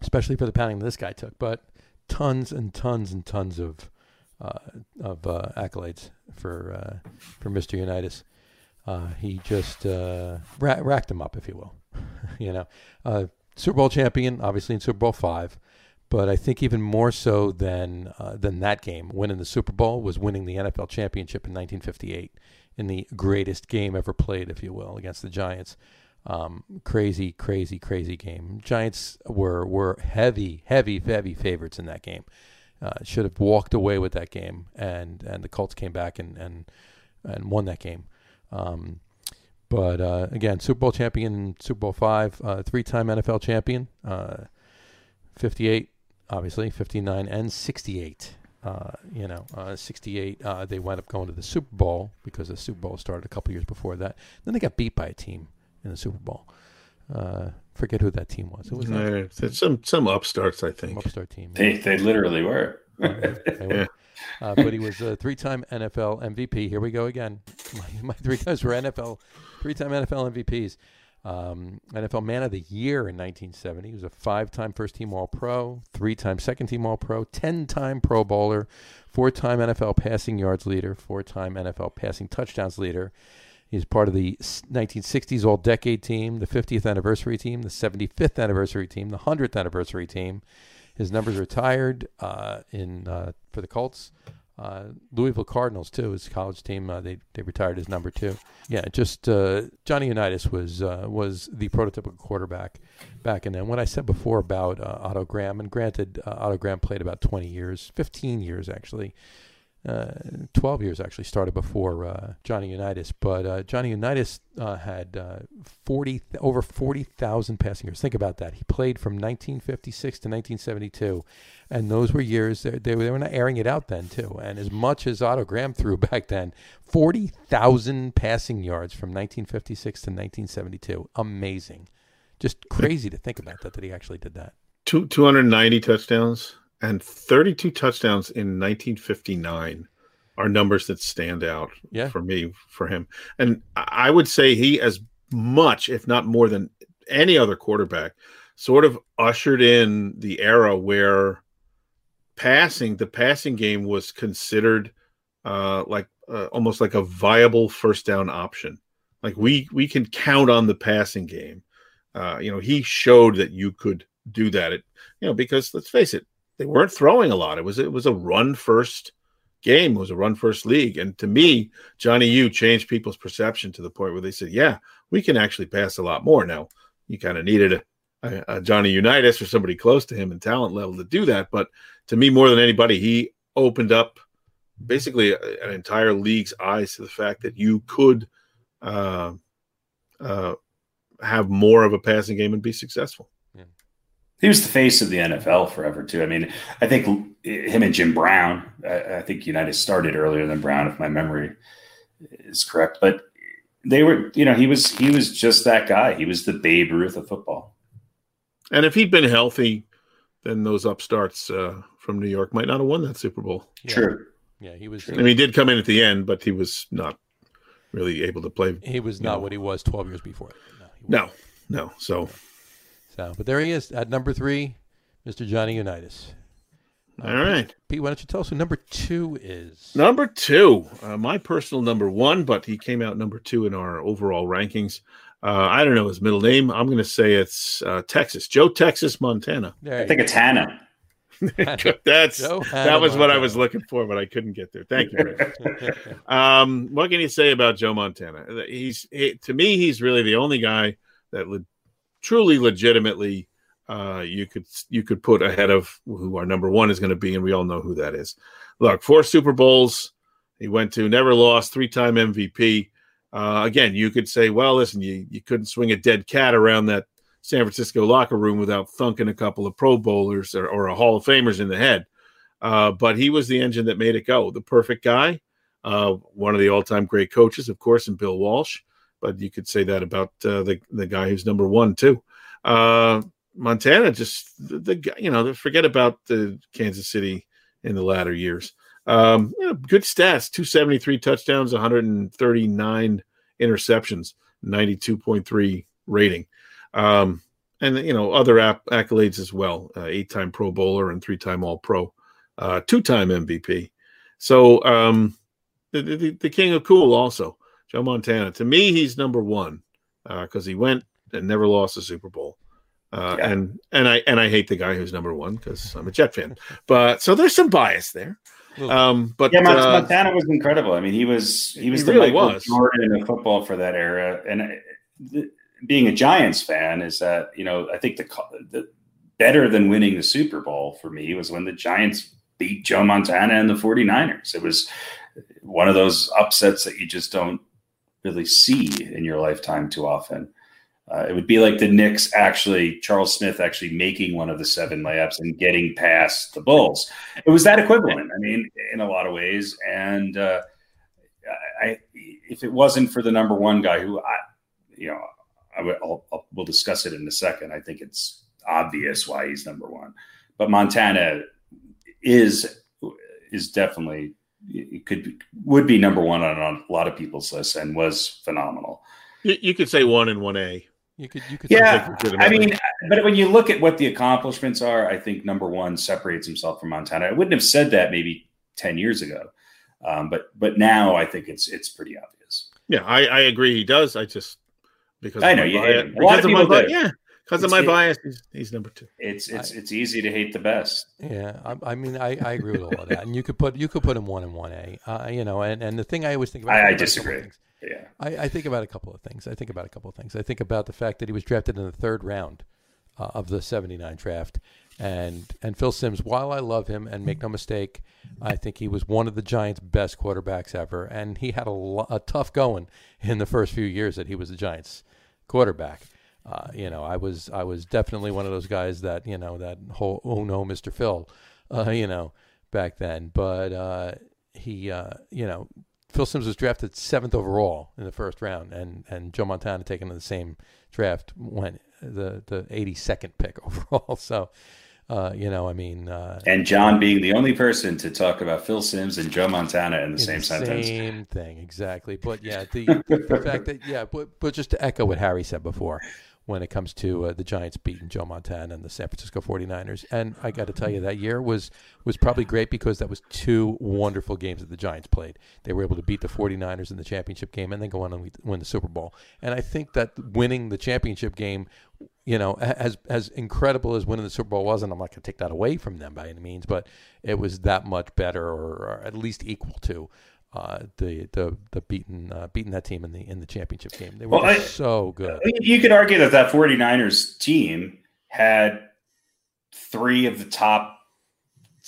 [SPEAKER 2] especially for the pounding this guy took. But tons and tons and tons of uh, of accolades for for Mr. Unitas. Uh, he just uh, ra- racked him up, if you will. you know, uh, Super Bowl champion, obviously in Super Bowl five, but I think even more so than uh, than that game, winning the Super Bowl was winning the NFL championship in 1958 in the greatest game ever played, if you will, against the Giants. Um, crazy, crazy, crazy game. Giants were were heavy, heavy, heavy favorites in that game. Uh, should have walked away with that game, and and the Colts came back and and and won that game. Um, but uh, again, Super Bowl champion, Super Bowl five, uh, three-time NFL champion, uh, 58, obviously 59 and 68. Uh, you know, uh, 68. Uh, they wound up going to the Super Bowl because the Super Bowl started a couple years before that. Then they got beat by a team in the Super Bowl. forget who that team was. It was
[SPEAKER 3] like, some some upstarts, I think.
[SPEAKER 2] upstart team.
[SPEAKER 4] They they literally were.
[SPEAKER 2] they were. Uh, but he was a three-time NFL MVP. Here we go again. My, my three times were NFL, three-time NFL MVPs. Um, NFL Man of the Year in 1970. He was a five-time first-team All-Pro, three-time second-team All-Pro, ten-time Pro Bowler, four-time NFL passing yards leader, four-time NFL passing touchdowns leader. He's part of the 1960s All-Decade team, the 50th anniversary team, the 75th anniversary team, the 100th anniversary team. His numbers retired uh, in uh, for the Colts. Uh, Louisville Cardinals too, his college team. Uh, they they retired his number two. Yeah, just Johnny Unitas was was the prototypical quarterback back in then. What I said before about Otto Graham, and granted, Otto Graham played about 20 years, 15 years actually uh, 12 years actually started before uh, Johnny Unitas, but uh, Johnny Unitas uh, had uh, 40 over 40,000 passing years. Think about that. He played from 1956 to 1972, and those were years they, they, they were not airing it out then too. And as much as Otto Graham threw back then, 40,000 passing yards from 1956 to 1972. Amazing, just crazy to think about that that he actually did that.
[SPEAKER 3] Two, 290 touchdowns and 32 touchdowns in 1959 are numbers that stand out
[SPEAKER 2] yeah.
[SPEAKER 3] for me for him. And I would say he as much if not more than any other quarterback sort of ushered in the era where passing the passing game was considered uh, like uh, almost like a viable first down option. Like we we can count on the passing game. Uh, you know, he showed that you could do that. It, you know, because let's face it, they weren't throwing a lot. It was it was a run first game. It was a run first league, and to me, Johnny U changed people's perception to the point where they said, "Yeah, we can actually pass a lot more." Now, you kind of needed a, a, a Johnny Unitas or somebody close to him in talent level to do that, but to me, more than anybody, he opened up basically an entire league's eyes to the fact that you could uh, uh, have more of a passing game and be successful.
[SPEAKER 4] He was the face of the NFL forever too. I mean, I think him and Jim Brown. I, I think Unitas started earlier than Brown, if my memory is correct. But they were, you know, he was he was just that guy. He was the Babe Ruth of football.
[SPEAKER 3] And if he'd been healthy, then those upstarts uh, from New York might not have won that Super Bowl.
[SPEAKER 2] Yeah.
[SPEAKER 4] True.
[SPEAKER 2] Yeah, he was.
[SPEAKER 3] I mean, he did come in at the end, but he was not really able to play.
[SPEAKER 2] He was not
[SPEAKER 3] know.
[SPEAKER 2] what he was 12 years before. No,
[SPEAKER 3] No, no. So,
[SPEAKER 2] So, but there he is at number three, Mr. Johnny Unitas.
[SPEAKER 3] all right.
[SPEAKER 2] Pete, why don't you tell us who number two is?
[SPEAKER 3] Number two, uh, my personal number one, but he came out number two in our overall rankings. Uh, I don't know his middle name. I'm going to say it's uh, Texas, Joe Texas Montana.
[SPEAKER 2] There
[SPEAKER 4] I think it's Hannah.
[SPEAKER 3] That's
[SPEAKER 2] Joe
[SPEAKER 3] that was what I was looking for, but I couldn't get there. Thank you. Rick. um, what can you say about Joe Montana? He's he, to me, he's really the only guy that le- truly, legitimately, uh, you could you could put ahead of who our number one is going to be, and we all know who that is. Look, four Super Bowls he went to, never lost, three time MVP. Uh, again, you could say, well, listen, you you couldn't swing a dead cat around that San Francisco locker room without thunking a couple of Pro Bowlers or, or a Hall of Famers in the head. Uh, but he was the engine that made it go. The perfect guy, uh, one of the all-time great coaches, of course, and Bill Walsh. But you could say that about uh, the the guy who's number one too. Uh, Montana, just the, the you know, forget about the Kansas City in the latter years. Um, you know, good stats: two seventy three touchdowns, one hundred and thirty nine interceptions, ninety two point three rating. Um, and you know other accolades as well: uh, eight-time Pro Bowler and three-time All-Pro, uh, two-time MVP. So um, the, the the king of cool, also Joe Montana. To me, he's number one uh because he went and never lost a Super Bowl. Uh,
[SPEAKER 4] Yeah.
[SPEAKER 3] And and I and I hate the guy who's number one because I'm a Jet fan. But so there's some bias there. Um, but
[SPEAKER 4] Yeah, Mon-
[SPEAKER 3] uh,
[SPEAKER 4] Montana was incredible. I mean, he was he was
[SPEAKER 3] He
[SPEAKER 4] the
[SPEAKER 3] really
[SPEAKER 4] Michael
[SPEAKER 3] was.
[SPEAKER 4] Jordan of football for that era. And uh, th- being a Giants fan is that you know I think the, the better than winning the Super Bowl for me was when the Giants beat Joe Montana and the 49ers. It was one of those upsets that you just don't really see in your lifetime too often. Uh, it would be like the Knicks actually, Charles Smith actually making one of the seven layups and getting past the Bulls. It was that equivalent. I mean, in a lot of ways. And uh, I, if it wasn't for the number one guy, who I, you know, I will, I'll, I'll, we'll discuss it in a second. I think it's obvious why he's number one. But Montana is is definitely it could be, would be number one on, on a lot of people's lists and was phenomenal.
[SPEAKER 3] you, you could say one and one A.
[SPEAKER 2] You could, you could.
[SPEAKER 4] Yeah,
[SPEAKER 3] think
[SPEAKER 4] I mean, but when you look at what the accomplishments are, I think number one separates himself from Montana. I wouldn't have said that maybe ten years ago, um, but but now I think it's it's pretty obvious.
[SPEAKER 3] Yeah, I, I agree. He does. I just because
[SPEAKER 4] I know you
[SPEAKER 3] bias-
[SPEAKER 4] hate him. A lot of
[SPEAKER 3] of
[SPEAKER 4] people
[SPEAKER 3] bias.
[SPEAKER 4] do.
[SPEAKER 3] Yeah, because of my
[SPEAKER 4] it-
[SPEAKER 3] bias, he's, he's number two.
[SPEAKER 4] It's it's
[SPEAKER 2] I-
[SPEAKER 4] it's easy to hate the best.
[SPEAKER 2] Yeah, I, I mean, I, I agree with all of that, and you could put you could put him one and one A. Uh, you know, and, and the thing I always think about.
[SPEAKER 4] I- I
[SPEAKER 2] think about a couple
[SPEAKER 4] disagree.
[SPEAKER 2] things.
[SPEAKER 4] Yeah,
[SPEAKER 2] I, I think about a couple of things. I think about a couple of things. I think about the fact that he was drafted in the third round uh, of the '79 draft, and and Phil Simms. While I love him, and make no mistake, I think he was one of the Giants' best quarterbacks ever, and he had a, lo- a tough going in the first few years that he was the Giants' quarterback. Uh, you know, I was I was definitely one of those guys that you know that whole oh no, Mister Phil, uh, you know, back then. But uh, he, uh, you know, Phil Simms was drafted seventh overall in the first round, and and Joe Montana taken in the same draft went the the eighty second pick overall. So, uh, you know, I mean, uh,
[SPEAKER 4] and John being the only person to talk about Phil Simms and Joe Montana in the same
[SPEAKER 2] the
[SPEAKER 4] sentence.
[SPEAKER 2] Same thing, exactly. But yeah, the, the fact that yeah, but but just to echo what Harry said before, when it comes to uh, the Giants beating Joe Montana and the San Francisco 49ers. And I got to tell you, that year was was probably great because that was two wonderful games that the Giants played. They were able to beat the 49ers in the championship game and then go on and win the Super Bowl. And I think that winning the championship game, you know, as as incredible as winning the Super Bowl was, and I'm not going to take that away from them by any means, but it was that much better, or, or at least equal to uh, the the the beating uh, beating that team in the in the championship game. They were
[SPEAKER 4] Well, I-
[SPEAKER 2] so good.
[SPEAKER 4] You could argue that that 49ers team had three of the top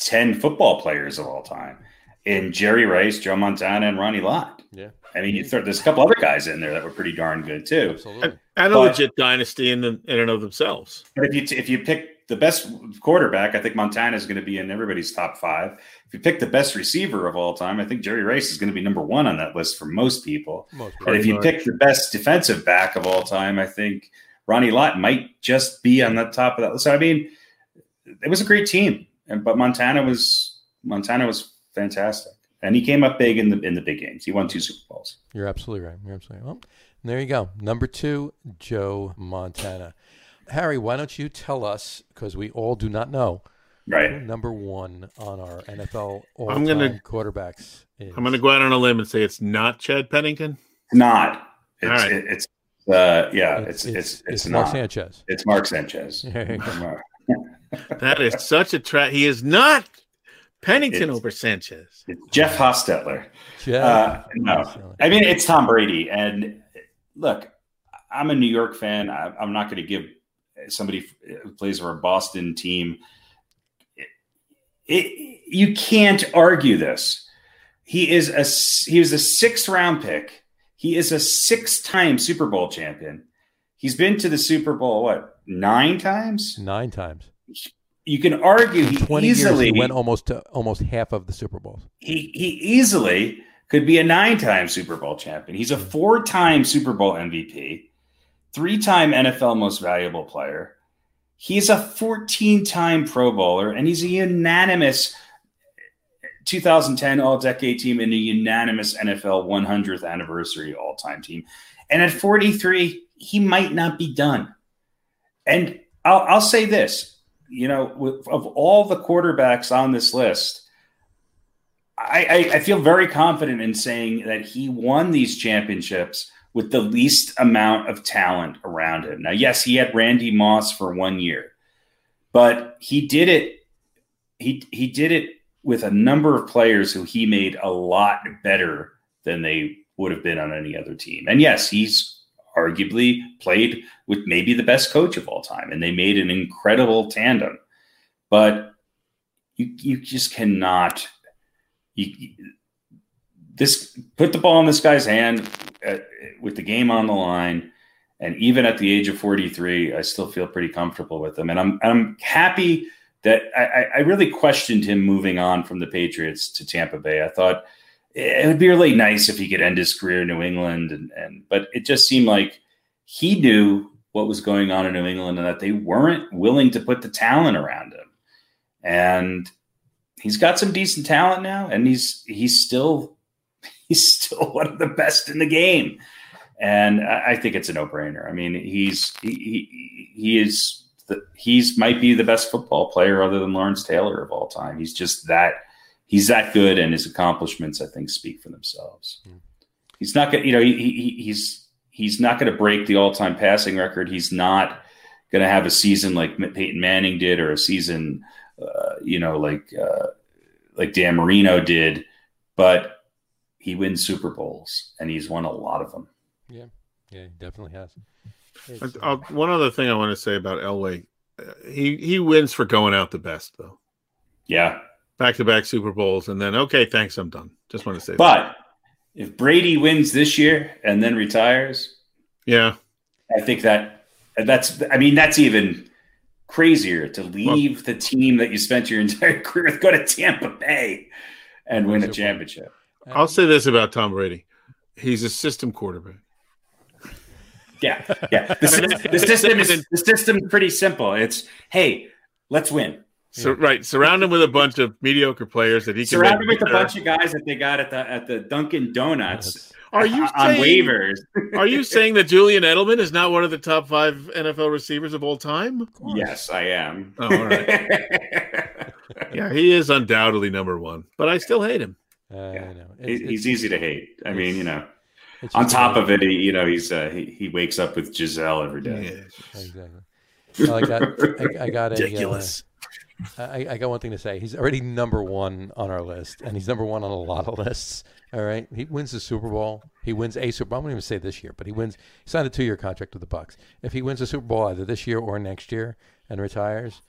[SPEAKER 4] 10 football players of all time in Jerry Rice, Joe Montana, and Ronnie Lott.
[SPEAKER 2] Yeah,
[SPEAKER 4] I mean, you throw, there's a couple other guys in there that were pretty darn good too.
[SPEAKER 2] absolutely.
[SPEAKER 3] And, and a
[SPEAKER 4] But-
[SPEAKER 3] legit dynasty in, the, in and of themselves.
[SPEAKER 4] But if you if you pick the best quarterback, I think Montana is going to be in everybody's top five. If you pick the best receiver of all time, I think Jerry Rice is going to be number one on that list for most people.
[SPEAKER 2] Most
[SPEAKER 4] And if you pick the best defensive back of all time, I think Ronnie Lott might just be on the top of that list. So I mean, it was a great team, and but Montana was Montana was fantastic, and he came up big in the in the big games. He won two Super Bowls.
[SPEAKER 2] You're absolutely right. You're absolutely right. Well, there you go. Number two, Joe Montana. Harry, why don't you tell us, because we all do not know,
[SPEAKER 4] Right.
[SPEAKER 2] number one on our NFL all
[SPEAKER 3] I'm
[SPEAKER 2] time
[SPEAKER 3] gonna-
[SPEAKER 2] quarterbacks is.
[SPEAKER 3] I'm going to go out on a limb and say it's not Chad Pennington.
[SPEAKER 4] Not. It's
[SPEAKER 3] All right.
[SPEAKER 4] it, it's uh yeah. It's it's it's,
[SPEAKER 2] Mark
[SPEAKER 4] not.
[SPEAKER 2] Sanchez.
[SPEAKER 4] It's Mark Sanchez.
[SPEAKER 2] There you go.
[SPEAKER 4] Mark-
[SPEAKER 3] That is such a trap. He is not Pennington
[SPEAKER 4] It's-
[SPEAKER 3] over Sanchez.
[SPEAKER 4] It's Jeff Hostetler.
[SPEAKER 2] Jeff.
[SPEAKER 4] Uh, no, I mean it's Tom Brady. And look, I'm a New York fan. I, I'm not going to give somebody uh, who plays for a Boston team. It, it, you can't argue this. He is a he was a sixth round pick. He is a six time Super Bowl champion. He's been to the Super Bowl what nine times?
[SPEAKER 2] Nine times.
[SPEAKER 4] You can argue he
[SPEAKER 2] 20
[SPEAKER 4] easily
[SPEAKER 2] he went almost to almost half of the Super Bowls.
[SPEAKER 4] he he easily could be a nine-time Super Bowl champion. He's a four-time Super Bowl MVP, three-time NFL Most Valuable Player. He's a 14-time Pro Bowler, and he's a unanimous 2010 All-Decade Team and a unanimous NFL 100th Anniversary All-Time Team. And at 43, he might not be done. And I'll, I'll say this: you know, with, of all the quarterbacks on this list. I, I, I feel very confident in saying that he won these championships with the least amount of talent around him. Now, yes, he had Randy Moss for one year, but he did it. He he did it with a number of players who he made a lot better than they would have been on any other team. And yes, he's arguably played with maybe the best coach of all time, and they made an incredible tandem. But you you just cannot you, this put the ball in this guy's hand uh with the game on the line, and even at the age of 43, I still feel pretty comfortable with him, and I'm I'm happy that I, I- I really questioned him moving on from the Patriots to Tampa Bay. I thought it would be really nice if he could end his career in New England, and, and but it just seemed like he knew what was going on in New England and that they weren't willing to put the talent around him, and he's got some decent talent now, and he's he's still he's still one of the best in the game, and I, think it's a no brainer. I mean, he's he he, he is the, he's might be the best football player other than Lawrence Taylor of all time. He's just that he's that good, and his accomplishments I think speak for themselves.
[SPEAKER 2] Mm.
[SPEAKER 4] He's not gonna you know, he, he, he's he's not going to break the all time passing record. He's not going to have a season like Peyton Manning did, or a season, uh, you know, like uh, like Dan Marino did, but he wins Super Bowls, and he's won a lot of them.
[SPEAKER 2] Yeah, yeah, he definitely has. It's,
[SPEAKER 3] And,
[SPEAKER 2] uh,
[SPEAKER 3] one other thing I want to say about Elway, uh, he he wins for going out the best though.
[SPEAKER 4] Yeah,
[SPEAKER 3] Back to back Super Bowls, and then okay, thanks, I'm done. Just want to say, that.
[SPEAKER 4] but if Brady wins this year and then retires,
[SPEAKER 3] yeah,
[SPEAKER 4] I think that that's I mean that's even crazier to leave the team that you spent your entire career with, go to Tampa Bay and win a
[SPEAKER 2] Super Bowl.
[SPEAKER 4] championship.
[SPEAKER 3] I'll say this about Tom Brady: he's a system quarterback.
[SPEAKER 4] Yeah, yeah. The, sy- the system is the system's pretty simple. It's hey, let's win.
[SPEAKER 3] So right, surround him with a bunch of mediocre players that he can
[SPEAKER 4] surround
[SPEAKER 3] him
[SPEAKER 4] with a bunch of guys that they got at the at the Dunkin' Donuts.
[SPEAKER 3] Are you uh,
[SPEAKER 4] on
[SPEAKER 3] saying,
[SPEAKER 4] waivers?
[SPEAKER 3] Are you saying that Julian Edelman is not one of the top five NFL receivers of all time?
[SPEAKER 4] yes, I am.
[SPEAKER 3] Oh, all right. Yeah, he is undoubtedly number one, but I still hate him.
[SPEAKER 2] Uh, I know.
[SPEAKER 4] He-
[SPEAKER 2] It's-
[SPEAKER 4] he's
[SPEAKER 2] it's-
[SPEAKER 4] easy to hate. I mean, you know, on top of it, he, you know, he's uh, he, he wakes up with Gisele every day.
[SPEAKER 2] Exactly. Well, I got, I, I got a, uh,
[SPEAKER 3] Ridiculous.
[SPEAKER 2] I, I got one thing to say. He's already number one on our list, and he's number one on a lot of lists. All right, he wins the Super Bowl. He wins a Super. Bowl. I won't even say this year, but he wins. He signed a two-year contract with the Bucs. If he wins the Super Bowl either this year or next year and retires,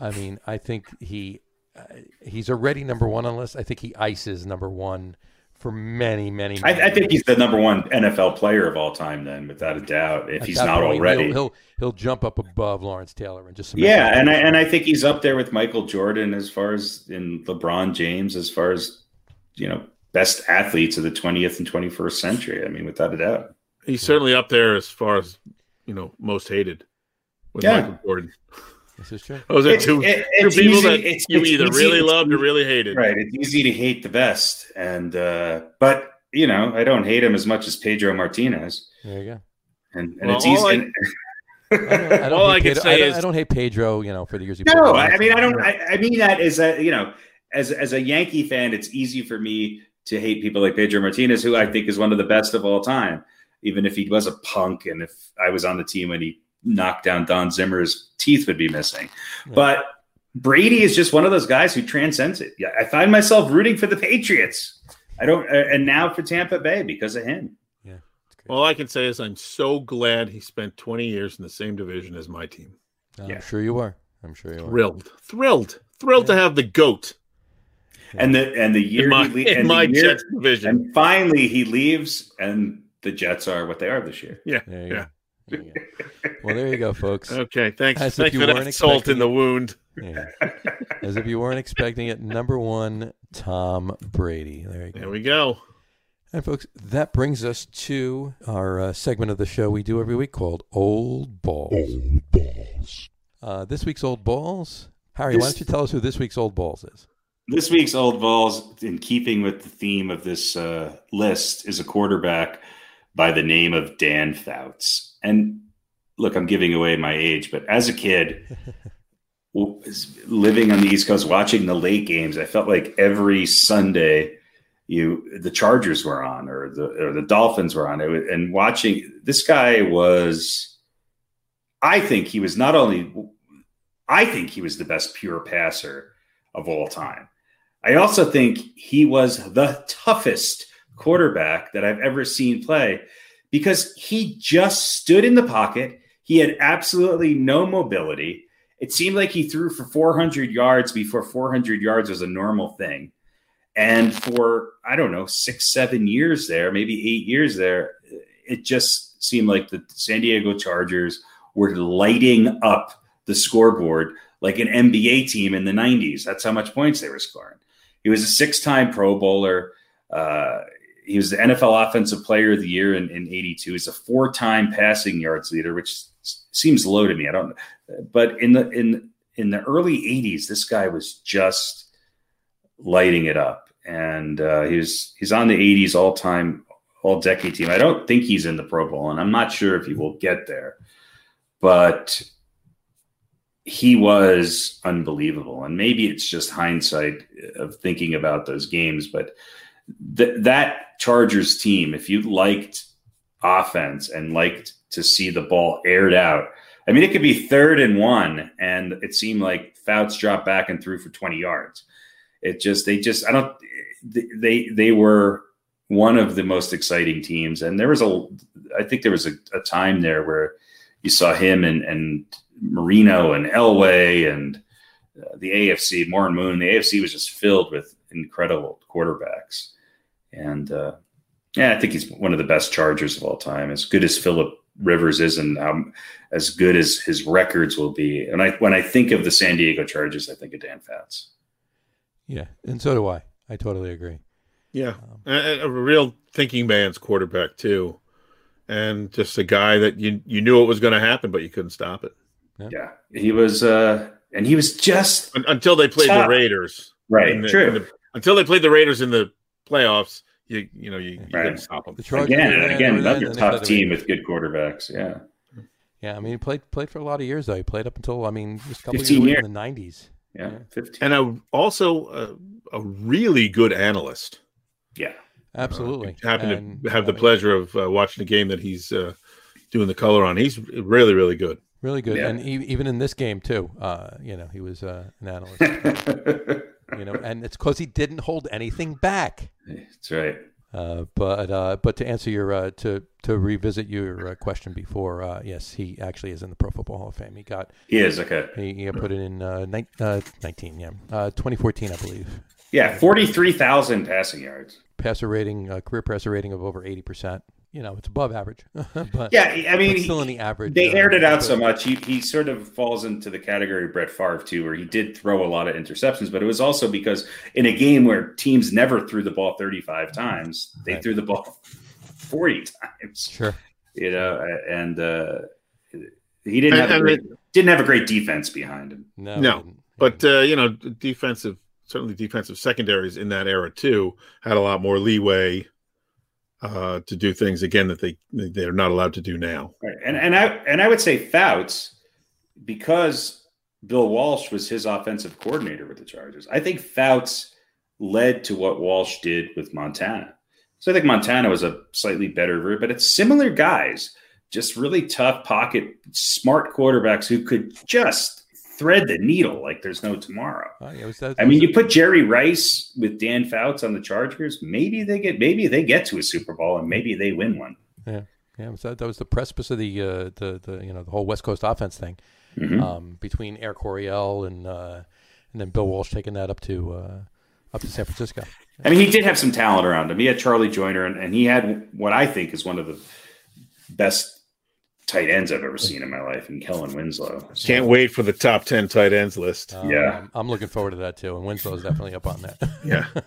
[SPEAKER 2] I mean, I think he uh, he's already number one on the list. I think he ices number one for many, many. many
[SPEAKER 4] I, I think he's the number one NFL player of all time, then, without a doubt. If
[SPEAKER 2] At
[SPEAKER 4] he's not
[SPEAKER 2] point,
[SPEAKER 4] already,
[SPEAKER 2] he'll, he'll he'll jump up above Lawrence Taylor and just
[SPEAKER 4] yeah, and I and I think he's up there with Michael Jordan as far as in LeBron James as far as you know best athletes of the 20th and 21st century. I mean, without a doubt.
[SPEAKER 3] He's certainly up there as far as you know most hated with
[SPEAKER 4] Yeah.
[SPEAKER 3] Michael Jordan.
[SPEAKER 2] This is true.
[SPEAKER 3] Those are two,
[SPEAKER 4] it-
[SPEAKER 3] two people
[SPEAKER 4] easy-
[SPEAKER 3] that
[SPEAKER 4] it's-
[SPEAKER 3] you
[SPEAKER 4] it's
[SPEAKER 3] either
[SPEAKER 4] easy-
[SPEAKER 3] really
[SPEAKER 4] it's
[SPEAKER 3] loved or
[SPEAKER 4] easy-
[SPEAKER 3] really hated.
[SPEAKER 4] Right. It's easy to hate the best, and uh, but you know I don't hate him as much as Pedro Martinez,
[SPEAKER 2] There you go.
[SPEAKER 4] and, and
[SPEAKER 3] Well,
[SPEAKER 4] it's easy.
[SPEAKER 3] all I-
[SPEAKER 4] and-
[SPEAKER 2] I don't, I don't
[SPEAKER 3] All I can
[SPEAKER 2] Pedro,
[SPEAKER 3] say
[SPEAKER 2] I don't,
[SPEAKER 3] is-
[SPEAKER 2] I don't hate Pedro. You know, for the years he played.
[SPEAKER 4] No,
[SPEAKER 2] for
[SPEAKER 4] I mean I don't. I, I mean that is a you know, as as a Yankee fan, it's easy for me to hate people like Pedro Martinez, who I think is one of the best of all time. Even if he was a punk, and if I was on the team when he knocked down Don Zimmer's teeth would be missing.
[SPEAKER 2] Yeah.
[SPEAKER 4] But Brady is just one of those guys who transcends it. Yeah, I find myself rooting for the Patriots. I don't, uh, and now for Tampa Bay because of him.
[SPEAKER 2] It's great.
[SPEAKER 3] All I can say is I'm so glad he spent 20 years in the same division as my team.
[SPEAKER 2] I'm
[SPEAKER 4] yeah.
[SPEAKER 2] sure you are. I'm sure you are.
[SPEAKER 3] Thrilled, thrilled, thrilled to have the goat
[SPEAKER 4] And the and the year
[SPEAKER 3] in my,
[SPEAKER 4] he le-
[SPEAKER 3] in my
[SPEAKER 4] year-
[SPEAKER 3] Jets division.
[SPEAKER 4] and finally he leaves, and the Jets are what they are this year.
[SPEAKER 3] yeah,
[SPEAKER 2] There
[SPEAKER 3] yeah.
[SPEAKER 2] Go. There. Well, there you go, folks.
[SPEAKER 3] Okay, thanks.
[SPEAKER 2] As if you
[SPEAKER 3] for
[SPEAKER 2] weren't
[SPEAKER 3] salt
[SPEAKER 2] expecting
[SPEAKER 3] in the wound.
[SPEAKER 2] Yeah. As if you weren't expecting it. Number one, Tom Brady. There you go.
[SPEAKER 3] There we go.
[SPEAKER 2] And folks, that brings us to our uh, segment of the show we do every week called Old Balls.
[SPEAKER 5] Old balls.
[SPEAKER 2] Uh, this week's Old Balls. Harry, why don't you tell us who this week's Old Balls is?
[SPEAKER 4] This week's old balls, in keeping with the theme of this uh, list, is a quarterback by the name of Dan Fouts. And look, I'm giving away my age, but as a kid, living on the East Coast, watching the late games, I felt like every Sunday, you the Chargers were on or the or the Dolphins were on, it was, and watching this guy was, I think he was not only, I think he was the best pure passer of all time. I also think he was the toughest quarterback that I've ever seen play because he just stood in the pocket. He had absolutely no mobility. It seemed like he threw for 400 yards before 400 yards was a normal thing. And for, I don't know, six, seven years there, maybe eight years there, it just seemed like the San Diego Chargers were lighting up the scoreboard like an NBA team in the 90s. That's how much points they were scoring. He was a six time Pro Bowler. Uh, he was the NFL Offensive Player of the Year in, in 82. He's a four time passing yards leader, which seems low to me. I don't but in the in in the early 80s, this guy was just lighting it up. And uh, he's he's on the 80s all time, all decade team. I don't think he's in the Pro Bowl, and I'm not sure if he will get there. But he was unbelievable. And maybe it's just hindsight of thinking about those games, but th- that Chargers team, if you liked offense and liked to see the ball aired out, I mean, it could be third and one, and it seemed like Fouts dropped back and threw for 20 yards. It just, they just, I don't, they, they were one of the most exciting teams. And there was a, I think there was a, a time there where you saw him and, and Marino and Elway and uh, the AFC, Warren Moon. The AFC was just filled with incredible quarterbacks. And uh, yeah, I think he's one of the best Chargers of all time. As good as Philip Rivers is, and um, as good as his records will be. And I, when I think of the San Diego Chargers, I think of Dan Fouts.
[SPEAKER 2] Yeah, and so do I. I totally agree.
[SPEAKER 3] Yeah,
[SPEAKER 2] Um,
[SPEAKER 3] a, a real thinking man's quarterback too, and just a guy that you you knew it was going to happen, but you couldn't stop it
[SPEAKER 4] Yeah, he was, uh, and he was just
[SPEAKER 3] until they played the Raiders.
[SPEAKER 4] right.
[SPEAKER 3] in the-
[SPEAKER 4] True.
[SPEAKER 3] in the- until they played the Raiders in the playoffs, you you know you, you
[SPEAKER 4] Right.
[SPEAKER 3] got to stop them.
[SPEAKER 2] The Chargers
[SPEAKER 4] Again, and again, another
[SPEAKER 2] and
[SPEAKER 4] tough team with good quarterbacks. Yeah.
[SPEAKER 2] Yeah, I mean, he played played for a lot of years though. He played up until I mean, just a couple
[SPEAKER 4] 15
[SPEAKER 2] years
[SPEAKER 4] years.
[SPEAKER 2] in the nineties.
[SPEAKER 4] Yeah.
[SPEAKER 2] Yeah.
[SPEAKER 4] 15.
[SPEAKER 3] And a, also a, a really good analyst.
[SPEAKER 4] yeah.
[SPEAKER 2] Absolutely.
[SPEAKER 3] Happen
[SPEAKER 2] And,
[SPEAKER 3] to have the
[SPEAKER 2] I mean,
[SPEAKER 3] pleasure of uh, watching the game that he's uh, doing the color on. He's really really good.
[SPEAKER 2] Really good,
[SPEAKER 4] Yeah.
[SPEAKER 2] and e- even in this game too. Uh, you know, he was uh, an analyst. you know, and it's because he didn't hold anything back.
[SPEAKER 4] That's right.
[SPEAKER 2] Uh, but uh, but to answer your uh, to to revisit your uh, question before, uh, yes, he actually is in the Pro Football Hall of Fame. He got
[SPEAKER 4] He is. Okay.
[SPEAKER 2] he, he put it in uh, uh, nineteen, yeah, uh, twenty fourteen, I believe.
[SPEAKER 4] Yeah. 43,000 passing yards.
[SPEAKER 2] Passer rating, uh, career passer rating of over eighty percent. You know, it's above average. but
[SPEAKER 4] Yeah. I mean,
[SPEAKER 2] but
[SPEAKER 4] he-
[SPEAKER 2] still in the average.
[SPEAKER 4] They
[SPEAKER 2] uh,
[SPEAKER 4] aired it out
[SPEAKER 2] but-
[SPEAKER 4] so much. He he sort of falls into the category of Brett Favre too, where he did throw a lot of interceptions, but it was also because in a game where teams never threw the ball 35 times, they
[SPEAKER 2] Right.
[SPEAKER 4] threw the ball 40 times.
[SPEAKER 2] Sure.
[SPEAKER 4] You know, and uh, he didn't have
[SPEAKER 3] And-
[SPEAKER 4] a
[SPEAKER 3] and
[SPEAKER 4] great, didn't have a great defense behind him.
[SPEAKER 2] No.
[SPEAKER 3] No. But uh, you know, defensive certainly defensive secondaries in that era too had a lot more leeway uh, to do things again that they they're not allowed to do now.
[SPEAKER 4] Right. And and I and I would say Fouts, because Bill Walsh was his offensive coordinator with the Chargers. I think Fouts led to what Walsh did with Montana. So I think Montana was a slightly better route, but it's similar guys, just really tough pocket, smart quarterbacks who could just thread the needle like there's no tomorrow.
[SPEAKER 2] Oh, yeah, was that,
[SPEAKER 4] I mean, you put Jerry Rice with Dan Fouts on the Chargers, maybe they get maybe they get to a Super Bowl and maybe they win one.
[SPEAKER 2] Yeah, it was that, that was the precipice of the uh, the the you know the whole West Coast offense thing
[SPEAKER 4] Mhm.
[SPEAKER 2] um, between Air Coryell and uh, and then Bill Walsh taking that up to uh, up to San Francisco.
[SPEAKER 4] I mean, he did have some talent around him. He had Charlie Joiner, and, and he had what I think is one of the best tight ends I've ever seen in my life, in Kellen Winslow.
[SPEAKER 3] Can't wait for the top ten tight ends list.
[SPEAKER 2] Um,
[SPEAKER 4] Yeah.
[SPEAKER 2] I'm, I'm looking forward to that too, and Winslow's definitely up on that.
[SPEAKER 3] Yeah.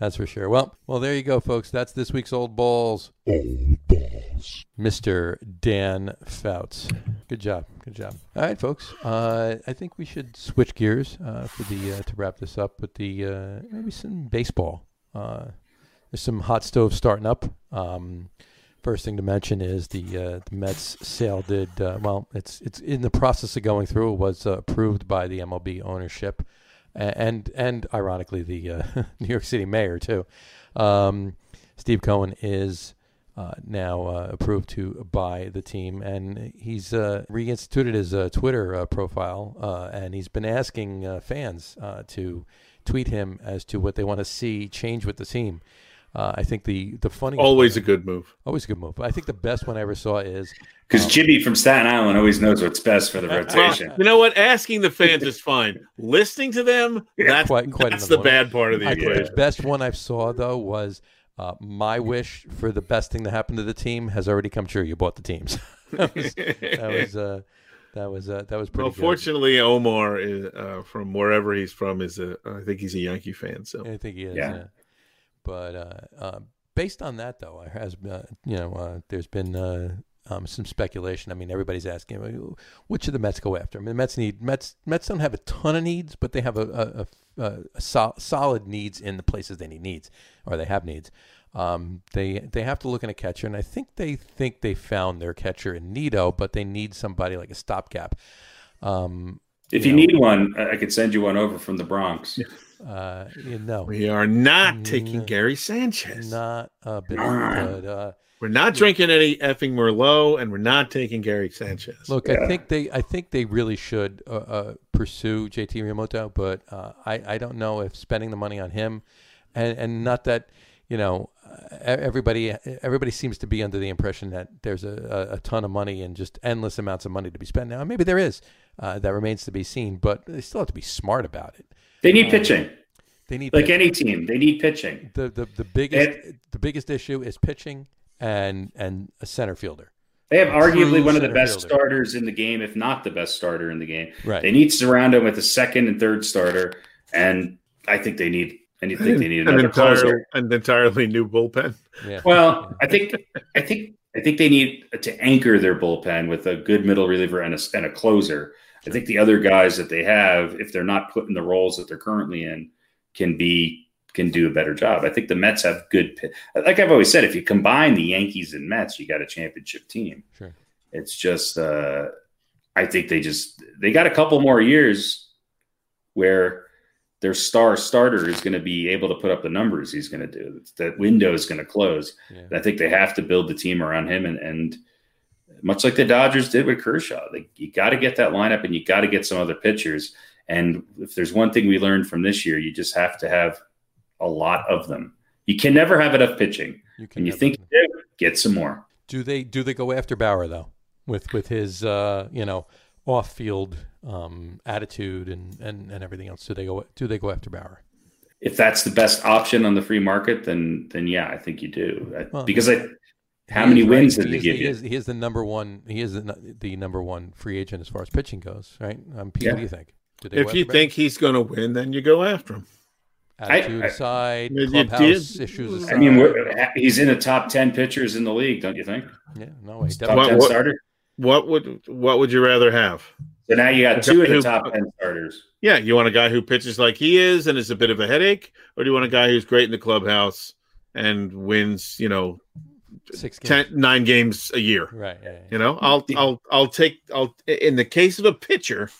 [SPEAKER 2] That's for sure. Well, well, there you go, folks. That's this week's old balls,
[SPEAKER 5] Old balls.
[SPEAKER 2] Mr. Dan Fouts. Good job, good job. All right, folks. Uh, I think we should switch gears uh, for the uh, to wrap this up with the uh, maybe some baseball. Uh, there's some hot stove starting up. Um, first thing to mention is the uh, the Mets sale did uh, well. It's it's in the process of going through. It was uh, approved by the MLB ownership, and and ironically the uh, New York City mayor too. Um, Steve Cohen is uh, now uh, approved to buy the team, and he's reinstituted his Twitter profile, and he's been asking fans to tweet him as to what they want to see change with the team. Uh, I think the the funny
[SPEAKER 3] Always a good move.
[SPEAKER 2] always a good move. I think the best one I ever saw is
[SPEAKER 4] Because Jimmy from Staten Island always knows what's best for the
[SPEAKER 3] Well,
[SPEAKER 4] rotation.
[SPEAKER 3] you know what? Asking the fans is fine. Listening to them, that's,
[SPEAKER 2] Quite- quite
[SPEAKER 3] that's the
[SPEAKER 2] one.
[SPEAKER 3] bad part of the
[SPEAKER 2] I think
[SPEAKER 3] equation.
[SPEAKER 2] the best one I saw though was uh, my wish for the best thing to happen to the team has already come true. You bought the teams. that was that was uh, that was uh, that was pretty
[SPEAKER 3] well,
[SPEAKER 2] good.
[SPEAKER 3] fortunately, Omar is uh, from wherever he's from is a. I think he's a Yankee fan. So
[SPEAKER 2] I think he is.
[SPEAKER 4] Yeah.
[SPEAKER 2] Yeah. But uh, uh, based on that, though, there has uh, you know uh, there's been uh, um, some speculation. I mean, everybody's asking, well, what should the Mets go after? I mean, the Mets need Mets. Mets don't have a ton of needs, but they have a, a, a, a sol- solid needs in the places they need needs, or they have needs. Um, they they have to look in a catcher, and I think they think they found their catcher in Nido, but they need somebody like a stopgap. Um,
[SPEAKER 4] If you need one, I I could send you one over from the Bronx.
[SPEAKER 2] Uh, you know,
[SPEAKER 3] we are not taking
[SPEAKER 2] Mm.
[SPEAKER 3] Gary Sanchez.
[SPEAKER 2] not a bit, but. Uh,
[SPEAKER 3] We're not drinking any effing Merlot, and we're not taking Gary Sanchez.
[SPEAKER 2] Look,
[SPEAKER 4] Yeah.
[SPEAKER 2] I think they, I think they really should uh, uh, pursue JT Realmuto, but uh, I, I don't know if spending the money on him, and, and not that, you know, uh, everybody, everybody seems to be under the impression that there's a, a, a ton of money and just endless amounts of money to be spent. Now, maybe there is. Uh, that remains to be seen, but they still have to be smart about it.
[SPEAKER 4] They need pitching,
[SPEAKER 2] They need
[SPEAKER 4] like
[SPEAKER 2] pitching.
[SPEAKER 4] any team. They need pitching.
[SPEAKER 2] the, the the biggest the biggest issue is pitching and and a center fielder.
[SPEAKER 4] They have arguably one of the best
[SPEAKER 2] fielder.
[SPEAKER 4] starters in the game, if not the best starter in the game.
[SPEAKER 2] Right.
[SPEAKER 4] They need to surround him with a second and third starter, and I think they need. I think they need
[SPEAKER 3] an
[SPEAKER 4] another
[SPEAKER 3] entire,
[SPEAKER 4] closer.
[SPEAKER 3] an entirely new bullpen.
[SPEAKER 2] Yeah.
[SPEAKER 4] Well, I think I think I think they need to anchor their bullpen with a good middle reliever and a, and a closer. I think the other guys that they have, if they're not put in the roles that they're currently in, can be can do a better job. I think the Mets have good. Like I've always said, if you combine the Yankees and Mets, you got a championship team.
[SPEAKER 2] Sure.
[SPEAKER 4] It's just, uh, I think they just they got a couple more years where their star starter is going to be able to put up the numbers he's going to do. That window is going to close.
[SPEAKER 2] Yeah.
[SPEAKER 4] I think they have to build the team around him, and, and much like the Dodgers did with Kershaw, they, you got to get that lineup, and you got to get some other pitchers. And if there's one thing we learned from this year, you just have to have a lot of them. You can never have enough pitching,
[SPEAKER 2] You can
[SPEAKER 4] and you think you do, get some more.
[SPEAKER 2] Do they do they go after Bauer though, with with his uh, you know off field um, attitude and, and, and everything else? Do they go do they go after Bauer?
[SPEAKER 4] If that's the best option on the free market, then then yeah, I think you do.
[SPEAKER 2] Well,
[SPEAKER 4] because I, how many wins
[SPEAKER 2] right?
[SPEAKER 4] did
[SPEAKER 2] he
[SPEAKER 4] they
[SPEAKER 2] is,
[SPEAKER 4] give
[SPEAKER 2] he? Is, he is the number one. He is the, the number one free agent as far as pitching goes, right? Um, Pete, what do you think? Do
[SPEAKER 3] If you
[SPEAKER 2] Bauer?
[SPEAKER 3] think he's going to win, then you go after him.
[SPEAKER 2] attitude
[SPEAKER 4] I- I-
[SPEAKER 2] aside,
[SPEAKER 3] You
[SPEAKER 2] clubhouse issues
[SPEAKER 3] I
[SPEAKER 2] aside,
[SPEAKER 4] I mean, he's in the top ten pitchers in the league, don't you think?
[SPEAKER 2] yeah, no way.
[SPEAKER 4] Top
[SPEAKER 2] Definitely.
[SPEAKER 3] What-
[SPEAKER 4] ten
[SPEAKER 3] what-
[SPEAKER 4] starter.
[SPEAKER 3] What would what would you rather have?
[SPEAKER 4] So now you got two of the top ten starters.
[SPEAKER 3] Yeah, you want a guy who pitches like he is and is a bit of a headache, or do you want a guy who's great in the clubhouse and wins, you know,
[SPEAKER 2] Six games.
[SPEAKER 3] ten, nine games a year?
[SPEAKER 2] Right. Yeah, yeah.
[SPEAKER 3] You know, I'll I'll I'll take I'll in the case of a pitcher,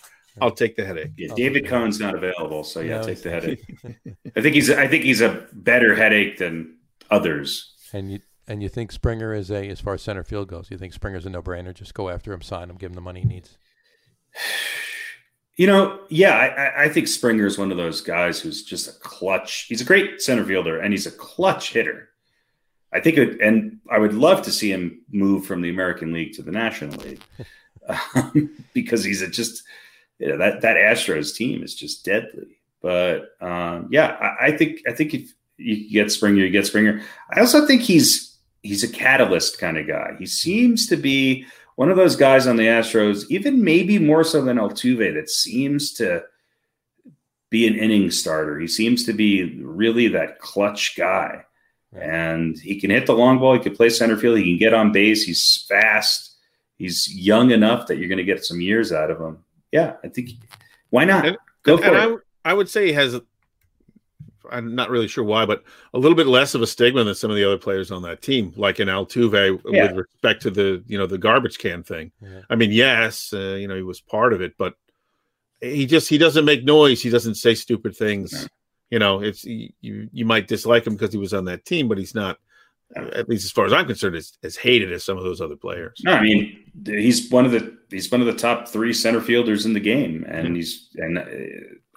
[SPEAKER 3] I'll take the headache.
[SPEAKER 4] Yeah, David
[SPEAKER 2] yeah.
[SPEAKER 4] Cone's not available, so yeah,
[SPEAKER 2] No,
[SPEAKER 4] take the headache. I think he's I think he's a better headache than others.
[SPEAKER 2] And you and you think Springer is a as far as center field goes? You think Springer's a no brainer? Just go after him, sign him, give him the money he needs.
[SPEAKER 4] You know, yeah, I, I- I think Springer is one of those guys who's just a clutch. He's a great center fielder and he's a clutch hitter. I think, it, and I would love to see him move from the American League to the National League um, because he's a just you know, that that Astros team is just deadly. But um, yeah, I, I think I think if you get Springer, you get Springer. I also think he's he's a catalyst kind of guy. He seems to be one of those guys on the Astros, even maybe more so than Altuve, that seems to be an inning starter. He seems to be really that clutch guy.
[SPEAKER 2] Right.
[SPEAKER 4] And he can hit the long ball. He can play center field. He can get on base. He's fast. He's young enough that you're going to get some years out of him. Yeah, I think. Why not?
[SPEAKER 3] And-
[SPEAKER 4] Go for
[SPEAKER 3] and
[SPEAKER 4] it.
[SPEAKER 3] I, I would say he has. I'm not really sure why, but a little bit less of a stigma than some of the other players on that team, like in Altuve,
[SPEAKER 4] Yeah.
[SPEAKER 3] with respect to the you know the garbage can thing.
[SPEAKER 2] Yeah.
[SPEAKER 3] I mean, yes, uh, you know he was part of it, but he just he doesn't make noise. He doesn't say stupid things.
[SPEAKER 4] No.
[SPEAKER 3] You know, it's you you might dislike him because he was on that team, but he's not. At least as far as I'm concerned, as, as hated as some of those other players.
[SPEAKER 4] No, I mean he's one of the he's one of the top three center fielders in the game, and he's and uh,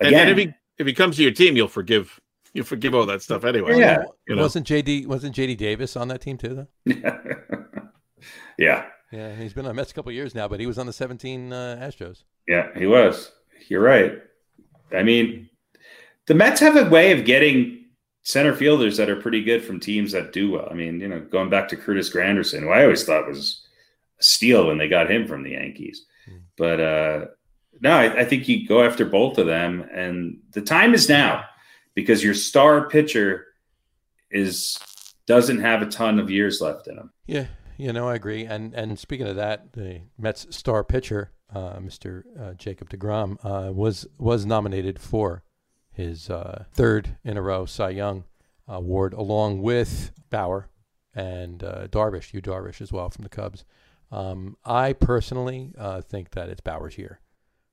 [SPEAKER 4] again,
[SPEAKER 3] and if he if he comes to your team, you'll forgive you forgive all that stuff anyway.
[SPEAKER 4] Yeah.
[SPEAKER 3] You know?
[SPEAKER 2] Wasn't JD wasn't JD Davis on that team too though?
[SPEAKER 4] yeah,
[SPEAKER 2] Yeah, he's been on the Mets a couple of years now, but he was on the 17 uh, Astros.
[SPEAKER 4] yeah, he was. You're right. I mean, the Mets have a way of getting center fielders that are pretty good from teams that do well. I mean, you know, going back to Curtis Granderson, who I always thought was a steal when they got him from the Yankees.
[SPEAKER 2] Hmm.
[SPEAKER 4] But uh, no, I, I think you go after both of them, and the time is now because your star pitcher is doesn't have a ton of years left in him.
[SPEAKER 2] Yeah, you know, I agree. And and speaking of that, the Mets star pitcher, uh, Mr. Uh, Jacob DeGrom, uh, was was nominated for his uh, third in a row Cy Young award, along with Bauer and uh, Darvish, you Darvish as well from the Cubs. Um, I personally uh, think that it's Bauer's year.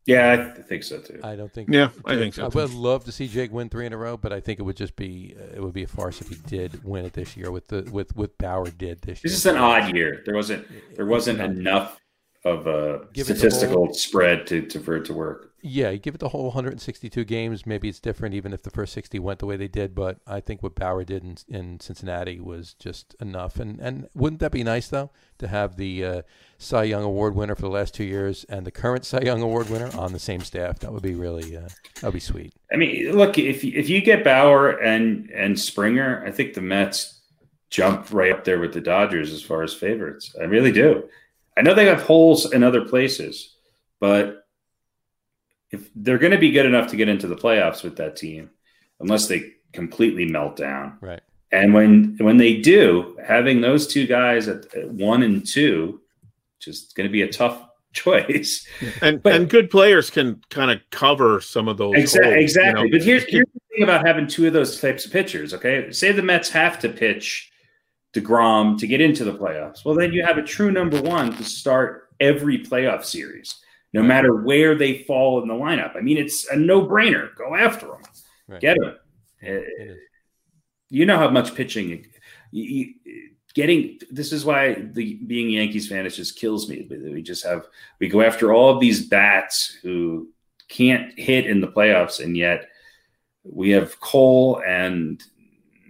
[SPEAKER 4] Yeah, I think so too.
[SPEAKER 2] I don't think.
[SPEAKER 3] Yeah, I think so,
[SPEAKER 2] I
[SPEAKER 3] too.
[SPEAKER 2] would love to see Jake win three in a row, but I think it would just be uh, it would be a farce if he did win it this year with the with with Bauer did this year.
[SPEAKER 4] This is an odd year. There wasn't there wasn't enough of a
[SPEAKER 2] Give it the
[SPEAKER 4] statistical spread to, to for it to work.
[SPEAKER 2] Yeah, you give it the whole 162 games. Maybe it's different, even if the first 60 went the way they did. But I think what Bauer did in, in Cincinnati was just enough. And and wouldn't that be nice though to have the uh, Cy Young Award winner for the last two years and the current Cy Young Award winner on the same staff? That would be really uh, that would be sweet.
[SPEAKER 4] I mean, look if if you get Bauer and and Springer, I think the Mets jump right up there with the Dodgers as far as favorites. I really do. I know they have holes in other places, but if they're going to be good enough to get into the playoffs with that team, unless they completely melt down,
[SPEAKER 2] Right.
[SPEAKER 4] And when when they do, having those two guys at, at one and two, just going to be a tough choice.
[SPEAKER 3] and
[SPEAKER 4] But-
[SPEAKER 3] and good players can kind of cover some of those.
[SPEAKER 4] Exactly.
[SPEAKER 3] holes, you
[SPEAKER 4] exactly.
[SPEAKER 3] know.
[SPEAKER 4] But here's here's the thing about having two of those types of pitchers. Okay, say the Mets have to pitch Degrom to get into the playoffs. Well, then you have a true number one to start every playoff series, no matter where they fall in the lineup. I mean, it's a no-brainer. Go after them,
[SPEAKER 2] Right.
[SPEAKER 4] get them.
[SPEAKER 2] It is.
[SPEAKER 4] Eh, you know how much pitching. You, you, getting this is why the being a Yankees fan it just kills me. We just have we go after all of these bats who can't hit in the playoffs, and yet we have Cole and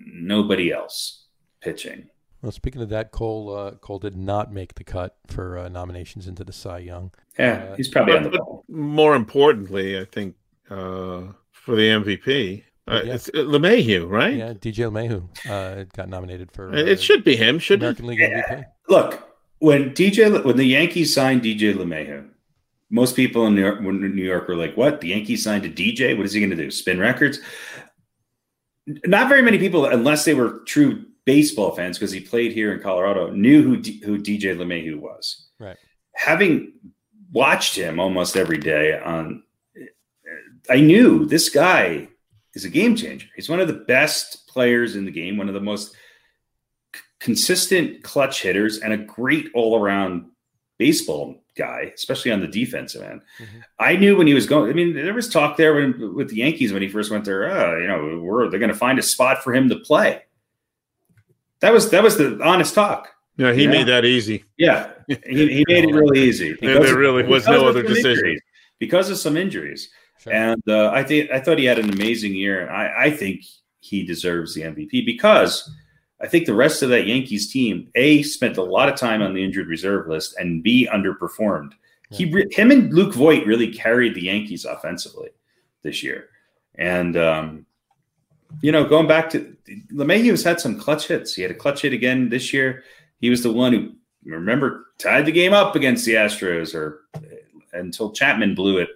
[SPEAKER 4] nobody else pitching.
[SPEAKER 2] Well, speaking of that, Cole uh, Cole did not make the cut for uh, nominations into the Cy Young.
[SPEAKER 4] Yeah,
[SPEAKER 2] Uh,
[SPEAKER 4] he's probably on the ball.
[SPEAKER 3] more importantly, I think uh, for the MVP, uh,
[SPEAKER 2] Yeah.
[SPEAKER 3] it's uh, LeMahieu, right?
[SPEAKER 2] Yeah, DJ LeMahieu uh, got nominated for. Uh,
[SPEAKER 3] It it should be him, shouldn't it?
[SPEAKER 2] American League
[SPEAKER 4] Yeah.
[SPEAKER 2] MVP.
[SPEAKER 4] Look, when DJ when the Yankees signed DJ LeMahieu, most people in New York, when New York were like, "What? The Yankees signed a DJ? What is he going to do? Spin records?" Not very many people, unless they were true baseball fans, because he played here in Colorado, knew who D, who DJ LeMahieu was.
[SPEAKER 2] Right.
[SPEAKER 4] Having watched him almost every day on, I knew this guy is a game changer. He's one of the best players in the game, one of the most c- consistent clutch hitters, and a great all around baseball guy, especially on the defensive end.
[SPEAKER 2] Mhm.
[SPEAKER 4] I knew when he was going. I mean, there was talk there when, with the Yankees when he first went there. Oh, you know, we're they're going to find a spot for him to play. That was that was the honest talk.
[SPEAKER 3] Yeah, he
[SPEAKER 4] Yeah.
[SPEAKER 3] made that easy.
[SPEAKER 4] Yeah, he, he made it really easy.
[SPEAKER 3] There, there
[SPEAKER 4] of-
[SPEAKER 3] really was
[SPEAKER 4] because
[SPEAKER 3] no
[SPEAKER 4] of
[SPEAKER 3] other
[SPEAKER 4] some
[SPEAKER 3] decision.
[SPEAKER 4] injuries. because of some injuries.
[SPEAKER 2] Sure.
[SPEAKER 4] And uh, I think I thought he had an amazing year, and I, I think he deserves the MVP because I think the rest of that Yankees team a spent a lot of time on the injured reserve list, and b underperformed. He re- him and Luke Voit really carried the Yankees offensively this year, and um, you know going back to LeMahieu's had some clutch hits. He had a clutch hit again this year. He was the one who remember tied the game up against the Astros, or until Chapman blew it.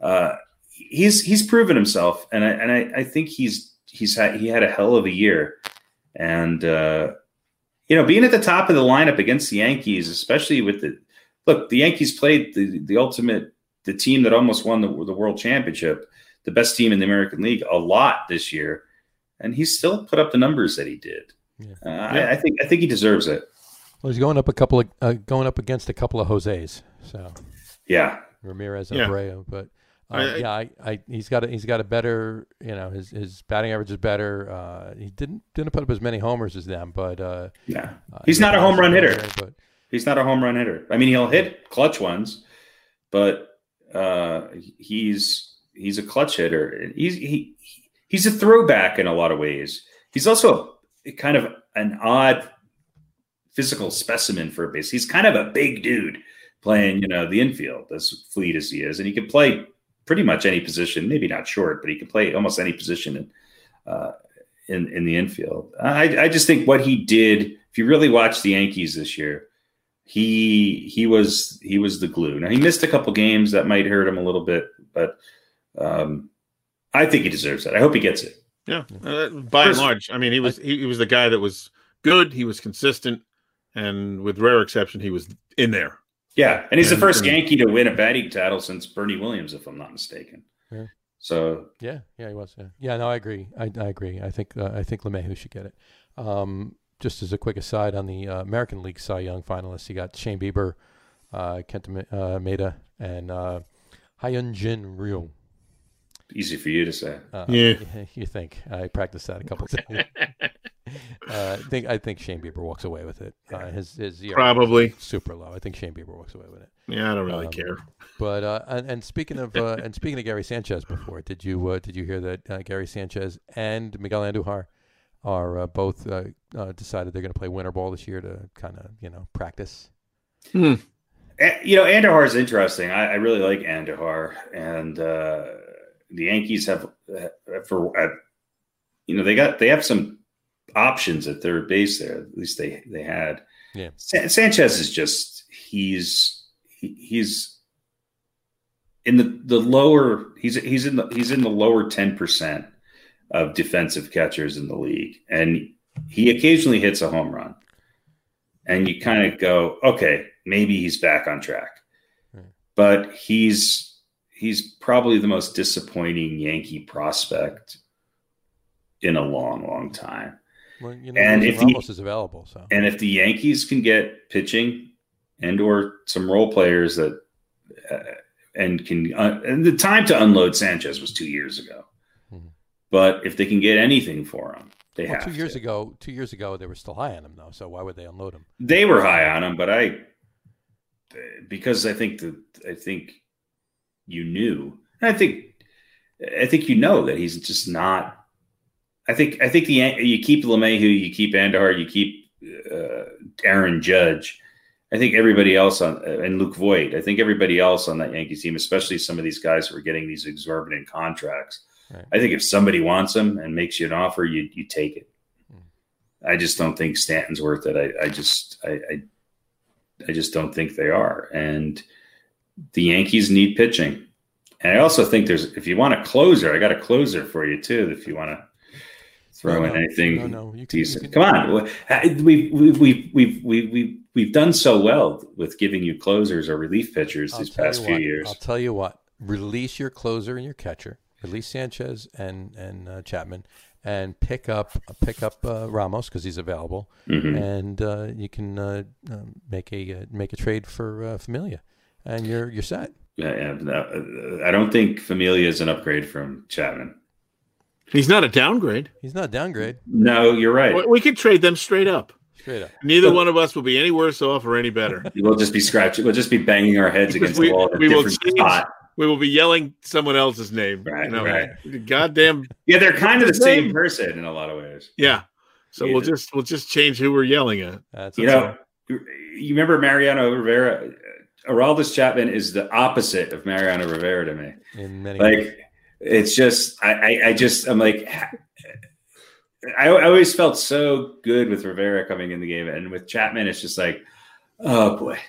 [SPEAKER 4] Uh, he's he's proven himself, and I and I, I think he's he's had he had a hell of a year, and uh, you know being at the top of the lineup against the Yankees, especially with the look, the Yankees played the the ultimate the team that almost won the the world championship, the best team in the American League, a lot this year, and he still put up the numbers that he did.
[SPEAKER 2] Yeah.
[SPEAKER 4] Uh, I, I think I think he deserves it.
[SPEAKER 2] Well, he's going up a couple of uh, going up against a couple of Jose's. So
[SPEAKER 4] Yeah,
[SPEAKER 2] Ramirez and
[SPEAKER 3] Yeah.
[SPEAKER 2] Abreu, but. Uh,
[SPEAKER 3] I- I-
[SPEAKER 2] yeah, I, I, he's got a, he's got a better, you know, his, his batting average is better. Uh, he didn't didn't put up as many homers as them, but uh,
[SPEAKER 4] yeah.
[SPEAKER 2] uh,
[SPEAKER 4] He's not a home run hitter.
[SPEAKER 2] But
[SPEAKER 4] He's not a home run hitter. I mean, he'll hit clutch ones, but uh, he's he's a clutch hitter. He's he he's a throwback in a lot of ways. He's also a, kind of an odd physical specimen for a base. He's kind of a big dude playing, you know, the infield as fleet as he is, and he can play pretty much any position. Maybe not short, but he can play almost any position in uh, in in the infield. I I just think what he did. If you really watch the Yankees this year, he he was he was the glue. Now he missed a couple games that might hurt him a little bit, but um, I think he deserves it. I hope he gets it.
[SPEAKER 3] Yeah, uh, by and large, I mean, he was he, he was the guy that was good. He was consistent, and with rare exception, he was in there.
[SPEAKER 4] Yeah, and he's the first
[SPEAKER 3] and-
[SPEAKER 4] Yankee to win a batting title since Bernie Williams, if I'm not mistaken.
[SPEAKER 2] Yeah.
[SPEAKER 4] So
[SPEAKER 2] yeah, yeah, he was. Yeah, yeah. No, I agree. I, I agree. I think uh, I think LeMahieu should get it. Um, just as a quick aside on the uh, American League Cy Young finalists, you got Shane Bieber, uh, Kenta Ma- uh, Maeda, and uh, Hyun Jin Ryu.
[SPEAKER 4] Easy for you to say.
[SPEAKER 2] Uh,
[SPEAKER 3] Yeah.
[SPEAKER 2] you think I practiced that a couple times. uh, I think I think Shane Bieber walks away with it. Uh, his his ERA
[SPEAKER 3] Probably.
[SPEAKER 2] super low. I think Shane Bieber walks away with it.
[SPEAKER 3] Yeah, I don't really
[SPEAKER 2] Um,
[SPEAKER 3] care.
[SPEAKER 2] But uh, and, and speaking of uh, and speaking of Gary Sanchez before, did you uh, did you hear that uh, Gary Sanchez and Miguel Andujar are uh, both uh, uh, decided they're going to play winter ball this year to kind of you know practice?
[SPEAKER 4] Eh, You know, Andujar is interesting. I, I really like Andujar, and uh, the Yankees have uh, for uh, you know they got they have some options at third base there. At least they they had.
[SPEAKER 2] Yeah.
[SPEAKER 4] San- Sanchez is just he's he, he's in the the lower he's he's in the he's in the lower ten percent of defensive catchers in the league, and he occasionally hits a home run, and you kind of go, okay, maybe he's back on track,
[SPEAKER 2] Right.
[SPEAKER 4] but he's he's probably the most disappointing Yankee prospect in a long, long time.
[SPEAKER 2] Well, you know,
[SPEAKER 4] And if he-
[SPEAKER 2] Ramos is available, so
[SPEAKER 4] And if the Yankees can get pitching and or some role players that uh, and can uh, and the time to unload Sanchez was two years ago,
[SPEAKER 2] Mhm.
[SPEAKER 4] but if they can get anything for him, they
[SPEAKER 2] well,
[SPEAKER 4] have
[SPEAKER 2] two years
[SPEAKER 4] to.
[SPEAKER 2] ago, two years ago they were still high on him though. So why would they unload him?
[SPEAKER 4] They were high on him, but I because I think that I think you knew, and I think I think you know that he's just not. I think I think the you keep LeMahieu, you keep Andujar, you keep uh, Aaron Judge. I think everybody else on and Luke Voit. I think everybody else on that Yankees team, especially some of these guys who are getting these exorbitant contracts.
[SPEAKER 2] Right.
[SPEAKER 4] I think if somebody wants them and makes you an offer, you you take it.
[SPEAKER 2] Hmm.
[SPEAKER 4] I just don't think Stanton's worth it. I, I just I, I I just don't think they are. And the Yankees need pitching. And I also think there's if you want a closer, I got a closer for you too. If you want to throw
[SPEAKER 2] No,
[SPEAKER 4] in
[SPEAKER 2] no.
[SPEAKER 4] anything
[SPEAKER 2] No, no, you can- you
[SPEAKER 4] decent,
[SPEAKER 2] can-
[SPEAKER 4] come on. We've we've we've we've we've done so well with giving you closers or relief pitchers
[SPEAKER 2] I'll
[SPEAKER 4] these past few
[SPEAKER 2] what,
[SPEAKER 4] years.
[SPEAKER 2] I'll tell you what. Release your closer and your catcher. Release Sanchez and and uh, Chapman, and pick up pick up uh, Ramos because he's available,
[SPEAKER 4] Mhm.
[SPEAKER 2] and uh, you can uh, um, make a uh, make a trade for uh, Familia, and you're you're set.
[SPEAKER 4] Yeah, yeah, no, uh, I don't think Familia is an upgrade from Chapman.
[SPEAKER 3] He's not a downgrade.
[SPEAKER 2] He's not a downgrade.
[SPEAKER 4] No, you're right.
[SPEAKER 3] We- We could trade them straight up.
[SPEAKER 2] Straight up.
[SPEAKER 3] Neither
[SPEAKER 4] But-
[SPEAKER 3] one of us will be any worse off or any better.
[SPEAKER 4] We'll just be scratching. We'll just be banging our heads
[SPEAKER 3] Because
[SPEAKER 4] against
[SPEAKER 3] we-
[SPEAKER 4] the wall
[SPEAKER 3] we will change-
[SPEAKER 4] spot.
[SPEAKER 3] We will be yelling someone else's name.
[SPEAKER 4] Right,
[SPEAKER 3] you know,
[SPEAKER 4] right.
[SPEAKER 3] Goddamn.
[SPEAKER 4] Yeah, they're kind of the
[SPEAKER 3] Name.
[SPEAKER 4] same person in a lot of ways.
[SPEAKER 3] Yeah. So we'll just we'll just change who we're yelling at.
[SPEAKER 2] That's
[SPEAKER 4] You know, you remember Mariano Rivera? Aroldis Chapman is the opposite of Mariano Rivera to me.
[SPEAKER 2] in many ways.
[SPEAKER 4] Like, it's just, I, I, I just, I'm like, I, I always felt so good with Rivera coming in the game, and with Chapman, it's just like, oh boy.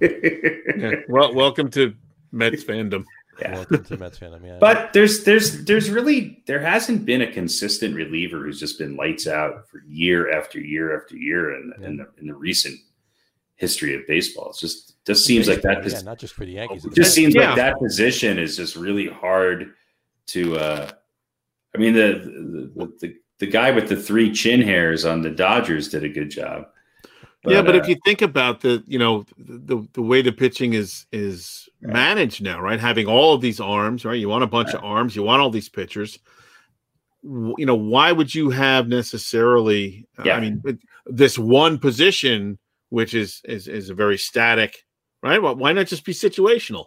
[SPEAKER 3] Yeah. Well, welcome to Mets fandom.
[SPEAKER 4] yeah.
[SPEAKER 2] Welcome to Mets fandom. I mean, I-
[SPEAKER 4] But there's there's there's really there hasn't been a consistent reliever who's just been lights out for year after year after year in, in the in the recent history of baseball. It just just seems like that.
[SPEAKER 2] yeah, not just for the Yankees.
[SPEAKER 4] it just seems
[SPEAKER 3] Yeah.
[SPEAKER 4] like that position is just really hard to. uh I mean the the, the the the guy with the three chin hairs on the Dodgers did a good job.
[SPEAKER 3] yeah, but
[SPEAKER 4] uh,
[SPEAKER 3] if you think about the, you know, the the way the pitching is is managed now, right? Having all of these arms, right? You want a bunch of arms, you want all these pitchers. You know, why would you have necessarily?
[SPEAKER 4] Yeah.
[SPEAKER 3] I mean, this one position, which is is is a very static, right? Well, why not just be situational,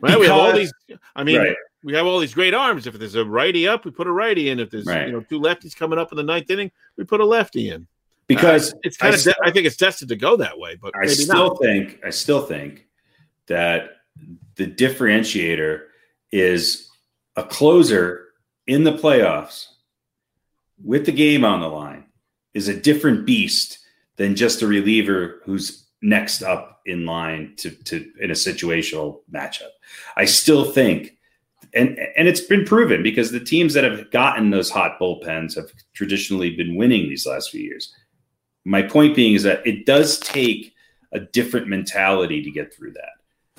[SPEAKER 3] right? we have all these. I mean,
[SPEAKER 4] right.
[SPEAKER 3] we have all these great arms. If there's a righty up, we put a righty in. If there's
[SPEAKER 4] Right.
[SPEAKER 3] you know two lefties coming up in the ninth inning, we put a lefty in.
[SPEAKER 4] because
[SPEAKER 3] Uh, it's kind
[SPEAKER 4] I
[SPEAKER 3] of
[SPEAKER 4] still-
[SPEAKER 3] I think it's destined to go that way, but
[SPEAKER 4] I still
[SPEAKER 3] not.
[SPEAKER 4] think I still think that the differentiator is a closer in the playoffs with the game on the line is a different beast than just a reliever who's next up in line to, to in a situational matchup. I still think and and it's been proven because the teams that have gotten those hot bullpens have traditionally been winning these last few years. My point being is that it does take a different mentality to get through that.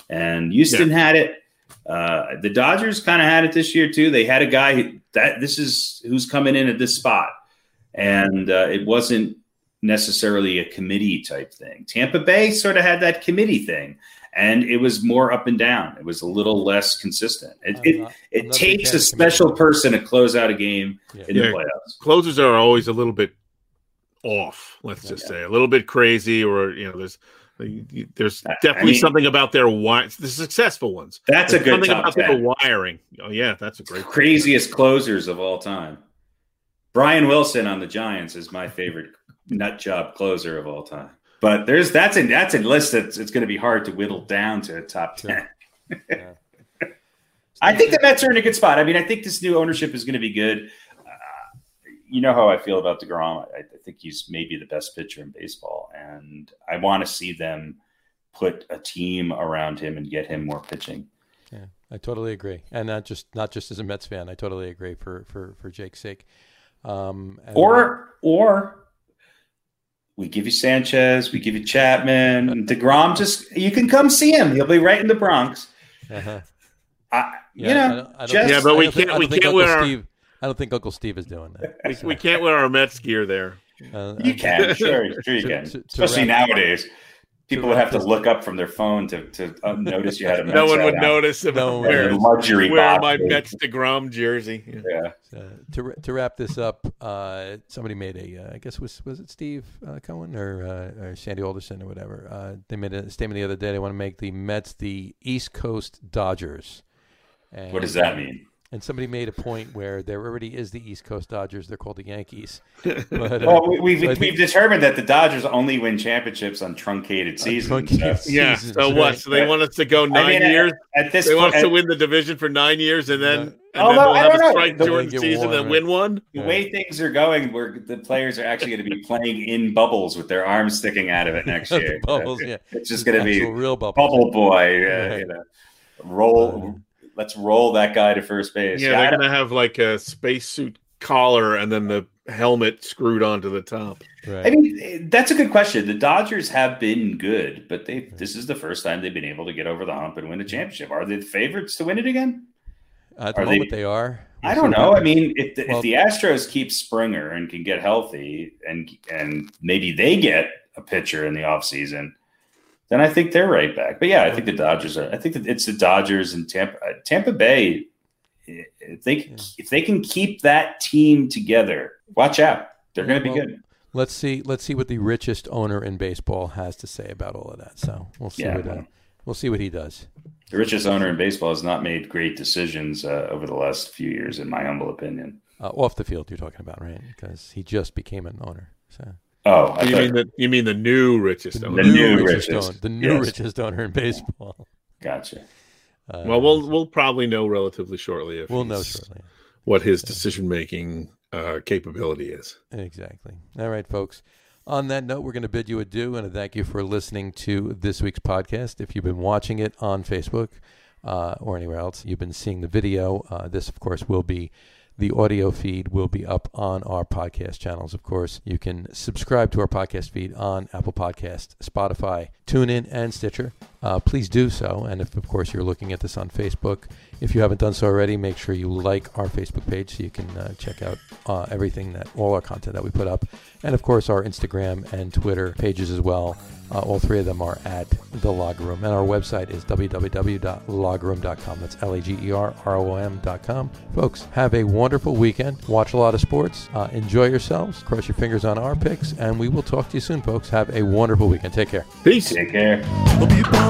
[SPEAKER 4] And Houston had it. Uh, the Dodgers kind of had it this year too. They had a guy who- that this is who's coming in at this spot, and uh, it wasn't necessarily a committee type thing. Tampa Bay sort of had that committee thing, and it was more up and down. It was a little less consistent. It,
[SPEAKER 2] I'm
[SPEAKER 4] it,
[SPEAKER 2] not-
[SPEAKER 4] it
[SPEAKER 2] not a big
[SPEAKER 4] takes a special
[SPEAKER 2] committee.
[SPEAKER 4] person to close out a game
[SPEAKER 2] Yeah.
[SPEAKER 4] in
[SPEAKER 3] Yeah.
[SPEAKER 4] the playoffs.
[SPEAKER 3] Closers are always a little bit off. Let's just
[SPEAKER 4] Yeah.
[SPEAKER 3] say a little bit crazy, or you know, there's there's
[SPEAKER 4] I- I
[SPEAKER 3] definitely
[SPEAKER 4] mean-
[SPEAKER 3] something about their wi- the successful ones.
[SPEAKER 4] That's a good
[SPEAKER 3] something about
[SPEAKER 4] ten.
[SPEAKER 3] their wiring. Oh yeah, that's a great
[SPEAKER 4] craziest closers of all time. Brian Wilson on the Giants is my favorite nut job closer of all time. But there's that's a that's a list that's it's going to be hard to whittle down to a top ten.
[SPEAKER 2] Yeah.
[SPEAKER 4] I think the Mets are in a good spot. I mean, I think this new ownership is going to be good. Uh, you know how I feel about Degrom. I, I think he's maybe the best pitcher in baseball, and I want to see them put a team around him and get him more pitching.
[SPEAKER 2] Yeah, I totally agree, and not just not just as a Mets fan. I totally agree for for for Jake's sake. Um,
[SPEAKER 4] Or or we give you Sanchez, we give you Chapman, and Degrom. Just you can come see him. He'll be right in the Bronx.
[SPEAKER 2] Uh-huh.
[SPEAKER 4] I,
[SPEAKER 2] Yeah,
[SPEAKER 4] you
[SPEAKER 2] I
[SPEAKER 4] know,
[SPEAKER 2] don't- I don't
[SPEAKER 4] just
[SPEAKER 3] Yeah, but we
[SPEAKER 2] don't think-
[SPEAKER 3] can't- we can't
[SPEAKER 2] Uncle
[SPEAKER 3] wear our-
[SPEAKER 2] Steve. I don't think Uncle Steve is doing that.
[SPEAKER 3] We, we can't wear our Mets gear there.
[SPEAKER 2] Uh,
[SPEAKER 4] You can, sure, sure you
[SPEAKER 2] To-
[SPEAKER 4] can.
[SPEAKER 2] to- to
[SPEAKER 4] Especially
[SPEAKER 2] wrap-
[SPEAKER 4] nowadays, people would have to look up from their phone to to uh, notice you had a.
[SPEAKER 3] Message.
[SPEAKER 4] No
[SPEAKER 3] one would
[SPEAKER 4] on.
[SPEAKER 3] notice if
[SPEAKER 2] No
[SPEAKER 3] I'm
[SPEAKER 2] one
[SPEAKER 3] wearing,
[SPEAKER 4] luxury
[SPEAKER 3] wearing my
[SPEAKER 4] boxes.
[SPEAKER 3] Mets Degrom jersey. Yeah.
[SPEAKER 4] Yeah,
[SPEAKER 2] Uh, to to wrap this up, uh, somebody made a uh, I guess was was it Steve uh, Cohen or, uh, or Sandy Alderson or whatever. Uh, they made a statement the other day. They want to make the Mets the East Coast Dodgers. And,
[SPEAKER 4] what does that mean?
[SPEAKER 2] And somebody made a point where there already is the East Coast Dodgers. They're called the Yankees. But, uh,
[SPEAKER 4] Well, we- we've
[SPEAKER 2] so
[SPEAKER 4] we've
[SPEAKER 2] think-
[SPEAKER 4] determined that the Dodgers only win championships on truncated seasons.
[SPEAKER 2] truncated
[SPEAKER 4] so-
[SPEAKER 3] Yeah.
[SPEAKER 2] Seasons,
[SPEAKER 3] So what?
[SPEAKER 2] right.
[SPEAKER 3] So they want us to go nine
[SPEAKER 4] I mean,
[SPEAKER 3] years.
[SPEAKER 4] At this
[SPEAKER 3] They want
[SPEAKER 4] point,
[SPEAKER 3] us to win the division for nine years, and then,
[SPEAKER 2] No.
[SPEAKER 3] and
[SPEAKER 4] Although,
[SPEAKER 3] then we'll
[SPEAKER 4] I
[SPEAKER 3] have
[SPEAKER 4] don't
[SPEAKER 3] a strike
[SPEAKER 2] They'll
[SPEAKER 3] during the season
[SPEAKER 2] one,
[SPEAKER 3] and
[SPEAKER 2] right.
[SPEAKER 3] win one.
[SPEAKER 4] the way things are going, where the players are actually going to be playing in bubbles with their arms sticking out of it next year.
[SPEAKER 2] bubbles, yeah.
[SPEAKER 4] It's just going to be
[SPEAKER 2] Actual real bubbles.
[SPEAKER 4] bubble boy. Uh,
[SPEAKER 2] Right.
[SPEAKER 4] you know, roll. Let's roll that guy to first base.
[SPEAKER 3] Yeah,
[SPEAKER 4] I
[SPEAKER 3] they're gonna have like a spacesuit collar and then the helmet screwed onto the top.
[SPEAKER 2] Right.
[SPEAKER 4] I mean, that's a good question. The Dodgers have been good, but they this is the first time they've been able to get over the hump and win a championship. Are they the favorites to win it again?
[SPEAKER 2] At the
[SPEAKER 4] are they-
[SPEAKER 2] moment, they, are. We'll
[SPEAKER 4] I don't know. I mean, if the,
[SPEAKER 2] Well-
[SPEAKER 4] if the Astros keep Springer and can get healthy and and maybe they get a pitcher in the offseason, then I think they're right back. But yeah, I think the Dodgers are. I think that it's the Dodgers and Tampa uh, Tampa Bay. If they
[SPEAKER 2] Yeah.
[SPEAKER 4] if they can keep that team together, watch out. They're going to be
[SPEAKER 2] Well,
[SPEAKER 4] good.
[SPEAKER 2] Let's see. Let's see what the richest owner in baseball has to say about all of that. So we'll see
[SPEAKER 4] Yeah.
[SPEAKER 2] what uh, we'll see what he does.
[SPEAKER 4] The richest owner in baseball has not made great decisions uh, over the last few years, in my humble opinion.
[SPEAKER 2] Uh, off the field, you're talking about, right? Because he just became an owner. So
[SPEAKER 4] Oh, I
[SPEAKER 3] you
[SPEAKER 4] thought-
[SPEAKER 3] mean the you mean the new richest
[SPEAKER 2] the,
[SPEAKER 3] owner?
[SPEAKER 4] new
[SPEAKER 2] new
[SPEAKER 4] richest.
[SPEAKER 2] richest, owner, the new
[SPEAKER 4] Yes.
[SPEAKER 2] richest owner in baseball.
[SPEAKER 4] gotcha.
[SPEAKER 2] Uh,
[SPEAKER 3] Well, we'll we'll probably know relatively shortly if
[SPEAKER 2] we'll know
[SPEAKER 3] he's-
[SPEAKER 2] shortly.
[SPEAKER 3] what his decision making uh, capability is.
[SPEAKER 2] Exactly. All right, folks. On that note, we're going to bid you adieu and thank you for listening to this week's podcast. If you've been watching it on Facebook uh, or anywhere else, you've been seeing the video. Uh, this, of course, will be the audio feed will be up on our podcast channels. Of course, you can subscribe to our podcast feed on Apple Podcast, Spotify, TuneIn, and Stitcher. Uh, please do so. And if, of course, you're looking at this on Facebook, if you haven't done so already, make sure you like our Facebook page so you can uh, check out uh, everything that all our content that we put up, and of course our Instagram and Twitter pages as well. Uh, all three of them are at the Log Room, and our website is www.logroom.com. That's L-A-G-E-R-R-O-M.com. Folks, have a wonderful weekend. Watch a lot of sports. Uh, enjoy yourselves. Cross your fingers on our picks, and we will talk to you soon, folks. Have a wonderful weekend. Take care.
[SPEAKER 3] Peace.
[SPEAKER 4] Take care.